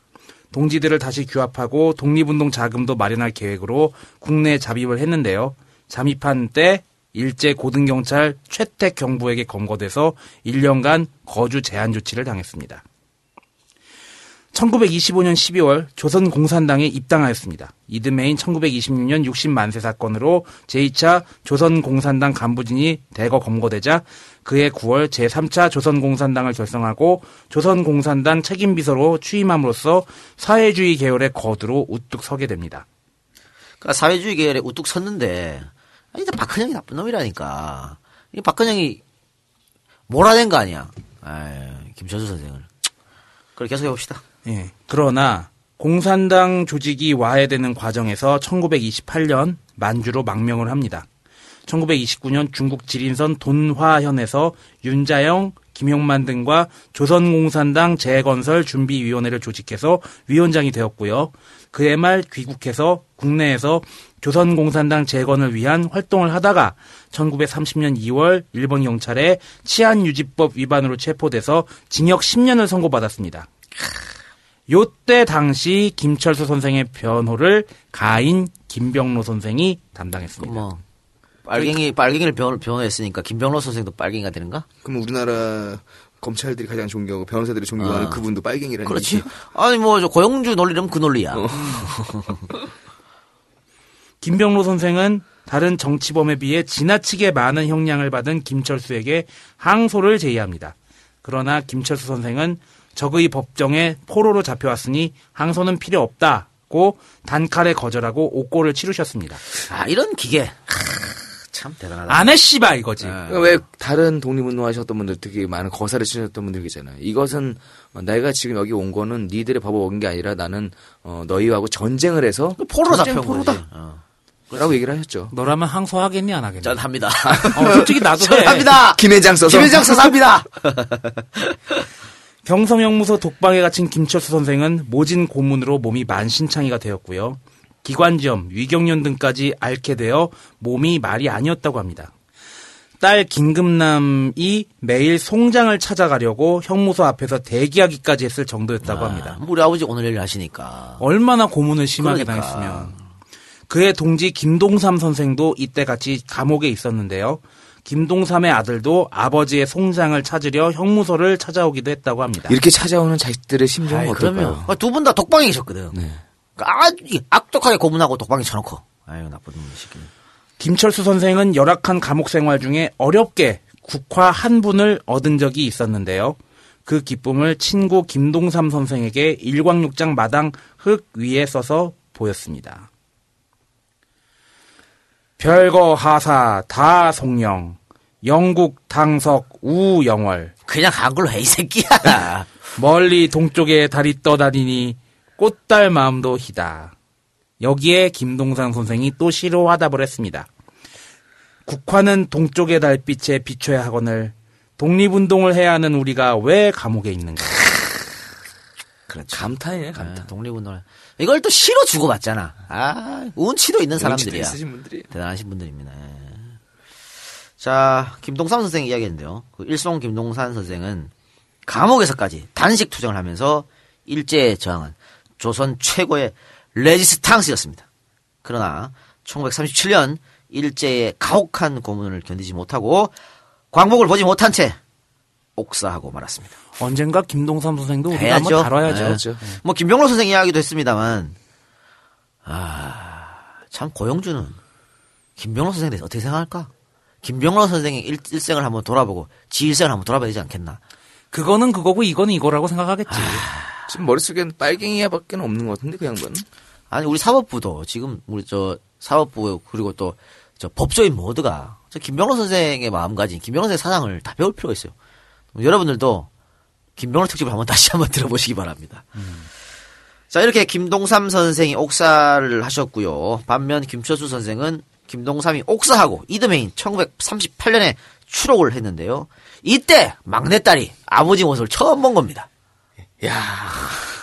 동지들을 다시 규합하고 독립운동 자금도 마련할 계획으로 국내에 잠입을 했는데요. 잠입한 때 일제 고등경찰 최택 경부에게 검거돼서 1년간 거주 제한 조치를 당했습니다. 1925년 12월 조선공산당에 입당하였습니다. 이듬해인 1926년 60만세 사건으로 제2차 조선공산당 간부진이 대거 검거되자 그해 9월 제3차 조선공산당을 결성하고 조선공산당 책임비서로 취임함으로써 사회주의 계열의 거두로 우뚝 서게 됩니다. 그러니까 사회주의 계열에 우뚝 섰는데, 아니, 박근영이 나쁜 놈이라니까. 이 박근영이 몰아낸 거 아니야. 김철수 선생을. 그래, 계속 해봅시다. 예. 그러나 공산당 조직이 와해되는 과정에서 1928년 만주로 망명을 합니다. 1929년 중국 지린선 돈화현에서 윤자영, 김용만 등과 조선공산당 재건설 준비위원회를 조직해서 위원장이 되었고요. 그해 말 귀국해서 국내에서 조선공산당 재건을 위한 활동을 하다가 1930년 2월 일본 경찰에 치안유지법 위반으로 체포돼서 징역 10년을 선고받았습니다. 요때 당시 김철수 선생의 변호를 가인 김병로 선생이 담당했습니다. 뭐 빨갱이 빨갱이를 변, 변호했으니까 김병로 선생도 빨갱이가 되는가? 그럼 우리나라 검찰들이 가장 존경하고 변호사들이 존경하는 아. 그분도 빨갱이라는 그렇지. 얘기죠. 아니 뭐 저 고영주 논리라면 그 논리야. *laughs* 김병로 선생은 다른 정치범에 비해 지나치게 많은 형량을 받은 김철수에게 항소를 제의합니다. 그러나 김철수 선생은 적의 법정에 포로로 잡혀왔으니 항소는 필요 없다고 단칼에 거절하고 옥고를 치르셨습니다. 아 이런 기계 하, 참 대단하다. 안 해 씨바 이거지. 그러니까 왜 다른 독립운동 하셨던 분들 되게 많은 거사를 치셨던 분들 계잖아요. 이것은 어, 내가 지금 여기 온 거는 니들의 법을 어긴 게 아니라 나는 어, 너희하고 전쟁을 해서 포로로 전쟁 잡혀온 포로다. 어. 라고 얘기를 하셨죠. 너라면 항소하겠니 안 하겠니? 전 합니다. 어, 솔직히 나도 전 해. 합니다. 김회장 써서 김회장 써서 합니다. 경성형무소 독방에 갇힌 김철수 선생은 모진 고문으로 몸이 만신창이가 되었고요. 기관지염, 위경련 등까지 앓게 되어 몸이 말이 아니었다고 합니다. 딸 김금남이 매일 송장을 찾아가려고 형무소 앞에서 대기하기까지 했을 정도였다고 합니다. 뭐 우리 아버지 오늘 일 하시니까. 얼마나 고문을 심하게 그러니까. 당했으면. 그의 동지 김동삼 선생도 이때 같이 감옥에 있었는데요. 김동삼의 아들도 아버지의 송장을 찾으려 형무소를 찾아오기도 했다고 합니다. 이렇게 찾아오는 자식들의 심정은 어떨까요? 두 분 다 독방에 계셨거든. 네. 아주 악독하게 고문하고 독방에 쳐놓고. 아유 나쁜 새끼. 김철수 선생은 열악한 감옥 생활 중에 어렵게 국화 한 분을 얻은 적이 있었는데요. 그 기쁨을 친구 김동삼 선생에게 일광육장 마당 흙 위에 써서 보였습니다. 별거 하사 다 송영 영국 당석 우영월 그냥 한글로 해 이 새끼야. 멀리 동쪽에 달이 떠다니니 꽃달 마음도 희다. 여기에 김동상 선생이 또 시로 화답을 했습니다. 국화는 동쪽의 달빛에 비춰야 하거늘 독립운동을 해야 하는 우리가 왜 감옥에 있는가? 그렇죠. 감탄이네, 감탄. 아, 독립운동을. 이걸 또 시로 주고받잖아. 아, 운치도 있는 운치도 사람들이야. 있으신 분들이. 대단하신 분들입니다. 예. 자, 김동삼 선생 이야기인데요. 그 일송 김동산 선생은 감옥에서까지 단식 투쟁을 하면서 일제에 저항한 조선 최고의 레지스탕스였습니다. 그러나 1937년 일제의 가혹한 고문을 견디지 못하고 광복을 보지 못한 채 옥사하고 말았습니다. 언젠가 김동삼 선생도 우리가 해야죠. 한번 다뤄야죠. 해야죠. 뭐 김병로 선생 이야기도 했습니다만 아, 참 고영주는 김병로 선생에 대해서 어떻게 생각할까? 김병로 선생의 일, 일생을 한번 돌아보고 지 일생을 한번 돌아봐야 되지 않겠나? 그거는 그거고 이거는 이거라고 생각하겠지. 지금 머릿속엔 빨갱이야밖에 없는 것 같은데 그 양반은. 아니 우리 사법부도 지금 우리 저 사법부 그리고 또 저 법조인 모두가 저 김병로 선생의 마음가짐, 김병로 선생 사상을 다 배울 필요가 있어요. 여러분들도 김병로 특집을 한번 다시 한번 *laughs* 들어보시기 바랍니다. 자 이렇게 김동삼 선생이 옥사를 하셨고요. 반면 김철수 선생은 김동삼이 옥사하고 이듬해인 1938년에 추록을 했는데요. 이때 막내딸이 아버지 모습을 처음 본 겁니다. 야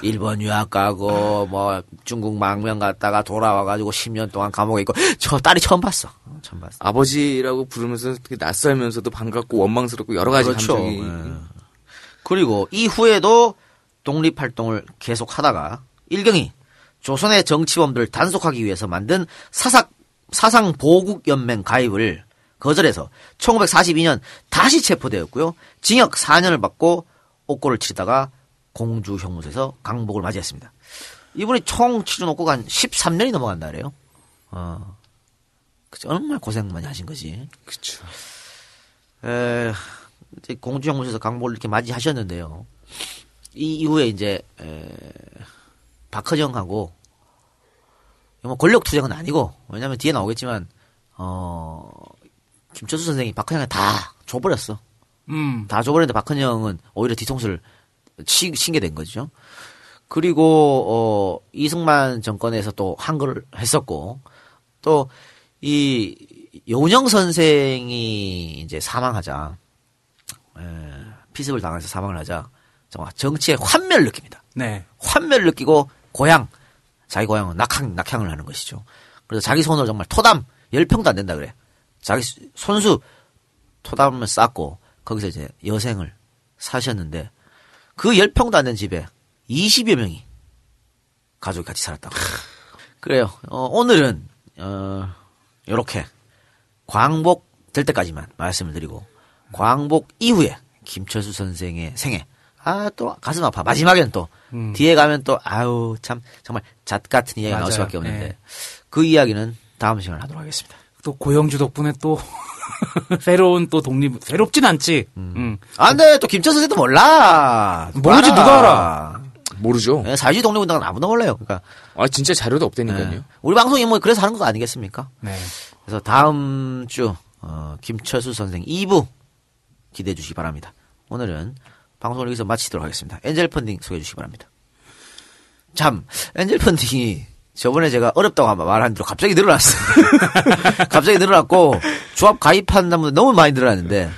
일본 유학 가고 뭐 중국 망명 갔다가 돌아와가지고 10년 동안 감옥에 있고 저 딸이 처음 봤어. 어, 처음 봤어. 아버지라고 부르면서 낯설면서도 반갑고 원망스럽고 여러 가지 그렇죠. 감정이. 예. 그리고 이후에도 독립 활동을 계속하다가 일경이 조선의 정치범들을 단속하기 위해서 만든 사상 사상 보국 연맹 가입을 거절해서 1942년 다시 체포되었고요. 징역 4년을 받고 옥고를 치르다가 공주 형무소에서 강복을 맞이했습니다. 이분이 총 치른 옥고가 한 13년이 넘어간다 그래요. 어. 그쵸. 정말 고생 많이 하신 거지. 그쵸. 에, 이제 공주 형무소에서 강복을 이렇게 맞이하셨는데요. 이 이후에 이제 에, 박헌영하고 뭐 권력 투쟁은 아니고 왜냐하면 뒤에 나오겠지만 어 김철수 선생이 박헌영을 다 줘버렸어. 음. 다 줘버렸는데 박헌영은 오히려 뒤통수를 치, 친게 된 거죠. 그리고 어 이승만 정권에서 또 한글을 했었고 또 이 여운영 선생이 이제 사망하자 에, 피습을 당해서 사망을 하자 정말 정치에 환멸을 느낍니다. 네. 환멸을 느끼고 고향 자기 고향은 낙향 낙향을 하는 것이죠. 그래서 자기 손으로 정말 토담 열 평도 안 된다 그래. 자기 손수 토담을 쌓고 거기서 이제 여생을 사셨는데 그열 평도 안 된 집에 20여 명이 가족이 같이 살았다고. 그래요. 어, 오늘은 어, 요렇게 광복 될 때까지만 말씀을 드리고 광복 이후에 김철수 선생의 생애 아 또 가슴 아파 마지막에는 또 뒤에 가면 또 아우 참 정말 잣 같은 이야기가 나올 맞아요. 수밖에 없는데 네. 그 이야기는 다음 시간에 하도록 하겠습니다. 또 고영주 덕분에 또 *laughs* 새로운 또 독립 새롭진 않지. 음. 안돼 또 김철수 선생도 몰라 모르지, 누가 알아? 모르죠. 예, 사회주의 독립운동은 아무도 몰라요. 그러니까 아 진짜 자료도 예. 없다니까요. 우리 방송이 뭐 그래서 하는 거 아니겠습니까? 네. 그래서 다음 주 어, 김철수 선생 2부 기대해 주시기 바랍니다. 오늘은 방송을 여기서 마치도록 하겠습니다. 엔젤 펀딩 소개해 주시기 바랍니다. 참 엔젤 펀딩이 저번에 제가 어렵다고 한- 말한 대로 갑자기 늘어났어요. *laughs* 갑자기 늘어났고 조합 가입한 분들 너무 많이 늘어났는데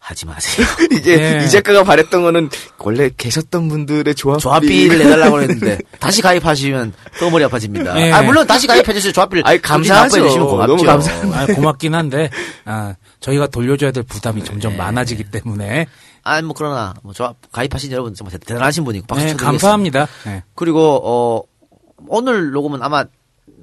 하지 마세요. *laughs* 이게 네. 이 작가가 바랬던 거는 원래 계셨던 분들의 조합 조합비를 내달라고 *laughs* 했는데 다시 가입하시면 또 머리 아파집니다. 네. 아 물론 다시 가입해 주세요. 조합비를 아이, 감사하죠. 너무 감사합니다. 아, 고맙긴 한데 아, 저희가 돌려줘야 될 부담이 점점 많아지기 때문에 아니 뭐 그러나 뭐 조합 가입하신 여러분 정말 대- 대단하신 분이고 박수 네. 감사합니다. 네. 그리고 어 오늘 녹음은 아마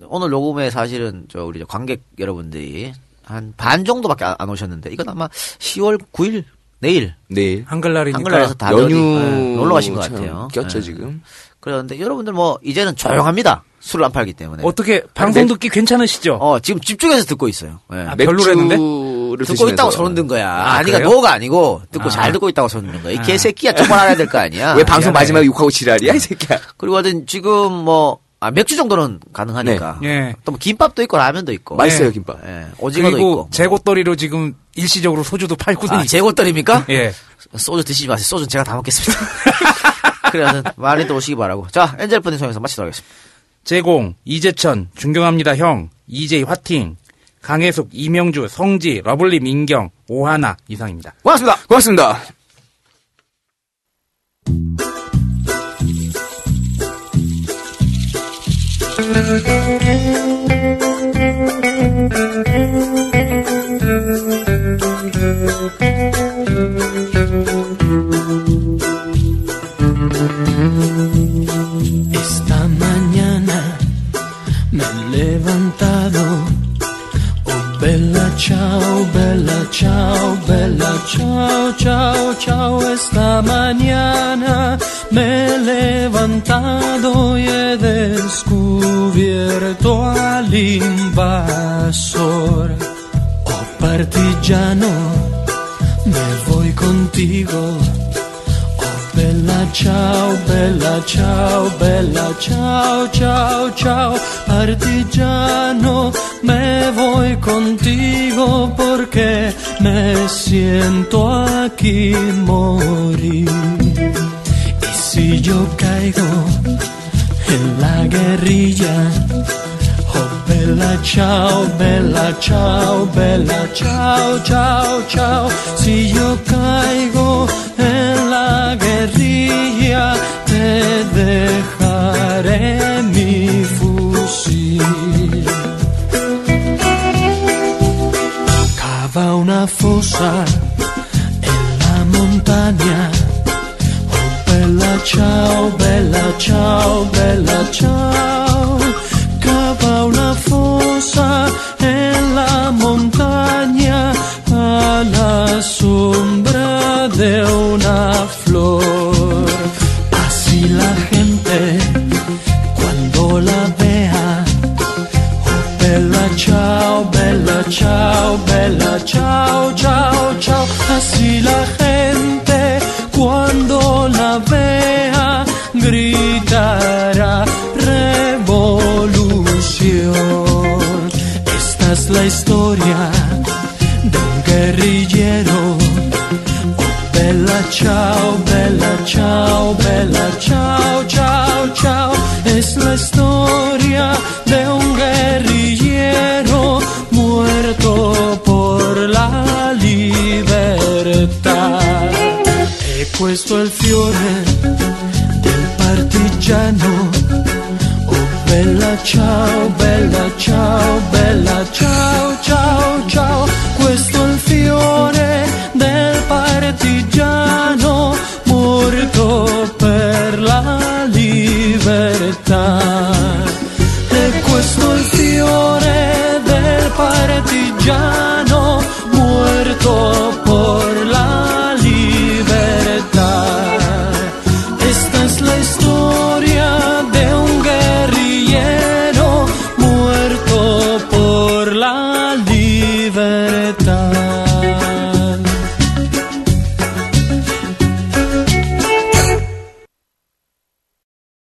오늘 녹음에 사실은 저 우리 저 관객 여러분들이 한 반 정도밖에 안, 안 오셨는데 이건 아마 10월 9일 내일 내일 한글날이니까 한글날에서 어디, 연휴 예, 놀러 가신 것 같아요. 꼈죠 예. 지금. 그런데 여러분들 뭐 이제는 조용합니다. 술을 안 팔기 때문에. 어떻게 방송 듣기 괜찮으시죠? 어 지금 집중해서 듣고 있어요. 예. 아, 별로랬는데? 맥주를 듣고 있다고 드시면서. 소문 든 거야. 아, 아, 니가 그래요? 노가 아니고 듣고 아. 잘 듣고 있다고 소문 든 거야. 이 개새끼야 정말 알아야 될 거 아니야. 왜 방송. 마지막에 욕하고 지랄이야 이 새끼야. 그리고 하여튼 지금 뭐 아, 맥주 정도는 가능하니까. 네. 예. 또 뭐 김밥도 있고 라면도 있고. 맛있어요 네. 김밥. 예, 오징어도 그리고 있고. 재고떨이로 지금 일시적으로 소주도 팔고 아, 재고떨입니까? 예. 소주 드시지 마세요. 소주는 제가 다 먹겠습니다. *laughs* 그래서 많이 또 오시기 바라고. 자, 엔젤 펀딩 통해서 마치도록 하겠습니다. 제공 이재천 존경합니다 형 이재희 화팅 강혜숙 이명주 성지 러블리 민경 오하나 이상입니다. 고맙습니다. 고맙습니다. Esta mañana me he levantado. Oh, bella ciao, bella ciao, bella ciao, ciao, ciao. Esta mañana me he levantado y he descubierto al invasor. Oh, partigiano, me voy contigo. Oh, bella ciao, bella ciao, bella ciao, ciao, ciao, partigiano, me voy contigo porque me siento aquí morir. Yo caigo en la guerrilla, Oh, bella ciao, bella ciao, bella ciao, ciao, ciao. Si yo caigo en la guerrilla, te dejaré mi fusil. Cava una fosa en la montaña. Ciao, bella ciao, bella ciao. Ciao, bella ciao, bella ciao, ciao, ciao. Es la historia de un guerrillero muerto por la libertà. E questo è il fiore del partigiano. Oh bella ciao, bella ciao, bella ciao,